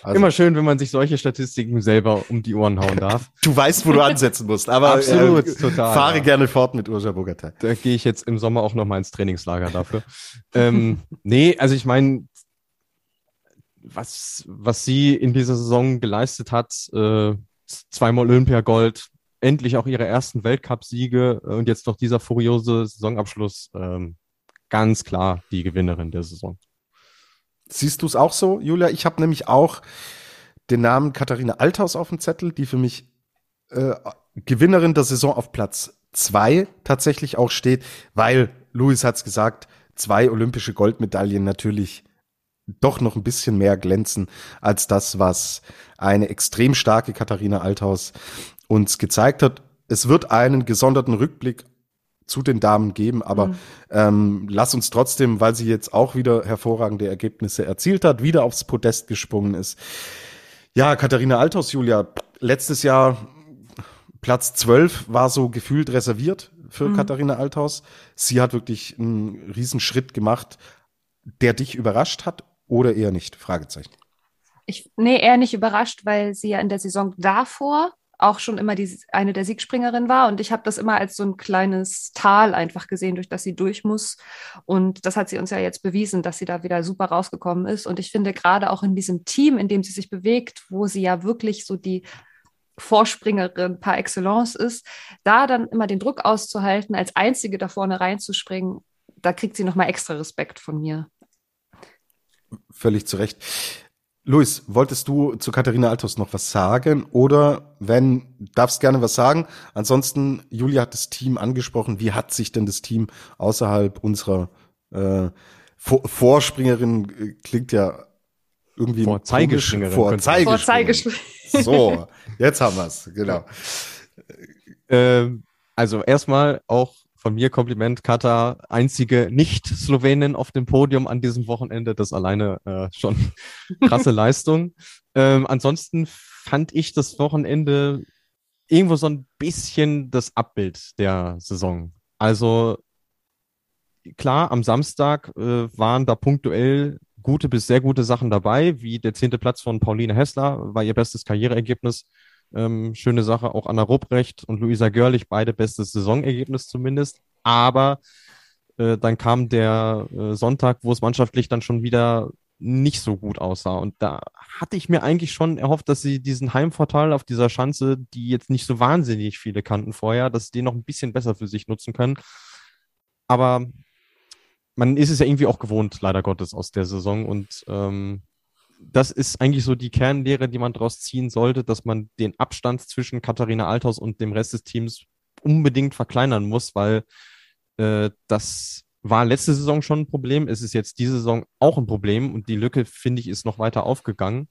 also, immer schön, wenn man sich solche Statistiken selber um die Ohren hauen darf. Du weißt, wo du ansetzen musst. Aber Absolut, äh, total, fahre ja. gerne fort mit Urja Bogatay. Da gehe ich jetzt im Sommer auch noch mal ins Trainingslager dafür. ähm, nee, also ich meine, was, was sie in dieser Saison geleistet hat, äh, zweimal Olympiagold, endlich auch ihre ersten Weltcup-Siege äh, und jetzt noch dieser furiose Saisonabschluss. Ähm, ganz klar die Gewinnerin der Saison. Siehst du es auch so, Julia? Ich habe nämlich auch den Namen Katharina Althaus auf dem Zettel, die für mich äh, Gewinnerin der Saison auf Platz zwei tatsächlich auch steht, weil Luis hat's gesagt, zwei olympische Goldmedaillen natürlich doch noch ein bisschen mehr glänzen als das, was eine extrem starke Katharina Althaus uns gezeigt hat. Es wird einen gesonderten Rückblick zu den Damen geben, aber mhm. ähm, lass uns trotzdem, weil sie jetzt auch wieder hervorragende Ergebnisse erzielt hat, wieder aufs Podest gesprungen ist. Ja, Katharina Althaus, Julia, letztes Jahr Platz 12 war so gefühlt reserviert für mhm. Katharina Althaus. Sie hat wirklich einen Riesenschritt gemacht, der dich überrascht hat oder eher nicht? Fragezeichen. Ich, nee, eher nicht überrascht, weil sie ja in der Saison davor auch schon immer die, eine der Siegspringerinnen war. Und ich habe das immer als so ein kleines Tal einfach gesehen, durch das sie durch muss. Und das hat sie uns ja jetzt bewiesen, dass sie da wieder super rausgekommen ist. Und ich finde gerade auch in diesem Team, in dem sie sich bewegt, wo sie ja wirklich so die Vorspringerin par excellence ist, da dann immer den Druck auszuhalten, als Einzige da vorne reinzuspringen, da kriegt sie nochmal extra Respekt von mir. Völlig zu Recht. Luis, wolltest du zu Katharina Altos noch was sagen? Oder wenn, darfst gerne was sagen. Ansonsten, Julia hat das Team angesprochen. Wie hat sich denn das Team außerhalb unserer äh, Vor Vorspringerin, äh, klingt ja irgendwie Vorzeigeschwingerin. Vorzeigeschwingerin. Vorzeigeschwingerin. So, jetzt haben wir's, genau. Ähm, also erstmal auch von mir Kompliment, Kata, einzige Nicht-Slowenin auf dem Podium an diesem Wochenende. Das alleine äh, schon krasse Leistung. Ähm, ansonsten fand ich das Wochenende irgendwo so ein bisschen das Abbild der Saison. Also klar, am Samstag äh, waren da punktuell gute bis sehr gute Sachen dabei, wie der zehnte Platz von Pauline Hessler, war ihr bestes Karriereergebnis. Ähm, schöne Sache, auch Anna Rupprecht und Luisa Görlich, beide bestes Saisonergebnis zumindest. Aber äh, dann kam der äh, Sonntag, wo es mannschaftlich dann schon wieder nicht so gut aussah. Und da hatte ich mir eigentlich schon erhofft, dass sie diesen Heimvorteil auf dieser Schanze, die jetzt nicht so wahnsinnig viele kannten vorher, dass sie den noch ein bisschen besser für sich nutzen können. Aber man ist es ja irgendwie auch gewohnt, leider Gottes, aus der Saison. Und ähm, das ist eigentlich so die Kernlehre, die man daraus ziehen sollte, dass man den Abstand zwischen Katharina Althaus und dem Rest des Teams unbedingt verkleinern muss, weil äh, das war letzte Saison schon ein Problem. Es ist jetzt diese Saison auch ein Problem und die Lücke, finde ich, ist noch weiter aufgegangen.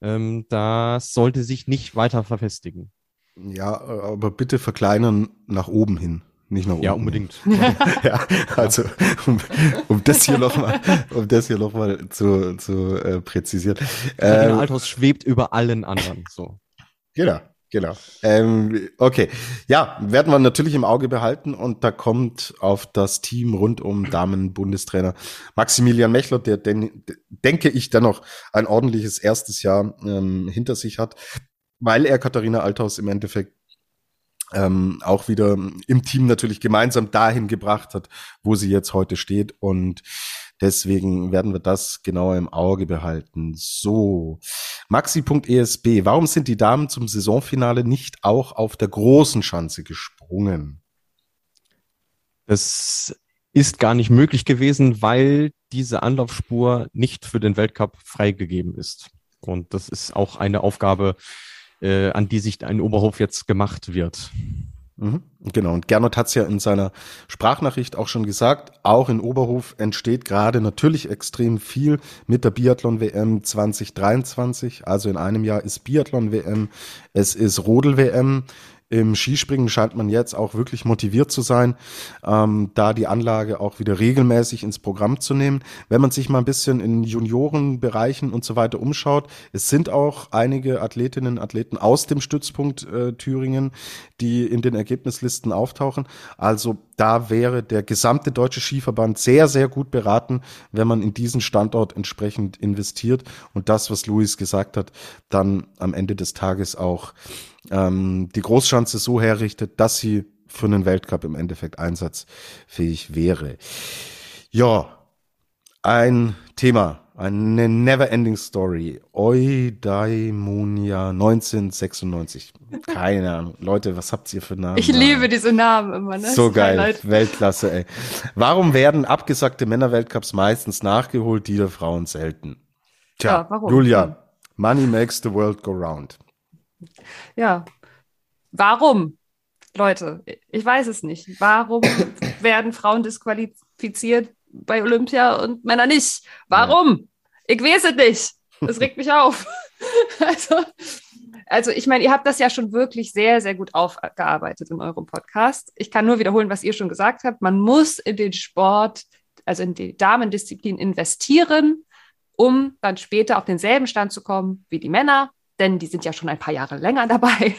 Ähm, das sollte sich nicht weiter verfestigen. Ja, aber bitte verkleinern nach oben hin nicht nach oben. Ja, unbedingt. ja, also um, um das hier nochmal, um das hier noch mal zu, zu äh, präzisieren. Ähm, Althaus schwebt über allen anderen. So. Genau. Genau. Ähm, okay. Ja, werden wir natürlich im Auge behalten und da kommt auf das Team rund um Damen-Bundestrainer Maximilian Mechler, der den, denke ich dennoch ein ordentliches erstes Jahr ähm, hinter sich hat, weil er Katharina Althaus im Endeffekt ähm, auch wieder im Team natürlich gemeinsam dahin gebracht hat, wo sie jetzt heute steht. Und deswegen werden wir das genauer im Auge behalten. So, Maxi.esb, warum sind die Damen zum Saisonfinale nicht auch auf der großen Schanze gesprungen? Das ist gar nicht möglich gewesen, weil diese Anlaufspur nicht für den Weltcup freigegeben ist. Und das ist auch eine Aufgabe, äh, an die sich ein Oberhof jetzt gemacht wird. Mhm, genau, und Gernot hat es ja in seiner Sprachnachricht auch schon gesagt, auch in Oberhof entsteht gerade natürlich extrem viel mit der Biathlon-WM 2023. Also in einem Jahr ist Biathlon-WM, es ist Rodel-WM, im Skispringen scheint man jetzt auch wirklich motiviert zu sein, ähm, da die Anlage auch wieder regelmäßig ins Programm zu nehmen. Wenn man sich mal ein bisschen in Juniorenbereichen und so weiter umschaut, es sind auch einige Athletinnen und Athleten aus dem Stützpunkt äh, Thüringen, die in den Ergebnislisten auftauchen. Also da wäre der gesamte deutsche Skiverband sehr, sehr gut beraten, wenn man in diesen Standort entsprechend investiert und das, was Luis gesagt hat, dann am Ende des Tages auch ähm, die Großschanze so herrichtet, dass sie für einen Weltcup im Endeffekt einsatzfähig wäre. Ja, ein Thema, eine never-ending Story. Eudaimonia 1996. Keine Ahnung. Leute, was habt ihr für Namen? Ich liebe diese Namen immer. Ne? So geil. Highlight. Weltklasse, ey. Warum werden abgesagte Männerweltcups meistens nachgeholt, die der Frauen selten? Tja, ja, warum? Julia, money makes the world go round. Ja. Warum? Leute, ich weiß es nicht. Warum werden Frauen disqualifiziert bei Olympia und Männer nicht? Warum? Ja. Ich weiß es nicht. Das regt mich auf. also, also ich meine, ihr habt das ja schon wirklich sehr, sehr gut aufgearbeitet in eurem Podcast. Ich kann nur wiederholen, was ihr schon gesagt habt. Man muss in den Sport, also in die Damendisziplin investieren, um dann später auf denselben Stand zu kommen wie die Männer denn die sind ja schon ein paar Jahre länger dabei.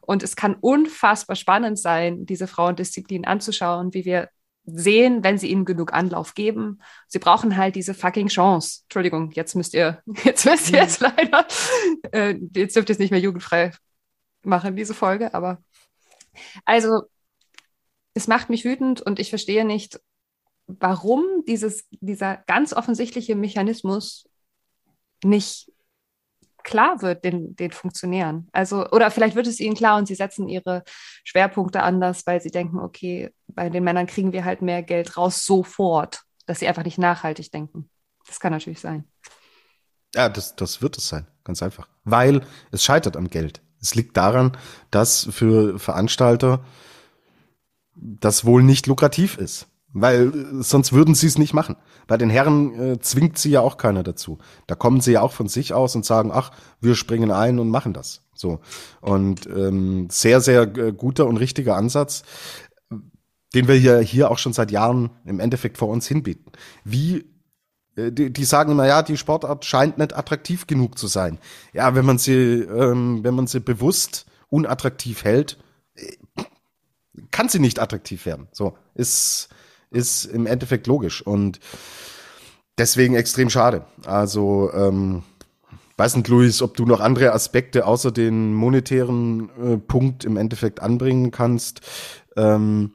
Und es kann unfassbar spannend sein, diese Frauendisziplin anzuschauen, wie wir sehen, wenn sie ihnen genug Anlauf geben. Sie brauchen halt diese fucking Chance. Entschuldigung, jetzt müsst ihr, jetzt müsst ihr jetzt leider, äh, jetzt dürft ihr es nicht mehr jugendfrei machen, diese Folge, aber also es macht mich wütend und ich verstehe nicht, warum dieses, dieser ganz offensichtliche Mechanismus nicht klar wird den, den Funktionären. Also, oder vielleicht wird es ihnen klar und sie setzen ihre Schwerpunkte anders, weil sie denken, okay, bei den Männern kriegen wir halt mehr Geld raus sofort, dass sie einfach nicht nachhaltig denken. Das kann natürlich sein. Ja, das, das wird es sein, ganz einfach. Weil es scheitert am Geld. Es liegt daran, dass für Veranstalter das wohl nicht lukrativ ist. Weil äh, sonst würden sie es nicht machen. Bei den Herren äh, zwingt sie ja auch keiner dazu. Da kommen sie ja auch von sich aus und sagen, ach, wir springen ein und machen das. So. Und ähm, sehr, sehr äh, guter und richtiger Ansatz, den wir hier, hier auch schon seit Jahren im Endeffekt vor uns hinbieten. Wie äh, die, die sagen immer, ja, die Sportart scheint nicht attraktiv genug zu sein. Ja, wenn man sie, ähm, wenn man sie bewusst unattraktiv hält, äh, kann sie nicht attraktiv werden. So ist ist im Endeffekt logisch und deswegen extrem schade. Also ähm, weiß nicht, Luis, ob du noch andere Aspekte außer den monetären äh, Punkt im Endeffekt anbringen kannst. Ähm,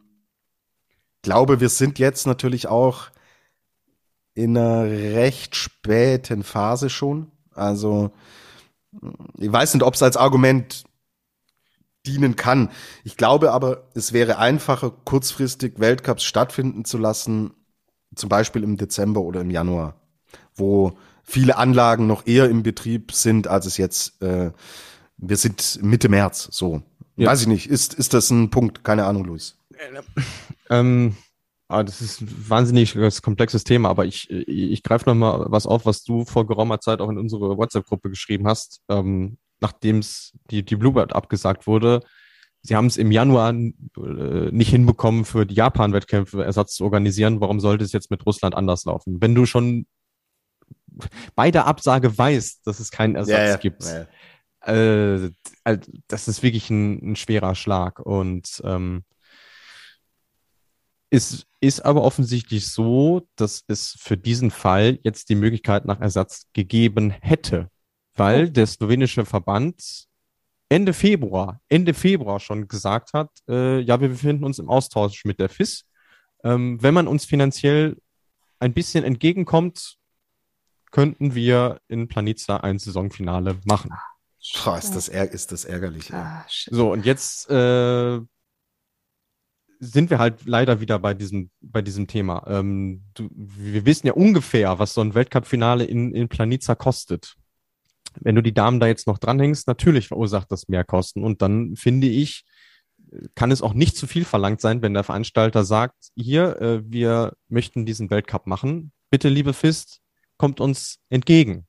glaube, wir sind jetzt natürlich auch in einer recht späten Phase schon. Also ich weiß nicht, ob es als Argument dienen kann. Ich glaube aber, es wäre einfacher, kurzfristig Weltcups stattfinden zu lassen, zum Beispiel im Dezember oder im Januar, wo viele Anlagen noch eher im Betrieb sind, als es jetzt, äh, wir sind Mitte März, so. Ja. Weiß ich nicht, ist, ist das ein Punkt? Keine Ahnung, Luis. Ähm, ah, das ist ein wahnsinnig komplexes Thema, aber ich, ich greife nochmal was auf, was du vor geraumer Zeit auch in unsere WhatsApp-Gruppe geschrieben hast. Ähm, nachdem es die, die Bluebird abgesagt wurde, sie haben es im Januar äh, nicht hinbekommen, für die Japan-Wettkämpfe Ersatz zu organisieren. Warum sollte es jetzt mit Russland anders laufen? Wenn du schon bei der Absage weißt, dass es keinen Ersatz ja, ja. gibt, ja, äh, das ist wirklich ein, ein schwerer Schlag. Und ähm, es ist aber offensichtlich so, dass es für diesen Fall jetzt die Möglichkeit nach Ersatz gegeben hätte weil der slowenische Verband Ende Februar, Ende Februar schon gesagt hat, äh, ja, wir befinden uns im Austausch mit der FIS. Ähm, wenn man uns finanziell ein bisschen entgegenkommt, könnten wir in Planica ein Saisonfinale machen. Boah, ist das, ist das ärgerlich. Ah, so, und jetzt äh, sind wir halt leider wieder bei diesem, bei diesem Thema. Ähm, du, wir wissen ja ungefähr, was so ein Weltcup-Finale in, in Planica kostet wenn du die Damen da jetzt noch dranhängst, natürlich verursacht das mehr Kosten. Und dann finde ich, kann es auch nicht zu viel verlangt sein, wenn der Veranstalter sagt, hier, äh, wir möchten diesen Weltcup machen. Bitte, liebe Fist, kommt uns entgegen.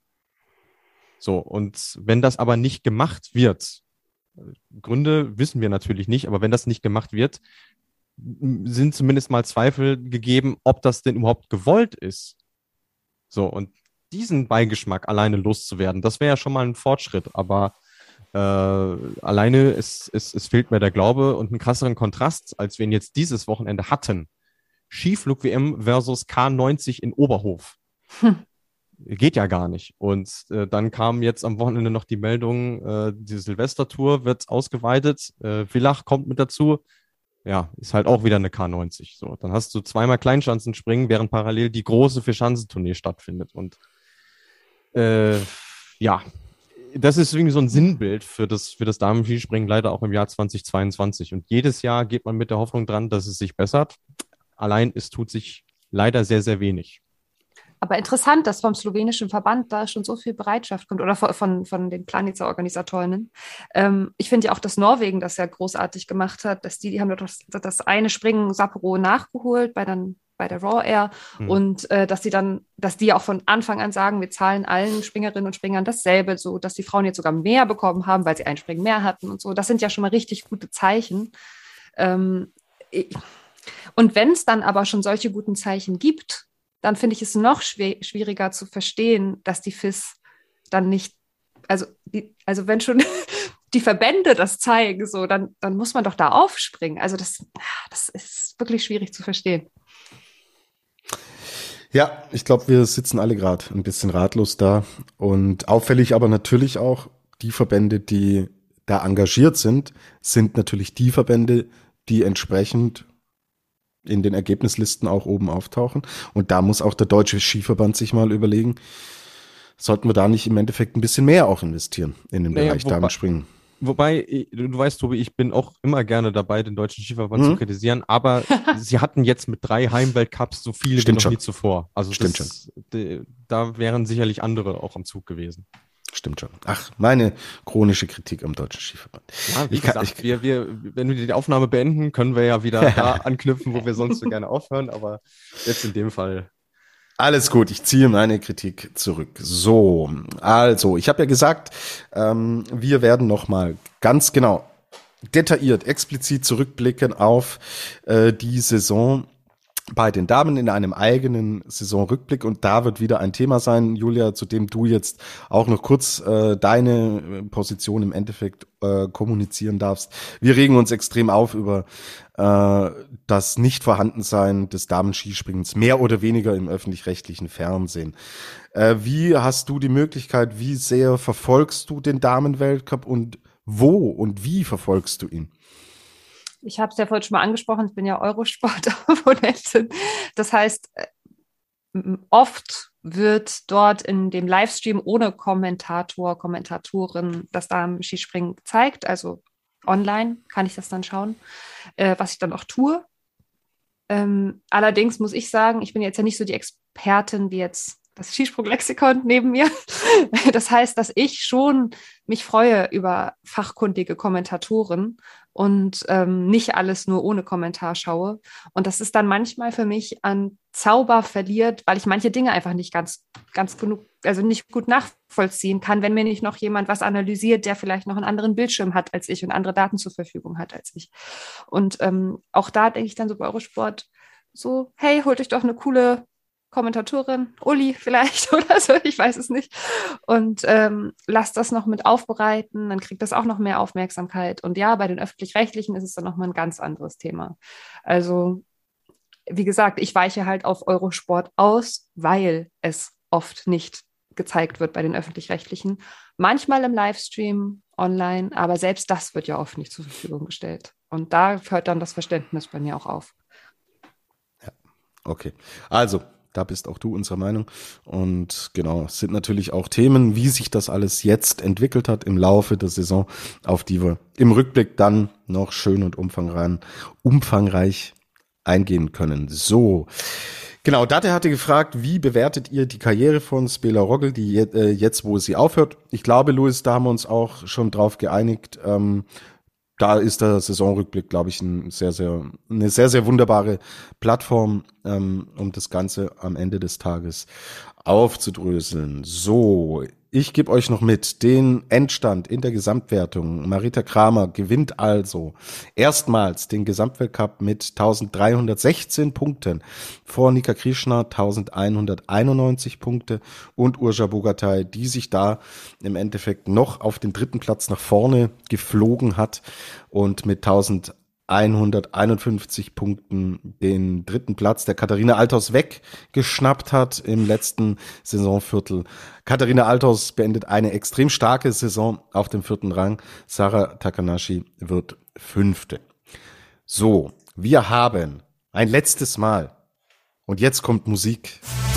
So, und wenn das aber nicht gemacht wird, Gründe wissen wir natürlich nicht, aber wenn das nicht gemacht wird, sind zumindest mal Zweifel gegeben, ob das denn überhaupt gewollt ist. So, und diesen Beigeschmack alleine loszuwerden, das wäre ja schon mal ein Fortschritt, aber äh, alleine es, es, es fehlt mir der Glaube und einen krasseren Kontrast, als wir ihn jetzt dieses Wochenende hatten. Skiflug-WM versus K90 in Oberhof. Hm. Geht ja gar nicht. Und äh, dann kam jetzt am Wochenende noch die Meldung, äh, die Silvestertour wird ausgeweitet, äh, Villach kommt mit dazu. Ja, ist halt auch wieder eine K90. So, dann hast du zweimal Kleinschanzenspringen, während parallel die große Vierschanzentournee stattfindet. Und äh, ja, das ist irgendwie so ein Sinnbild für das, für das Damenskispringen leider auch im Jahr 2022. Und jedes Jahr geht man mit der Hoffnung dran, dass es sich bessert. Allein es tut sich leider sehr, sehr wenig. Aber interessant, dass vom slowenischen Verband da schon so viel Bereitschaft kommt oder von, von den Planica-Organisatorinnen. Ähm, ich finde ja auch, dass Norwegen das ja großartig gemacht hat, dass die, die haben das, das eine Springen Sapporo nachgeholt bei dann bei der Raw Air mhm. und äh, dass sie dann, dass die auch von Anfang an sagen, wir zahlen allen Springerinnen und Springern dasselbe, so dass die Frauen jetzt sogar mehr bekommen haben, weil sie ein Springen mehr hatten und so. Das sind ja schon mal richtig gute Zeichen. Ähm, und wenn es dann aber schon solche guten Zeichen gibt, dann finde ich es noch schwieriger zu verstehen, dass die FIS dann nicht, also, die, also wenn schon die Verbände das zeigen, so, dann, dann muss man doch da aufspringen. Also das, das ist wirklich schwierig zu verstehen. Ja, ich glaube, wir sitzen alle gerade ein bisschen ratlos da. Und auffällig aber natürlich auch, die Verbände, die da engagiert sind, sind natürlich die Verbände, die entsprechend in den Ergebnislisten auch oben auftauchen. Und da muss auch der Deutsche Skiverband sich mal überlegen, sollten wir da nicht im Endeffekt ein bisschen mehr auch investieren in den naja, Bereich Damenspringen. Wobei, du weißt, Tobi, ich bin auch immer gerne dabei, den deutschen Skiverband mhm. zu kritisieren, aber sie hatten jetzt mit drei Heimweltcups so viele Stimmt wie noch nie zuvor. Also Stimmt das, schon. da wären sicherlich andere auch am Zug gewesen. Stimmt schon. Ach, meine chronische Kritik am deutschen Skiverband. Ja, wie ich gesagt, kann, ich, wir, wir, wenn wir die Aufnahme beenden, können wir ja wieder da anknüpfen, wo wir sonst so gerne aufhören, aber jetzt in dem Fall alles gut, ich ziehe meine Kritik zurück. So, also, ich habe ja gesagt, ähm, wir werden noch mal ganz genau detailliert, explizit zurückblicken auf äh, die Saison bei den Damen in einem eigenen Saisonrückblick und da wird wieder ein Thema sein, Julia, zu dem du jetzt auch noch kurz äh, deine Position im Endeffekt äh, kommunizieren darfst. Wir regen uns extrem auf über äh, das Nichtvorhandensein des Damenskispringens mehr oder weniger im öffentlich-rechtlichen Fernsehen. Äh, wie hast du die Möglichkeit, wie sehr verfolgst du den Damenweltcup und wo und wie verfolgst du ihn? Ich habe es ja vorhin schon mal angesprochen, ich bin ja Eurosport-Abonnentin. Das heißt, äh, oft wird dort in dem Livestream ohne Kommentator, Kommentatorin das Damen-Skispringen gezeigt. Also online kann ich das dann schauen, äh, was ich dann auch tue. Ähm, allerdings muss ich sagen, ich bin jetzt ja nicht so die Expertin wie jetzt das Skisprung-Lexikon neben mir. Das heißt, dass ich schon mich freue über fachkundige Kommentatoren und ähm, nicht alles nur ohne Kommentar schaue. Und das ist dann manchmal für mich an Zauber verliert, weil ich manche Dinge einfach nicht ganz, ganz genug, also nicht gut nachvollziehen kann, wenn mir nicht noch jemand was analysiert, der vielleicht noch einen anderen Bildschirm hat als ich und andere Daten zur Verfügung hat als ich. Und ähm, auch da denke ich dann so bei Eurosport so, hey, holt euch doch eine coole Kommentatorin, Uli vielleicht oder so, ich weiß es nicht. Und ähm, lasst das noch mit aufbereiten, dann kriegt das auch noch mehr Aufmerksamkeit. Und ja, bei den öffentlich-rechtlichen ist es dann nochmal ein ganz anderes Thema. Also, wie gesagt, ich weiche halt auf Eurosport aus, weil es oft nicht gezeigt wird bei den öffentlich-rechtlichen. Manchmal im Livestream, online, aber selbst das wird ja oft nicht zur Verfügung gestellt. Und da hört dann das Verständnis bei mir auch auf. Ja, okay. Also, da bist auch du unserer Meinung. Und genau, sind natürlich auch Themen, wie sich das alles jetzt entwickelt hat im Laufe der Saison, auf die wir im Rückblick dann noch schön und umfangreich, umfangreich eingehen können. So. Genau, Date hatte gefragt, wie bewertet ihr die Karriere von Spela Rogel, die äh, jetzt, wo sie aufhört? Ich glaube, Luis, da haben wir uns auch schon drauf geeinigt. Ähm, da ist der Saisonrückblick, glaube ich, ein sehr, sehr, eine sehr, sehr wunderbare Plattform, ähm, um das Ganze am Ende des Tages aufzudröseln. So, ich gebe euch noch mit. Den Endstand in der Gesamtwertung. Marita Kramer gewinnt also erstmals den Gesamtweltcup mit 1316 Punkten. Vor Nika Krishna 1191 Punkte. Und Urja Bogatay, die sich da im Endeffekt noch auf den dritten Platz nach vorne geflogen hat und mit 1000 151 Punkten den dritten Platz der Katharina Althaus weggeschnappt hat im letzten Saisonviertel. Katharina Althaus beendet eine extrem starke Saison auf dem vierten Rang. Sarah Takanashi wird fünfte. So, wir haben ein letztes Mal und jetzt kommt Musik. Die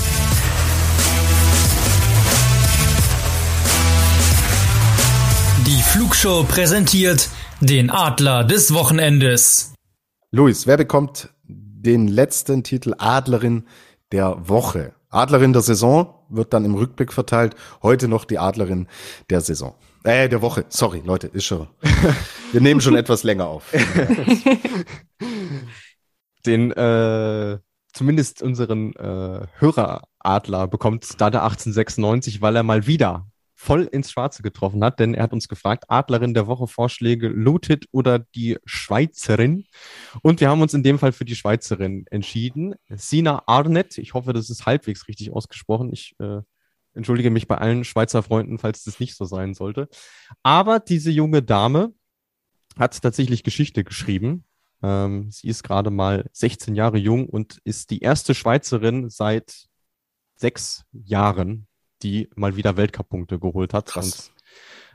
Flugshow präsentiert den Adler des Wochenendes. Luis, wer bekommt den letzten Titel Adlerin der Woche? Adlerin der Saison wird dann im Rückblick verteilt. Heute noch die Adlerin der Saison. Äh, der Woche. Sorry, Leute, ist schon. Wir nehmen schon etwas länger auf. Den, äh, zumindest unseren äh, Höreradler bekommt Dada 1896, weil er mal wieder voll ins Schwarze getroffen hat, denn er hat uns gefragt, Adlerin der Woche Vorschläge, Looted oder die Schweizerin. Und wir haben uns in dem Fall für die Schweizerin entschieden. Sina Arnett, ich hoffe, das ist halbwegs richtig ausgesprochen. Ich äh, Entschuldige mich bei allen Schweizer Freunden, falls das nicht so sein sollte. Aber diese junge Dame hat tatsächlich Geschichte geschrieben. Ähm, sie ist gerade mal 16 Jahre jung und ist die erste Schweizerin seit sechs Jahren, die mal wieder Weltcup-Punkte geholt hat. Krass.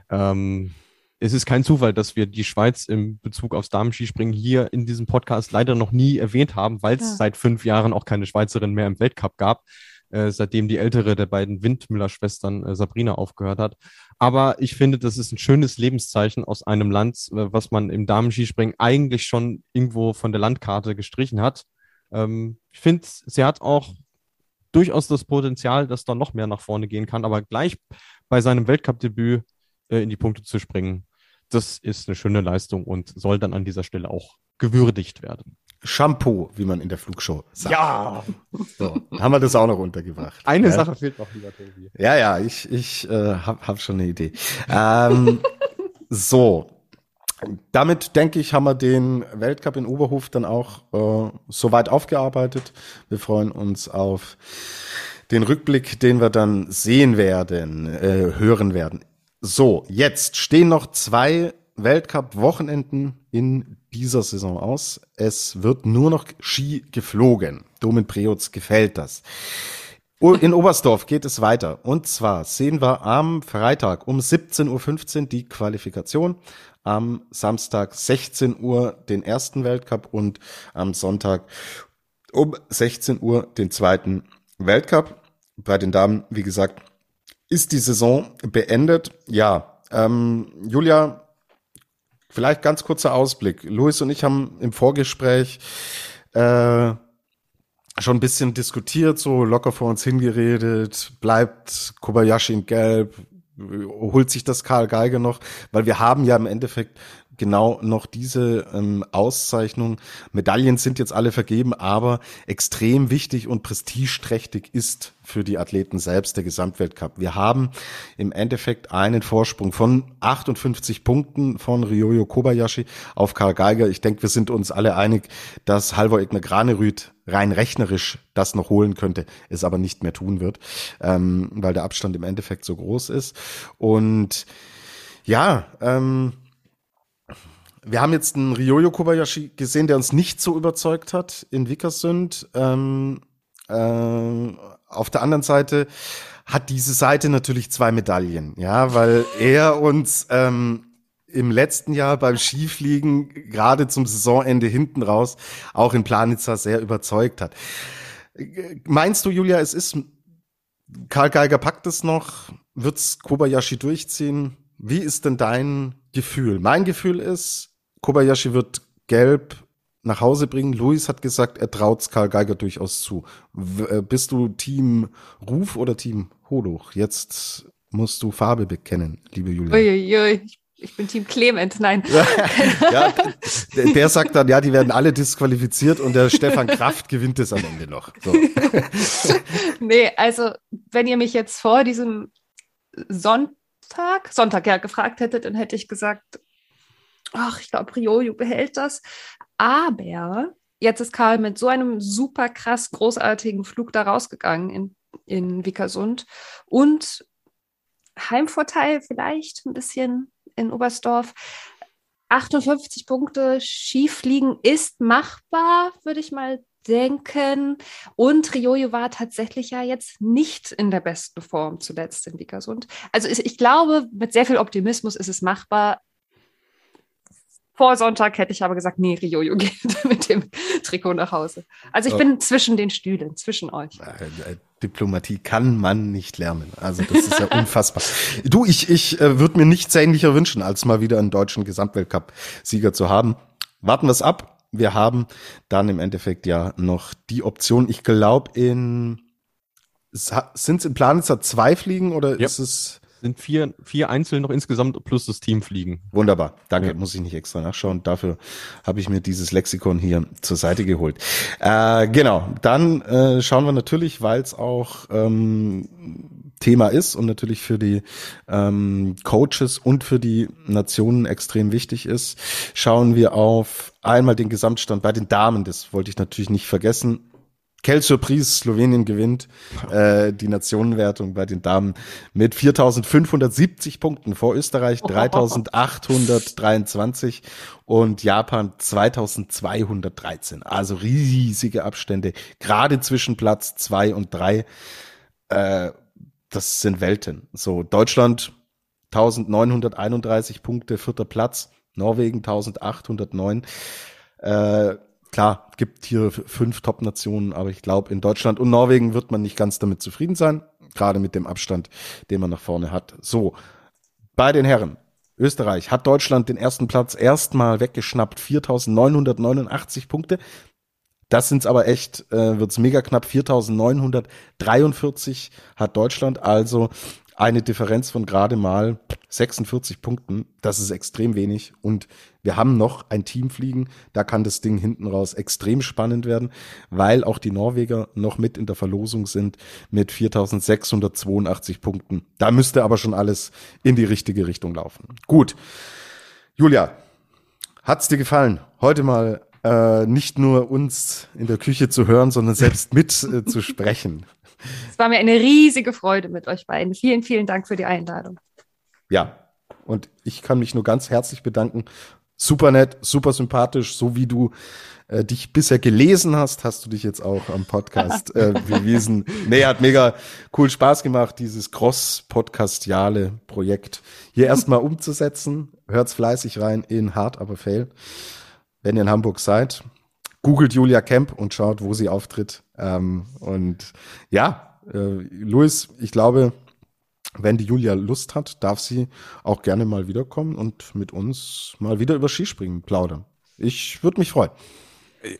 Und, ähm, es ist kein Zufall, dass wir die Schweiz im Bezug aufs Damenskispringen hier in diesem Podcast leider noch nie erwähnt haben, weil es Ja. seit fünf Jahren auch keine Schweizerin mehr im Weltcup gab, äh, seitdem die ältere der beiden Windmüller-Schwestern äh, Sabrina aufgehört hat. Aber ich finde, das ist ein schönes Lebenszeichen aus einem Land, äh, was man im Damenskispringen eigentlich schon irgendwo von der Landkarte gestrichen hat. Ähm, ich finde, sie hat auch durchaus das Potenzial, dass da noch mehr nach vorne gehen kann, aber gleich bei seinem Weltcup-Debüt äh, in die Punkte zu springen, das ist eine schöne Leistung und soll dann an dieser Stelle auch gewürdigt werden. Shampoo, wie man in der Flugshow sagt. Ja, So, haben wir das auch noch untergebracht. eine ja? Sache fehlt noch, lieber Tobi. Ja, ja, ich, ich äh, habe hab schon eine Idee. Ähm, so, damit denke ich, haben wir den Weltcup in Oberhof dann auch äh, soweit aufgearbeitet. Wir freuen uns auf den Rückblick, den wir dann sehen werden, äh, hören werden. So, jetzt stehen noch zwei Weltcup-Wochenenden in dieser Saison aus. Es wird nur noch Ski geflogen. Domin Preutz gefällt das. In Oberstdorf geht es weiter. Und zwar sehen wir am Freitag um 17.15 Uhr die Qualifikation, am Samstag 16 Uhr den ersten Weltcup und am Sonntag um 16 Uhr den zweiten Weltcup. Bei den Damen, wie gesagt, ist die Saison beendet. Ja, ähm, Julia, vielleicht ganz kurzer Ausblick. Luis und ich haben im Vorgespräch äh, schon ein bisschen diskutiert, so locker vor uns hingeredet, bleibt Kobayashi in Gelb, holt sich das Karl Geiger noch, weil wir haben ja im Endeffekt genau noch diese ähm, Auszeichnung. Medaillen sind jetzt alle vergeben, aber extrem wichtig und prestigeträchtig ist für die Athleten selbst der Gesamtweltcup. Wir haben im Endeffekt einen Vorsprung von 58 Punkten von Ryoyo Kobayashi auf Karl Geiger. Ich denke, wir sind uns alle einig, dass Halvor Egner Granerüth rein rechnerisch das noch holen könnte, es aber nicht mehr tun wird, ähm, weil der Abstand im Endeffekt so groß ist. Und ja, ähm, wir haben jetzt einen Ryoyo Kobayashi gesehen, der uns nicht so überzeugt hat in Vikersund. Ähm, äh, auf der anderen Seite hat diese Seite natürlich zwei Medaillen, ja, weil er uns ähm, im letzten Jahr beim Skifliegen gerade zum Saisonende hinten raus auch in Planitzer sehr überzeugt hat. Meinst du, Julia, es ist Karl Geiger packt es noch, wird's Kobayashi durchziehen? Wie ist denn dein Gefühl? Mein Gefühl ist, Kobayashi wird gelb nach Hause bringen. Luis hat gesagt, er traut's Karl Geiger durchaus zu. W äh, bist du Team Ruf oder Team Holoch? Jetzt musst du Farbe bekennen, liebe Julia. Uiuiui, ich, bin Team Clement, nein. ja, der, der sagt dann, ja, die werden alle disqualifiziert und der Stefan Kraft gewinnt es am Ende noch. So. nee, also wenn ihr mich jetzt vor diesem Sonntag, Sonntag ja gefragt hättet, dann hätte ich gesagt, ach, ich glaube, Rioju behält das. Aber jetzt ist Karl mit so einem super krass großartigen Flug da rausgegangen in, in Vikersund und Heimvorteil vielleicht ein bisschen in Oberstdorf. 58 Punkte Skifliegen ist machbar, würde ich mal denken. Und Riojo war tatsächlich ja jetzt nicht in der besten Form zuletzt in Vikersund. Also ich glaube, mit sehr viel Optimismus ist es machbar. Vor Sonntag hätte ich aber gesagt, nee, Riojo geht mit dem Trikot nach Hause. Also ich Oh. bin zwischen den Stühlen, zwischen euch. Äh, äh, Diplomatie kann man nicht lernen. Also das ist ja unfassbar. Du, ich, ich äh, würde mir nichts ähnlicher wünschen, als mal wieder einen deutschen Gesamtweltcup-Sieger zu haben. Warten wir es ab. Wir haben dann im Endeffekt ja noch die Option, ich glaube in sind es in Planitzer zwei Fliegen oder Ja. ist es Sind vier, vier Einzel noch insgesamt plus das Team fliegen. Wunderbar, danke. Ja. Muss ich nicht extra nachschauen. Dafür habe ich mir dieses Lexikon hier zur Seite geholt. Äh, genau, dann äh, schauen wir natürlich, weil es auch ähm, Thema ist und natürlich für die ähm, Coaches und für die Nationen extrem wichtig ist, schauen wir auf einmal den Gesamtstand bei den Damen. Das wollte ich natürlich nicht vergessen. Quelle Surprise, Slowenien gewinnt äh, die Nationenwertung bei den Damen mit 4.570 Punkten vor Österreich 3.823 und Japan 2.213. Also riesige Abstände, gerade zwischen Platz zwei und drei. Äh, das sind Welten. So Deutschland 1.931 Punkte, vierter Platz. Norwegen 1809. Äh, klar, gibt hier fünf Top-Nationen, aber ich glaube, in Deutschland und Norwegen wird man nicht ganz damit zufrieden sein, gerade mit dem Abstand, den man nach vorne hat. So, bei den Herren. Österreich hat Deutschland den ersten Platz erstmal weggeschnappt, 4.989 Punkte. Das sind's aber echt, äh, wird's mega knapp. 4.943 hat Deutschland also eine Differenz von gerade mal 46 Punkten. Das ist extrem wenig. Und wir haben noch ein Team fliegen. Da kann das Ding hinten raus extrem spannend werden, weil auch die Norweger noch mit in der Verlosung sind mit 4682 Punkten. Da müsste aber schon alles in die richtige Richtung laufen. Gut. Julia, hat's dir gefallen? Heute mal äh, nicht nur uns in der Küche zu hören, sondern selbst mit äh, zu sprechen. Es war mir eine riesige Freude mit euch beiden. Vielen, vielen Dank für die Einladung. Ja, und ich kann mich nur ganz herzlich bedanken. Super nett, super sympathisch, so wie du äh, dich bisher gelesen hast, hast du dich jetzt auch am Podcast äh, bewiesen. Nee, hat mega cool Spaß gemacht, dieses cross-podcastiale Projekt hier erstmal umzusetzen. Hört's fleißig rein in Hard aber Fail. Wenn ihr in Hamburg seid, googelt Julia Kemp und schaut, wo sie auftritt. Ähm, und ja, äh, Luis, ich glaube, wenn die Julia Lust hat, darf sie auch gerne mal wiederkommen und mit uns mal wieder über Skispringen plaudern. Ich würde mich freuen.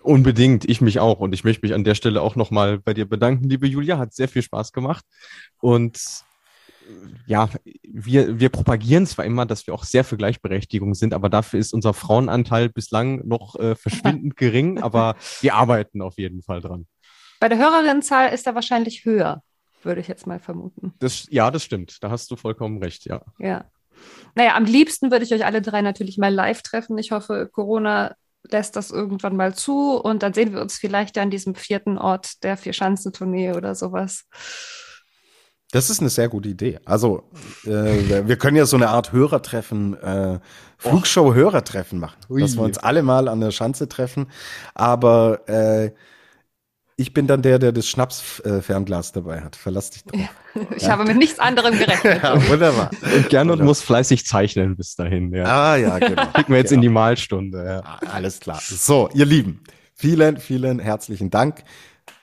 Unbedingt, ich mich auch. Und ich möchte mich an der Stelle auch nochmal bei dir bedanken, liebe Julia. Hat sehr viel Spaß gemacht. Und ja, wir, wir propagieren zwar immer, dass wir auch sehr für Gleichberechtigung sind, aber dafür ist unser Frauenanteil bislang noch äh, verschwindend gering, aber wir arbeiten auf jeden Fall dran. Bei der Hörerinnenzahl ist er wahrscheinlich höher, würde ich jetzt mal vermuten. Das, ja, das stimmt. Da hast du vollkommen recht, ja. Ja. Naja, am liebsten würde ich euch alle drei natürlich mal live treffen. Ich hoffe, Corona lässt das irgendwann mal zu und dann sehen wir uns vielleicht an diesem vierten Ort der Vier-Schanzentournee oder sowas. Das ist eine sehr gute Idee. Also äh, wir können ja so eine Art Hörertreffen, äh, Flugshow-Hörertreffen machen, Ui. dass wir uns alle mal an der Schanze treffen. Aber äh, ich bin dann der, der das Schnaps-Fernglas dabei hat. Verlass dich drauf. Ich ja. habe mit nichts anderem gerechnet. ja, wunderbar. Und Gernot muss fleißig zeichnen bis dahin. Ja. Ah ja, genau. Kriegen wir jetzt genau. in die Malstunde. Ja. Ah, alles klar. So, ihr Lieben, vielen, vielen herzlichen Dank.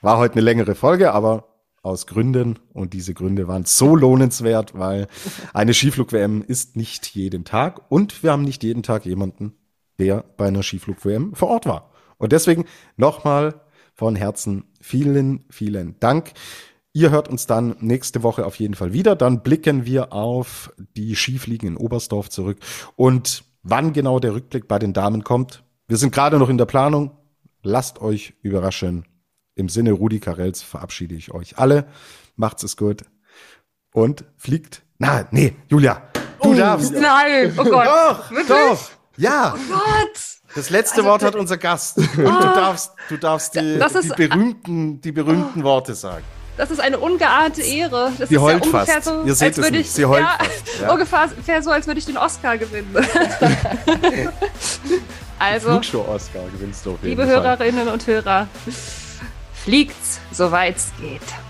War heute eine längere Folge, aber aus Gründen und diese Gründe waren so lohnenswert, weil eine Skiflug-WM ist nicht jeden Tag und wir haben nicht jeden Tag jemanden, der bei einer Skiflug-WM vor Ort war. Und deswegen nochmal von Herzen vielen, vielen Dank. Ihr hört uns dann nächste Woche auf jeden Fall wieder. Dann blicken wir auf die Skifliegen in Oberstdorf zurück. Und wann genau der Rückblick bei den Damen kommt, wir sind gerade noch in der Planung. Lasst euch überraschen. Im Sinne Rudi Karels verabschiede ich euch alle. Macht's es gut. Und fliegt. Na, nee, Julia, du oh, darfst. Nein, oh Gott. Doch, Wirklich? doch. Ja. Oh Gott. Das letzte also, Wort hat unser Gast. Und du ah. darfst, du darfst die, die berühmten, die berühmten oh. Worte sagen. Das ist eine ungeahnte Ehre. Das Sie ist heult ja ungefähr fast. so, Ihr seht als würde ich, Sie heult ja, fast. Ja. Ungefähr so, als würde ich den Oscar gewinnen. also, Flugshow-Oscar gewinnst du auf jeden liebe Fall. Hörerinnen und Hörer, fliegt's, soweit's geht.